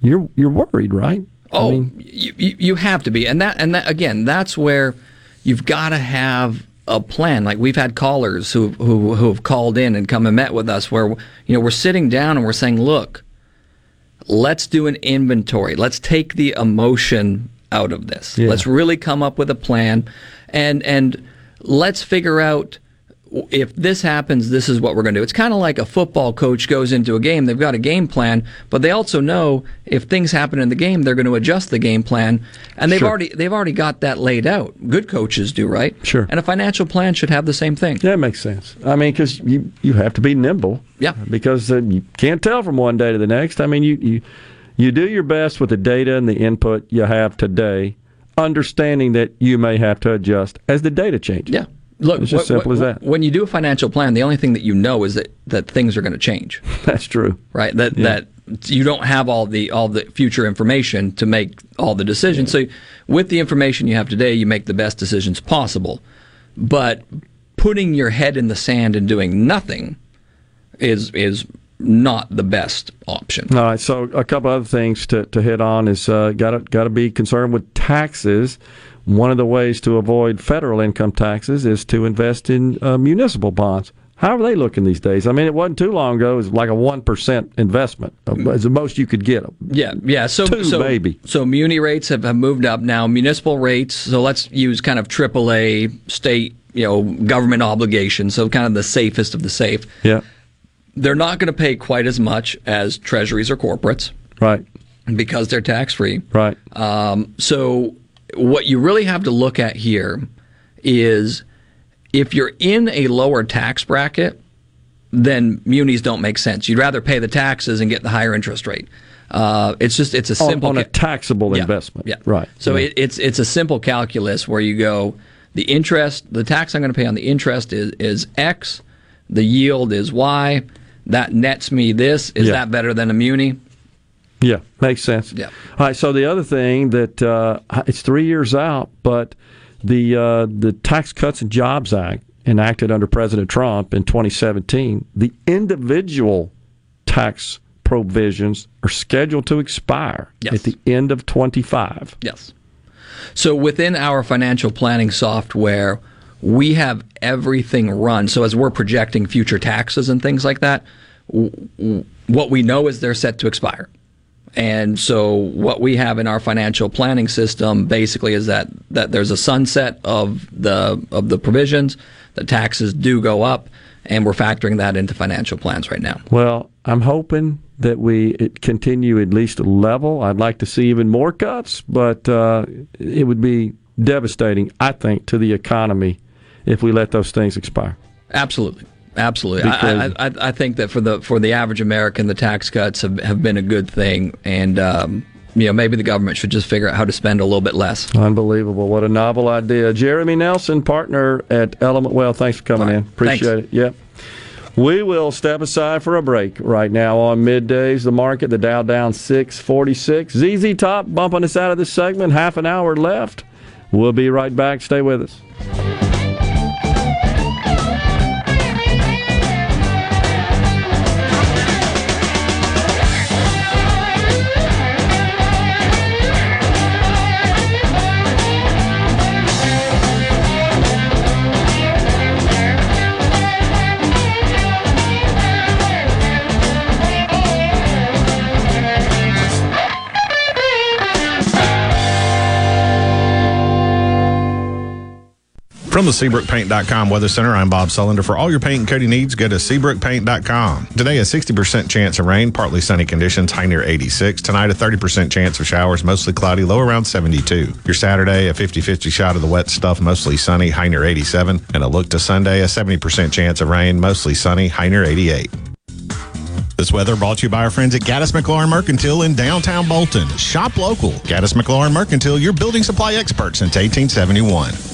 you're you're worried, right? Oh, you, you you have to be, and that and that again, that's where you've got to have a plan. Like we've had callers who who who have called in and come and met with us, where you know we're sitting down and we're saying, look, let's do an inventory. Let's take the emotion out of this. Yeah. Let's really come up with a plan, and and let's figure out if this happens, this is what we're going to do. It's kind of like a football coach goes into a game. They've got a game plan, but they also know if things happen in the game, they're going to adjust the game plan, and they've Sure. already they've already got that laid out. Good coaches do, right? Sure. And a financial plan should have the same thing. Yeah, That makes sense. I mean, because you you have to be nimble. Yeah. Because uh, you can't tell from one day to the next. I mean, you you you do your best with the data and the input you have today, understanding that you may have to adjust as the data changes. Yeah. Look, it's just simple as that. When you do a financial plan, the only thing that you know is that, that things are going to change. That's true. Right. That Yeah. that you don't have all the all the future information to make all the decisions. So with the information you have today, you make the best decisions possible. But putting your head in the sand and doing nothing is is not the best option. All right. So a couple other things to, to hit on is uh, got to got to be concerned with taxes. One of the ways to avoid federal income taxes is to invest in uh, municipal bonds. How are they looking these days? I mean, it wasn't too long ago. It was like a one percent investment. Uh, It's the most you could get. Yeah, yeah. So, Two, so maybe. So muni rates have, have moved up now. Municipal rates. So let's use kind of AAA state, you know, government obligations. So kind of the safest of the safe. Yeah. They're not going to pay quite as much as treasuries or corporates. Right. Because they're tax free. Right. Um, so what you really have to look at here is if you're in a lower tax bracket, then munis don't make sense. You'd rather pay the taxes and get the higher interest rate. Uh, it's just it's a simple on a taxable Yeah, investment. Yeah, Right. So Yeah. it, it's it's a simple calculus where you go the interest, the tax I'm going to pay on the interest is is X, the yield is Y. That nets me this. Is Yeah. that better than a muni? Yeah, makes sense. Yeah. All right. So the other thing that uh, it's three years out, but the uh, the Tax Cuts and Jobs Act enacted under President Trump in 2017, the individual tax provisions are scheduled to expire at the end of 25. Yes. So within our financial planning software, we have everything run. So as we're projecting future taxes and things like that, what we know is they're set to expire. And so what we have in our financial planning system basically is that, that there's a sunset of the of the provisions, the taxes do go up, and we're factoring that into financial plans right now. Well, I'm hoping that we continue at least a level. I'd like to see even more cuts, but uh, it would be devastating, I think, to the economy if we let those things expire. Absolutely. Absolutely, I, I, I, think that for the for the average American, the tax cuts have, have been a good thing, and um, you know maybe the government should just figure out how to spend a little bit less. Unbelievable. What a novel idea. Jeremy Nelson, partner at Element Wealth, thanks for coming in. Appreciate it. Yep. We will step aside for a break right now on middays. The market, the Dow down 646. ZZ Top bumping us out of this segment. Half an hour left. We'll be right back. Stay with us. From the SeabrookPaint.com Weather Center, I'm Bob Sullender. For all your paint and coating needs, go to SeabrookPaint.com. Today, a 60% chance of rain, partly sunny conditions, high near 86. Tonight, a 30% chance of showers, mostly cloudy, low around 72. Your Saturday, a 50 50 shot of the wet stuff, mostly sunny, high near 87. And a look to Sunday, a 70% chance of rain, mostly sunny, high near 88. This weather brought to you by our friends at Gaddis McLaurin Mercantile in downtown Bolton. Shop local. Gaddis McLaurin Mercantile, your building supply expert since 1871.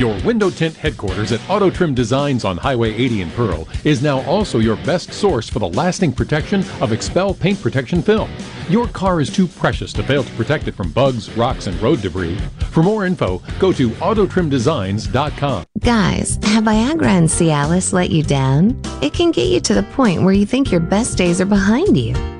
Your window tint headquarters at Auto Trim Designs on Highway 80 in Pearl is now also your best source for the lasting protection of XPEL paint protection film. Your car is too precious to fail to protect it from bugs, rocks, and road debris. For more info, go to autotrimdesigns.com. Guys, have Viagra and Cialis let you down? It can get you to the point where you think your best days are behind you.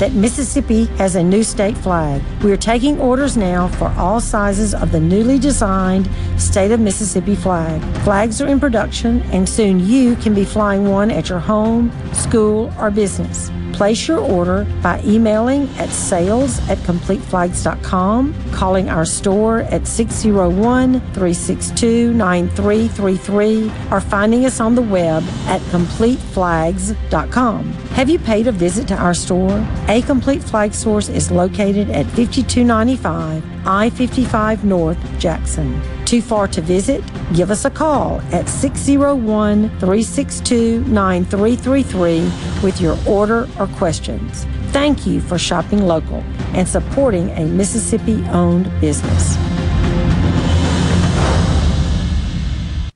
that Mississippi has a new state flag. We are taking orders now for all sizes of the newly designed state of Mississippi flag. Flags are in production, and soon you can be flying one at your home, school, or business. Place your order by emailing at sales at completeflags.com, calling our store at 601 362 9333, or finding us on the web at completeflags.com. Have you paid a visit to our store? A Complete Flag Source is located at 5295 I 55 North, Jackson. Too far to visit? Give us a call at 601 362 9333 with your order or questions. Thank you for shopping local and supporting a Mississippi owned business.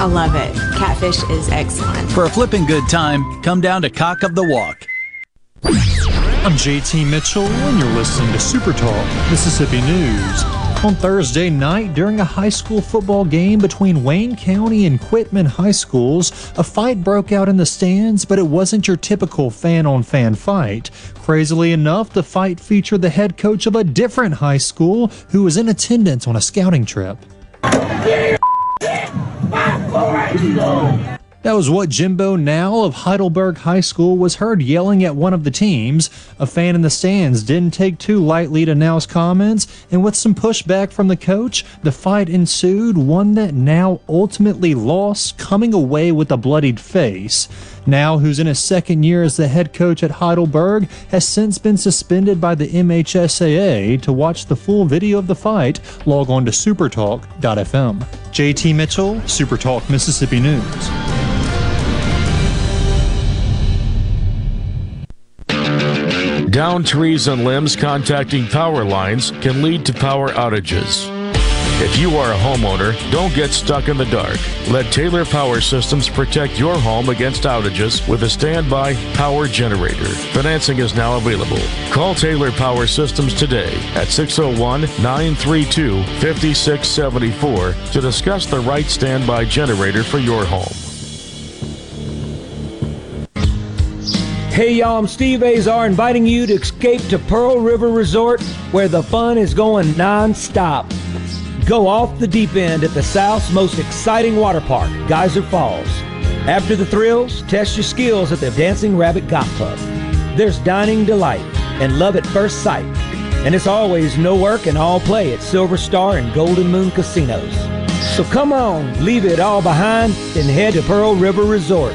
I love it. Catfish is excellent. For a flipping good time, come down to Cock of the Walk. I'm JT Mitchell, and you're listening to Super Talk Mississippi News. On Thursday night, during a high school football game between Wayne County and Quitman High Schools, a fight broke out in the stands, but it wasn't your typical fan on fan fight. Crazily enough, the fight featured the head coach of a different high school who was in attendance on a scouting trip. That was what Jimbo Now of Heidelberg High School was heard yelling at one of the teams. A fan in the stands didn't take too lightly to Now's comments, and with some pushback from the coach, the fight ensued, one that Now ultimately lost, coming away with a bloodied face. Now, who's in his second year as the head coach at Heidelberg, has since been suspended by the MHSAA. To watch the full video of the fight, log on to supertalk.fm. JT Mitchell, Supertalk Mississippi News. Down trees and limbs contacting power lines can lead to power outages. If you are a homeowner, don't get stuck in the dark. Let Taylor Power Systems protect your home against outages with a standby power generator. Financing is now available. Call Taylor Power Systems today at 601 932 5674 to discuss the right standby generator for your home. Hey y'all, I'm Steve Azar inviting you to escape to Pearl River Resort where the fun is going non-stop. Go off the deep end at the South's most exciting water park, Geyser Falls. After the thrills, test your skills at the Dancing Rabbit Golf Club. There's dining delight and love at first sight. And it's always no work and all play at Silver Star and Golden Moon casinos. So come on, leave it all behind and head to Pearl River Resort.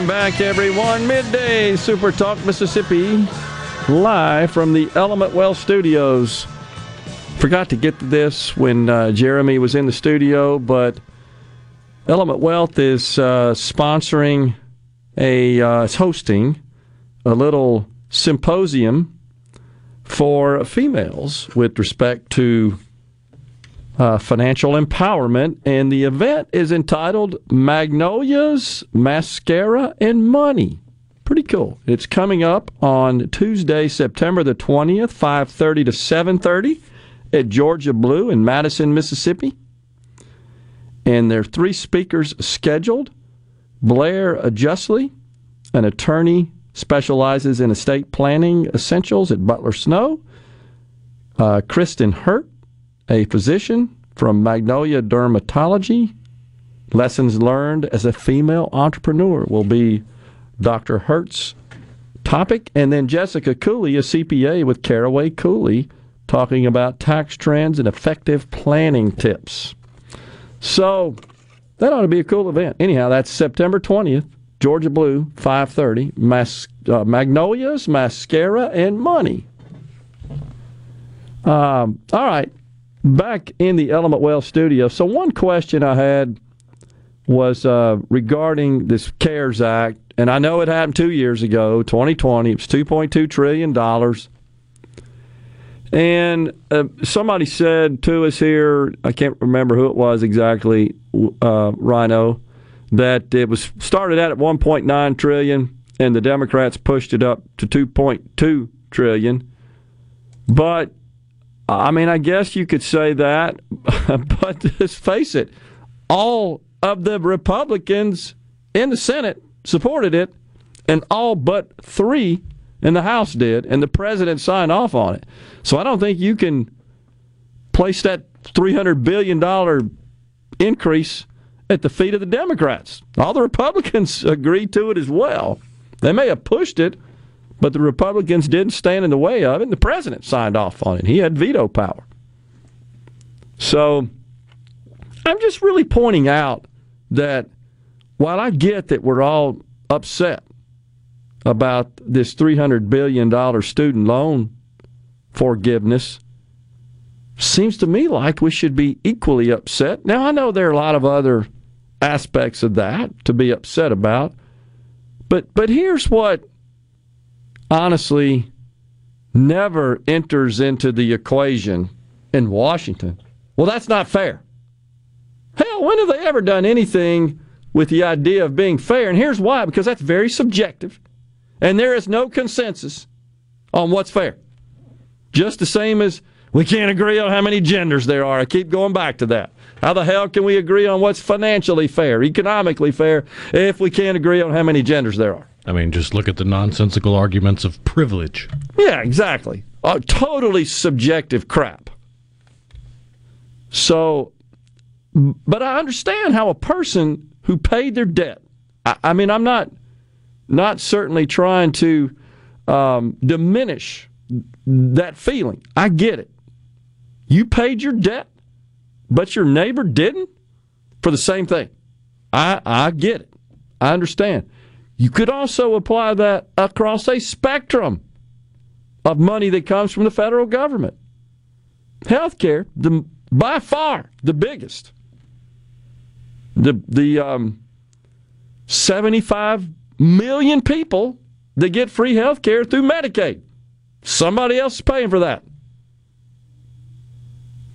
Welcome back, everyone. Midday Super Talk Mississippi, live from the Element Wealth Studios. Forgot to get to this when uh, Jeremy was in the studio, but Element Wealth is uh, sponsoring a, uh, hosting a little symposium for females with respect to uh, financial empowerment. And the event is entitled Magnolias, Mascara, and Money. Pretty cool. It's coming up on Tuesday, September the 20th, 5.30 to 7.30 at Georgia Blue in Madison, Mississippi. And there are three speakers scheduled. Blair Jusley, an attorney specializes in estate planning essentials at Butler Snow. Uh, Kristen Hurt, a physician from Magnolia Dermatology. Lessons learned as a female entrepreneur will be Dr. Hurt's topic. And then Jessica Cooley, a CPA with Caraway Cooley, talking about tax trends and effective planning tips. So that ought to be a cool event. Anyhow, that's September 20th, Georgia Blue, 5:30. Mas- uh, Magnolias, mascara, and money. Um, all right, back in the Element Wealth studio. So one question I had was uh, regarding this CARES Act, and I know it happened two years ago, 2020. It was 2.2 trillion dollars. And uh, somebody said to us here, I can't remember who it was exactly, uh, Rhino, that it was started out at 1.9 trillion, and the Democrats pushed it up to 2.2 trillion. But I mean, I guess you could say that, but let's face it, all of the Republicans in the Senate supported it, and all but three in the House did, and the president signed off on it. So I don't think you can place that $300 billion increase at the feet of the Democrats. All the Republicans agreed to it as well. They may have pushed it, but the Republicans didn't stand in the way of it, and the president signed off on it. He had veto power. So I'm just really pointing out that while I get that we're all upset about this $300 billion student loan forgiveness, seems to me like we should be equally upset. Now, I know there are a lot of other aspects of that to be upset about, but, but here's what honestly never enters into the equation in Washington. Well, that's not fair. Hell, when have they ever done anything with the idea of being fair? And here's why because that's very subjective. And there is no consensus on what's fair. Just the same as we can't agree on how many genders there are. I keep going back to that. How the hell can we agree on what's financially fair, economically fair, if we can't agree on how many genders there are? I mean, just look at the nonsensical arguments of privilege. Yeah, exactly. Uh, totally subjective crap. So, but I understand how a person who paid their debt, I, I mean, I'm not not certainly trying to um, diminish that feeling. I get it. You paid your debt, but your neighbor didn't for the same thing. I, I get it. I understand. You could also apply that across a spectrum of money that comes from the federal government. Healthcare, the by far the biggest. The the um, 75 million people that get free health care through Medicaid. Somebody else is paying for that.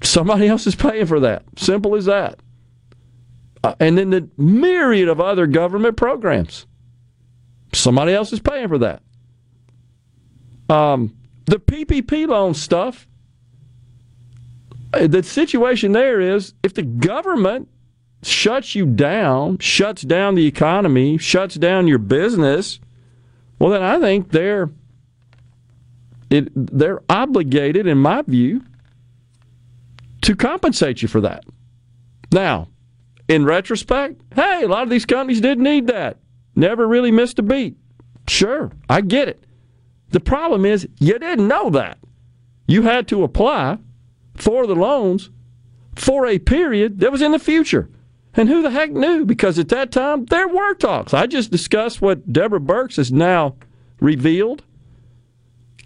Somebody else is paying for that. Simple as that. Uh, and then the myriad of other government programs. Somebody else is paying for that. Um, the PPP loan stuff, the situation there is if the government shuts you down, shuts down the economy, shuts down your business, well, then I think they're it, they're obligated, in my view, to compensate you for that. Now, in retrospect, hey, a lot of these companies didn't need that. Never really missed a beat. Sure, I get it. The problem is you didn't know that. You had to apply for the loans for a period that was in the future. And who the heck knew? Because at that time, there were talks. I just discussed what Deborah Birx has now revealed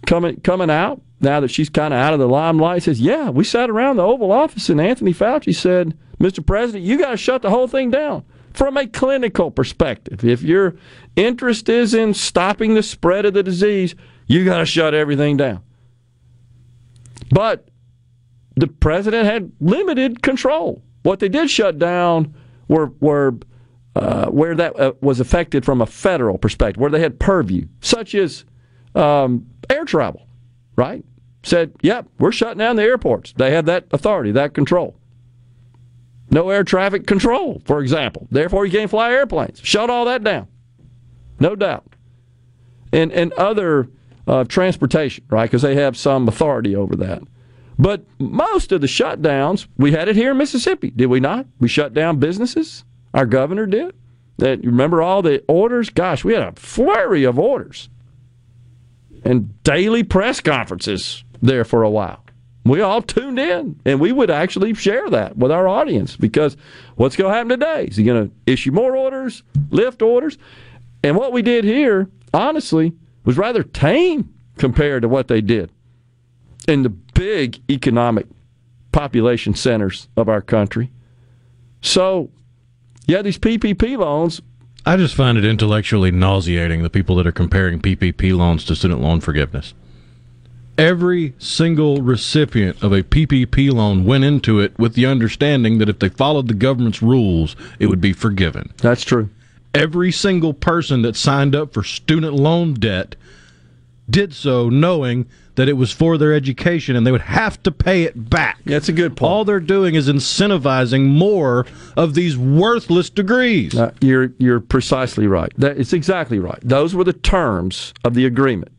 coming coming out now that she's kind of out of the limelight. Says, yeah, we sat around the Oval Office and Anthony Fauci said, Mr. President, you got to shut the whole thing down from a clinical perspective. If your interest is in stopping the spread of the disease, you got to shut everything down. But the president had limited control. What they did shut down were were uh, where that uh, was affected from a federal perspective, where they had purview, such as um, air travel, right? Said, yep, we're shutting down the airports. They have that authority, that control. No air traffic control, for example. Therefore, you can't fly airplanes. Shut all that down. No doubt. And, and other uh, transportation, right? Because they have some authority over that. But most of the shutdowns, we had it here in Mississippi, did we not? We shut down businesses. Our governor did. That you remember all the orders? Gosh, we had a flurry of orders and daily press conferences there for a while. We all tuned in, and we would actually share that with our audience because what's going to happen today? Is he going to issue more orders, lift orders? And what we did here, honestly, was rather tame compared to what they did in the big economic population centers of our country. So, yeah, these PPP loans. I just find it intellectually nauseating the people that are comparing PPP loans to student loan forgiveness. Every single recipient of a PPP loan went into it with the understanding that if they followed the government's rules, it would be forgiven. That's true. Every single person that signed up for student loan debt did so knowing that it was for their education and they would have to pay it back. That's a good point. All they're doing is incentivizing more of these worthless degrees. Uh, you're you're precisely right. That, it's exactly right. Those were the terms of the agreement.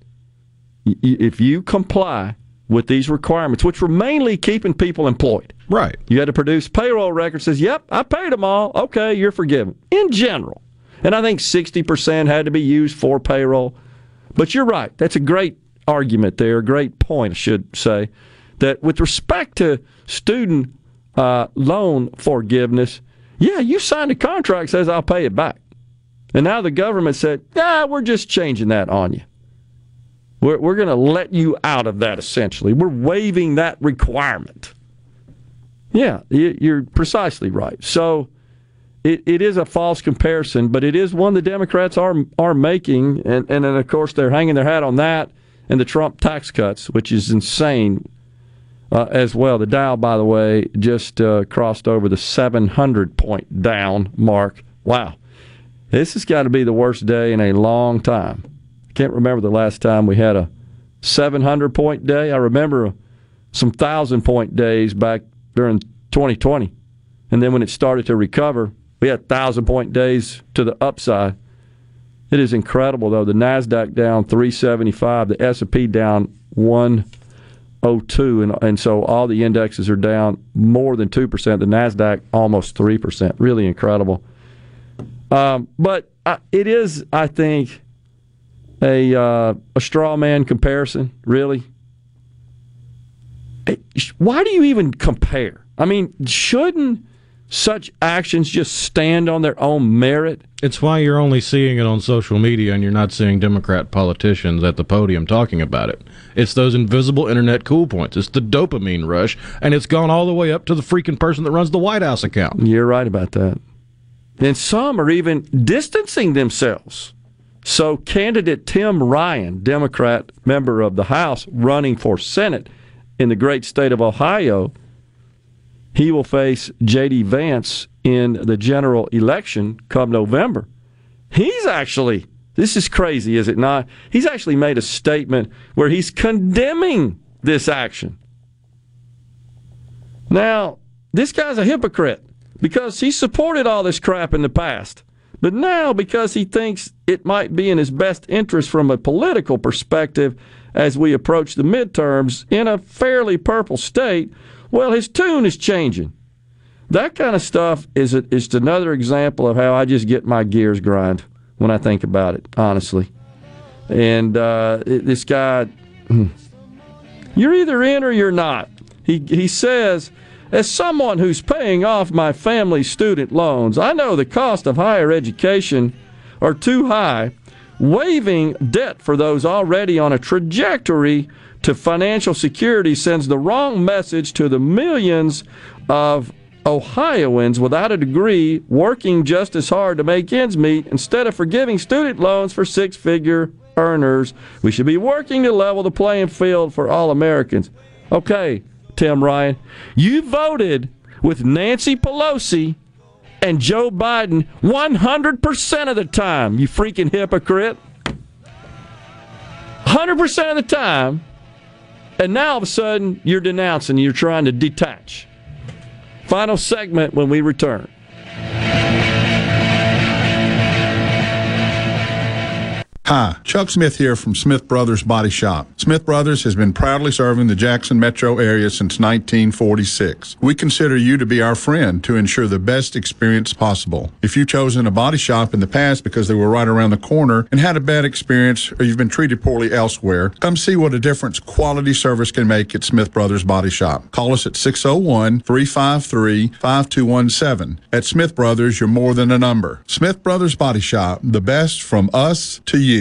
If you comply with these requirements, which were mainly keeping people employed, right? You had to produce payroll records. Says, "Yep, I paid them all. Okay, you're forgiven." In general, and I think sixty percent had to be used for payroll. But you're right. That's a great argument there, a great point, I should say, that with respect to student uh, loan forgiveness, yeah, you signed a contract says I'll pay it back, and now the government said, yeah, we're just changing that on you. We're, we're going to let you out of that essentially. We're waiving that requirement. Yeah, you're precisely right. So it, it is a false comparison, but it is one the Democrats are are making, and, and then of course they're hanging their hat on that and the Trump tax cuts, which is insane uh, as well. The Dow, by the way, just uh, crossed over the 700 point down mark. Wow, this has got to be the worst day in a long time. I can't remember the last time we had a 700 point day. I remember some thousand point days back during 2020, and then when it started to recover, we had thousand point days to the upside. It is incredible though. The Nasdaq down 375, the S&P down 102 and and so all the indexes are down more than 2%, the Nasdaq almost 3%. Really incredible. Um, but uh, it is I think a uh, a straw man comparison, really. Why do you even compare? I mean, shouldn't such actions just stand on their own merit? It's why you're only seeing it on social media and you're not seeing Democrat politicians at the podium talking about it. It's those invisible internet cool points. It's the dopamine rush, and it's gone all the way up to the freaking person that runs the White House account. You're right about that. And some are even distancing themselves. So, candidate Tim Ryan, Democrat member of the House, running for Senate in the great state of Ohio, he will face J.D. Vance in the general election come November. He's actually, this is crazy, is it not? He's actually made a statement where he's condemning this action. Now, this guy's a hypocrite because he supported all this crap in the past. But now, because he thinks it might be in his best interest from a political perspective as we approach the midterms in a fairly purple state, well, his tune is changing. That kind of stuff is a, is another example of how I just get my gears grind when I think about it, honestly. And uh, this guy, you're either in or you're not. He he says, as someone who's paying off my family's student loans, I know the cost of higher education are too high. Waiving debt for those already on a trajectory to financial security sends the wrong message to the millions of Ohioans without a degree working just as hard to make ends meet. Instead of forgiving student loans for six figure earners, we should be working to level the playing field for all Americans. Okay, Tim Ryan, you voted with Nancy Pelosi and Joe Biden 100% of the time, you freaking hypocrite. 100% of the time. And now all of a sudden, you're denouncing, you're trying to detach. Final segment when we return. Hi, Chuck Smith here from Smith Brothers Body Shop. Smith Brothers has been proudly serving the Jackson metro area since 1946. We consider you to be our friend to ensure the best experience possible. If you've chosen a body shop in the past because they were right around the corner and had a bad experience or you've been treated poorly elsewhere, come see what a difference quality service can make at Smith Brothers Body Shop. Call us at 601 353 5217. At Smith Brothers, you're more than a number. Smith Brothers Body Shop, the best from us to you.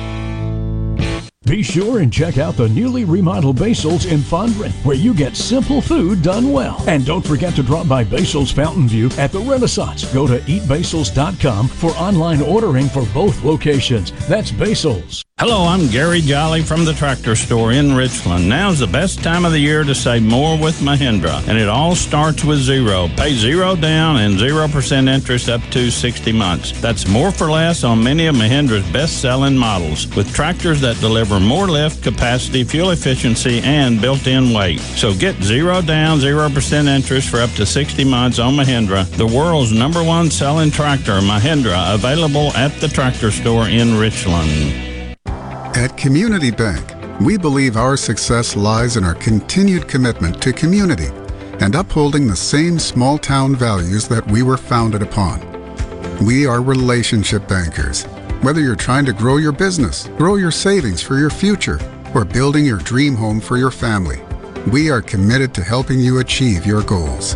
Be sure and check out the newly remodeled Basil's in Fondren, where you get simple food done well. And don't forget to drop by Basil's Fountain View at the Renaissance. Go to eatbasils.com for online ordering for both locations. That's Basil's. Hello, I'm Gary Jolly from the tractor store in Richland. Now's the best time of the year to save more with Mahindra, and it all starts with zero. Pay zero down and 0% interest up to 60 months. That's more for less on many of Mahindra's best selling models, with tractors that deliver more lift, capacity, fuel efficiency, and built in weight. So get zero down, 0% interest for up to 60 months on Mahindra, the world's number one selling tractor, Mahindra, available at the tractor store in Richland. At Community Bank, we believe our success lies in our continued commitment to community and upholding the same small town values that we were founded upon. We are relationship bankers. Whether you're trying to grow your business, grow your savings for your future, or building your dream home for your family, we are committed to helping you achieve your goals.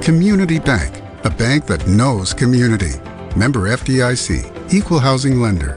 Community Bank, a bank that knows community. Member FDIC, Equal Housing Lender.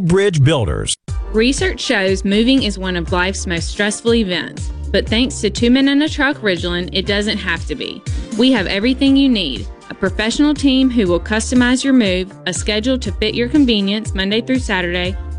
Bridge Builders. Research shows moving is one of life's most stressful events, but thanks to Two Men in a Truck Ridgeland, it doesn't have to be. We have everything you need a professional team who will customize your move, a schedule to fit your convenience Monday through Saturday,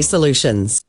solutions.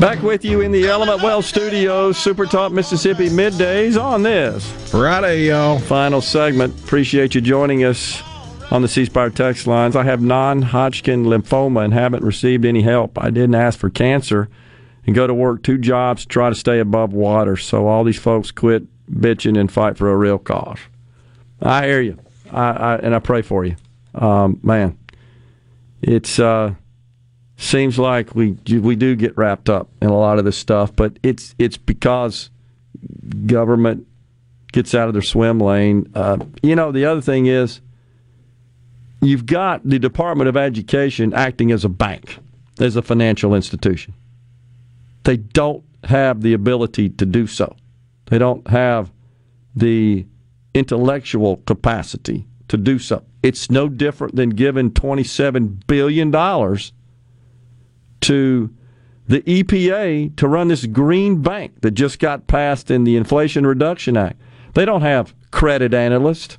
With you in the Element Wealth Studios, Super Talk Mississippi middays on this Friday, y'all. Final segment. Appreciate you joining us on the C Spire text lines. I have non Hodgkin lymphoma and haven't received any help. I didn't ask for cancer and go to work two jobs to try to stay above water. So all these folks quit bitching and fight for a real cause. I hear you, I, I and I pray for you, um, man. It's uh, seems like we we do get wrapped up in a lot of this stuff, but it's it's because government gets out of their swim lane. Uh, you know, the other thing is you've got the Department of Education acting as a bank, as a financial institution. They don't have the ability to do so. They don't have the intellectual capacity to do so. It's no different than giving $27 billion to the EPA to run this green bank that just got passed in the Inflation Reduction Act. They don't have credit analyst,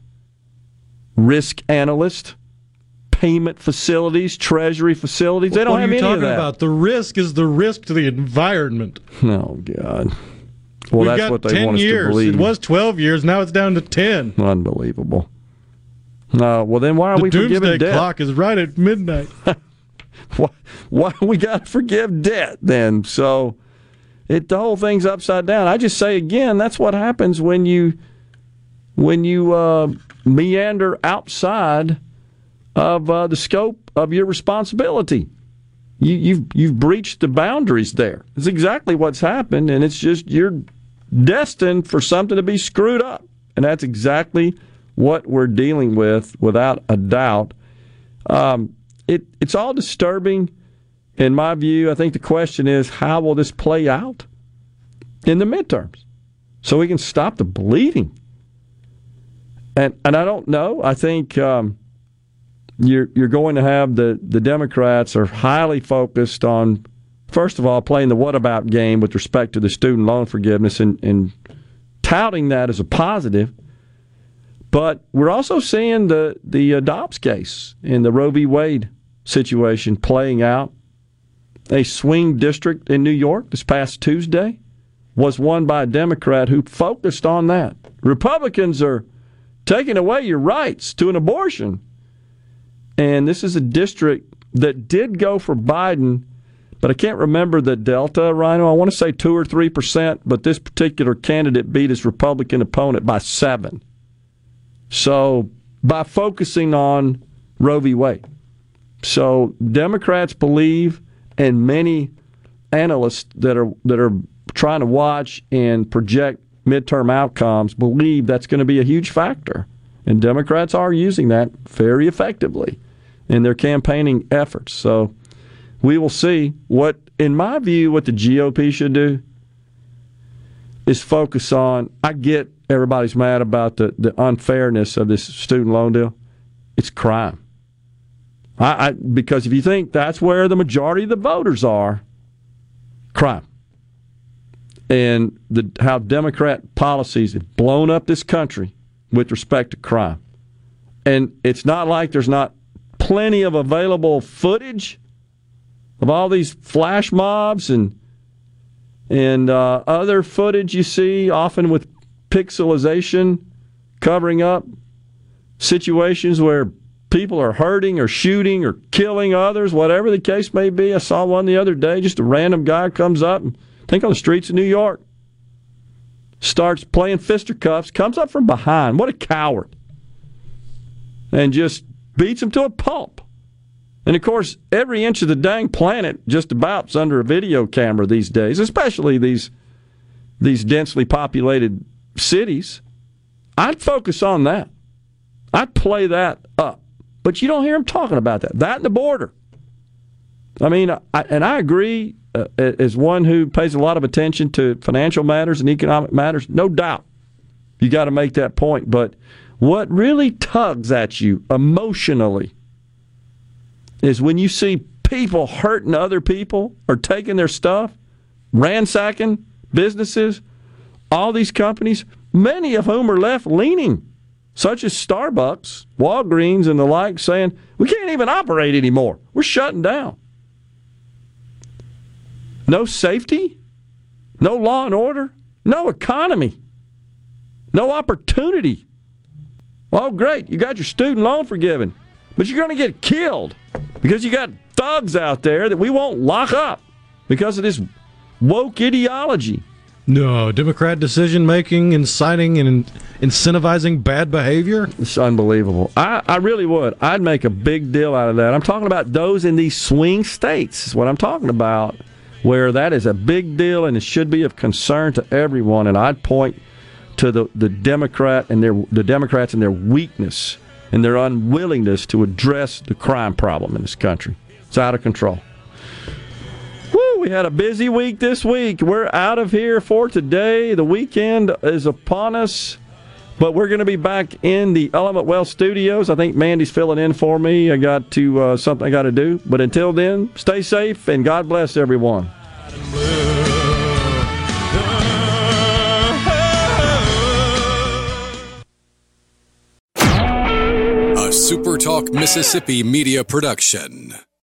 risk analyst, payment facilities, treasury facilities. They don't what have are you any talking of that. about? The risk is the risk to the environment. Oh God. Well, We've that's got what they 10 want us years. to believe. It was 12 years. Now it's down to 10. Unbelievable. No, well then why are the we doomsday forgiving debt? clock is right at midnight. why, why we got to forgive debt then? So it the whole thing's upside down. I just say again, that's what happens when you when you uh, meander outside of uh, the scope of your responsibility. You, you've you've breached the boundaries there. It's exactly what's happened, and it's just you're destined for something to be screwed up, and that's exactly what we're dealing with, without a doubt. Um, it it's all disturbing, in my view. I think the question is how will this play out in the midterms, so we can stop the bleeding. And and I don't know. I think. Um, you're you're going to have the the Democrats are highly focused on first of all playing the what about game with respect to the student loan forgiveness and, and touting that as a positive. But we're also seeing the the uh, Dobbs case in the Roe v. Wade situation playing out. A swing district in New York this past Tuesday was won by a Democrat who focused on that. Republicans are taking away your rights to an abortion. And this is a district that did go for Biden, but I can't remember the delta, Rhino. I want to say 2 or 3%, but this particular candidate beat his Republican opponent by 7. So, by focusing on Roe v. Wade. So, Democrats believe, and many analysts that are that are trying to watch and project midterm outcomes believe that's going to be a huge factor. And Democrats are using that very effectively in their campaigning efforts. So we will see what, in my view, what the GOP should do is focus on. I get everybody's mad about the, the unfairness of this student loan deal. It's crime. I, I because if you think that's where the majority of the voters are, crime. And the how Democrat policies have blown up this country with respect to crime. And it's not like there's not plenty of available footage of all these flash mobs and and uh, other footage you see, often with pixelization, covering up situations where people are hurting or shooting or killing others, whatever the case may be. I saw one the other day, just a random guy comes up, and, think on the streets of New York, starts playing fisticuffs, comes up from behind. What a coward. And just beats him to a pulp. And of course, every inch of the dang planet just about's under a video camera these days, especially these these densely populated cities. I'd focus on that. I'd play that up. But you don't hear him talking about that. That and the border. I mean, I, and I agree uh, as one who pays a lot of attention to financial matters and economic matters, no doubt. You got to make that point. But what really tugs at you emotionally is when you see people hurting other people or taking their stuff, ransacking businesses, all these companies, many of whom are left leaning, such as Starbucks, Walgreens, and the like, saying, we can't even operate anymore. We're shutting down. No safety no law and order, no economy, no opportunity. Oh, great, you got your student loan forgiven, but you're going to get killed because you got thugs out there that we won't lock up because of this woke ideology. No, Democrat decision making, inciting and incentivizing bad behavior. It's unbelievable. I, I really would. I'd make a big deal out of that. I'm talking about those in these swing states, is what I'm talking about, where that is a big deal and it should be of concern to everyone. And I'd point to the, the Democrat and their the Democrats and their weakness and their unwillingness to address the crime problem in this country. It's out of control. We had a busy week this week. We're out of here for today. The weekend is upon us, but we're going to be back in the Element Wealth studios. I think Mandy's filling in for me. I got to uh, something I got to do. But until then, stay safe and God bless everyone. A SuperTalk Mississippi media production.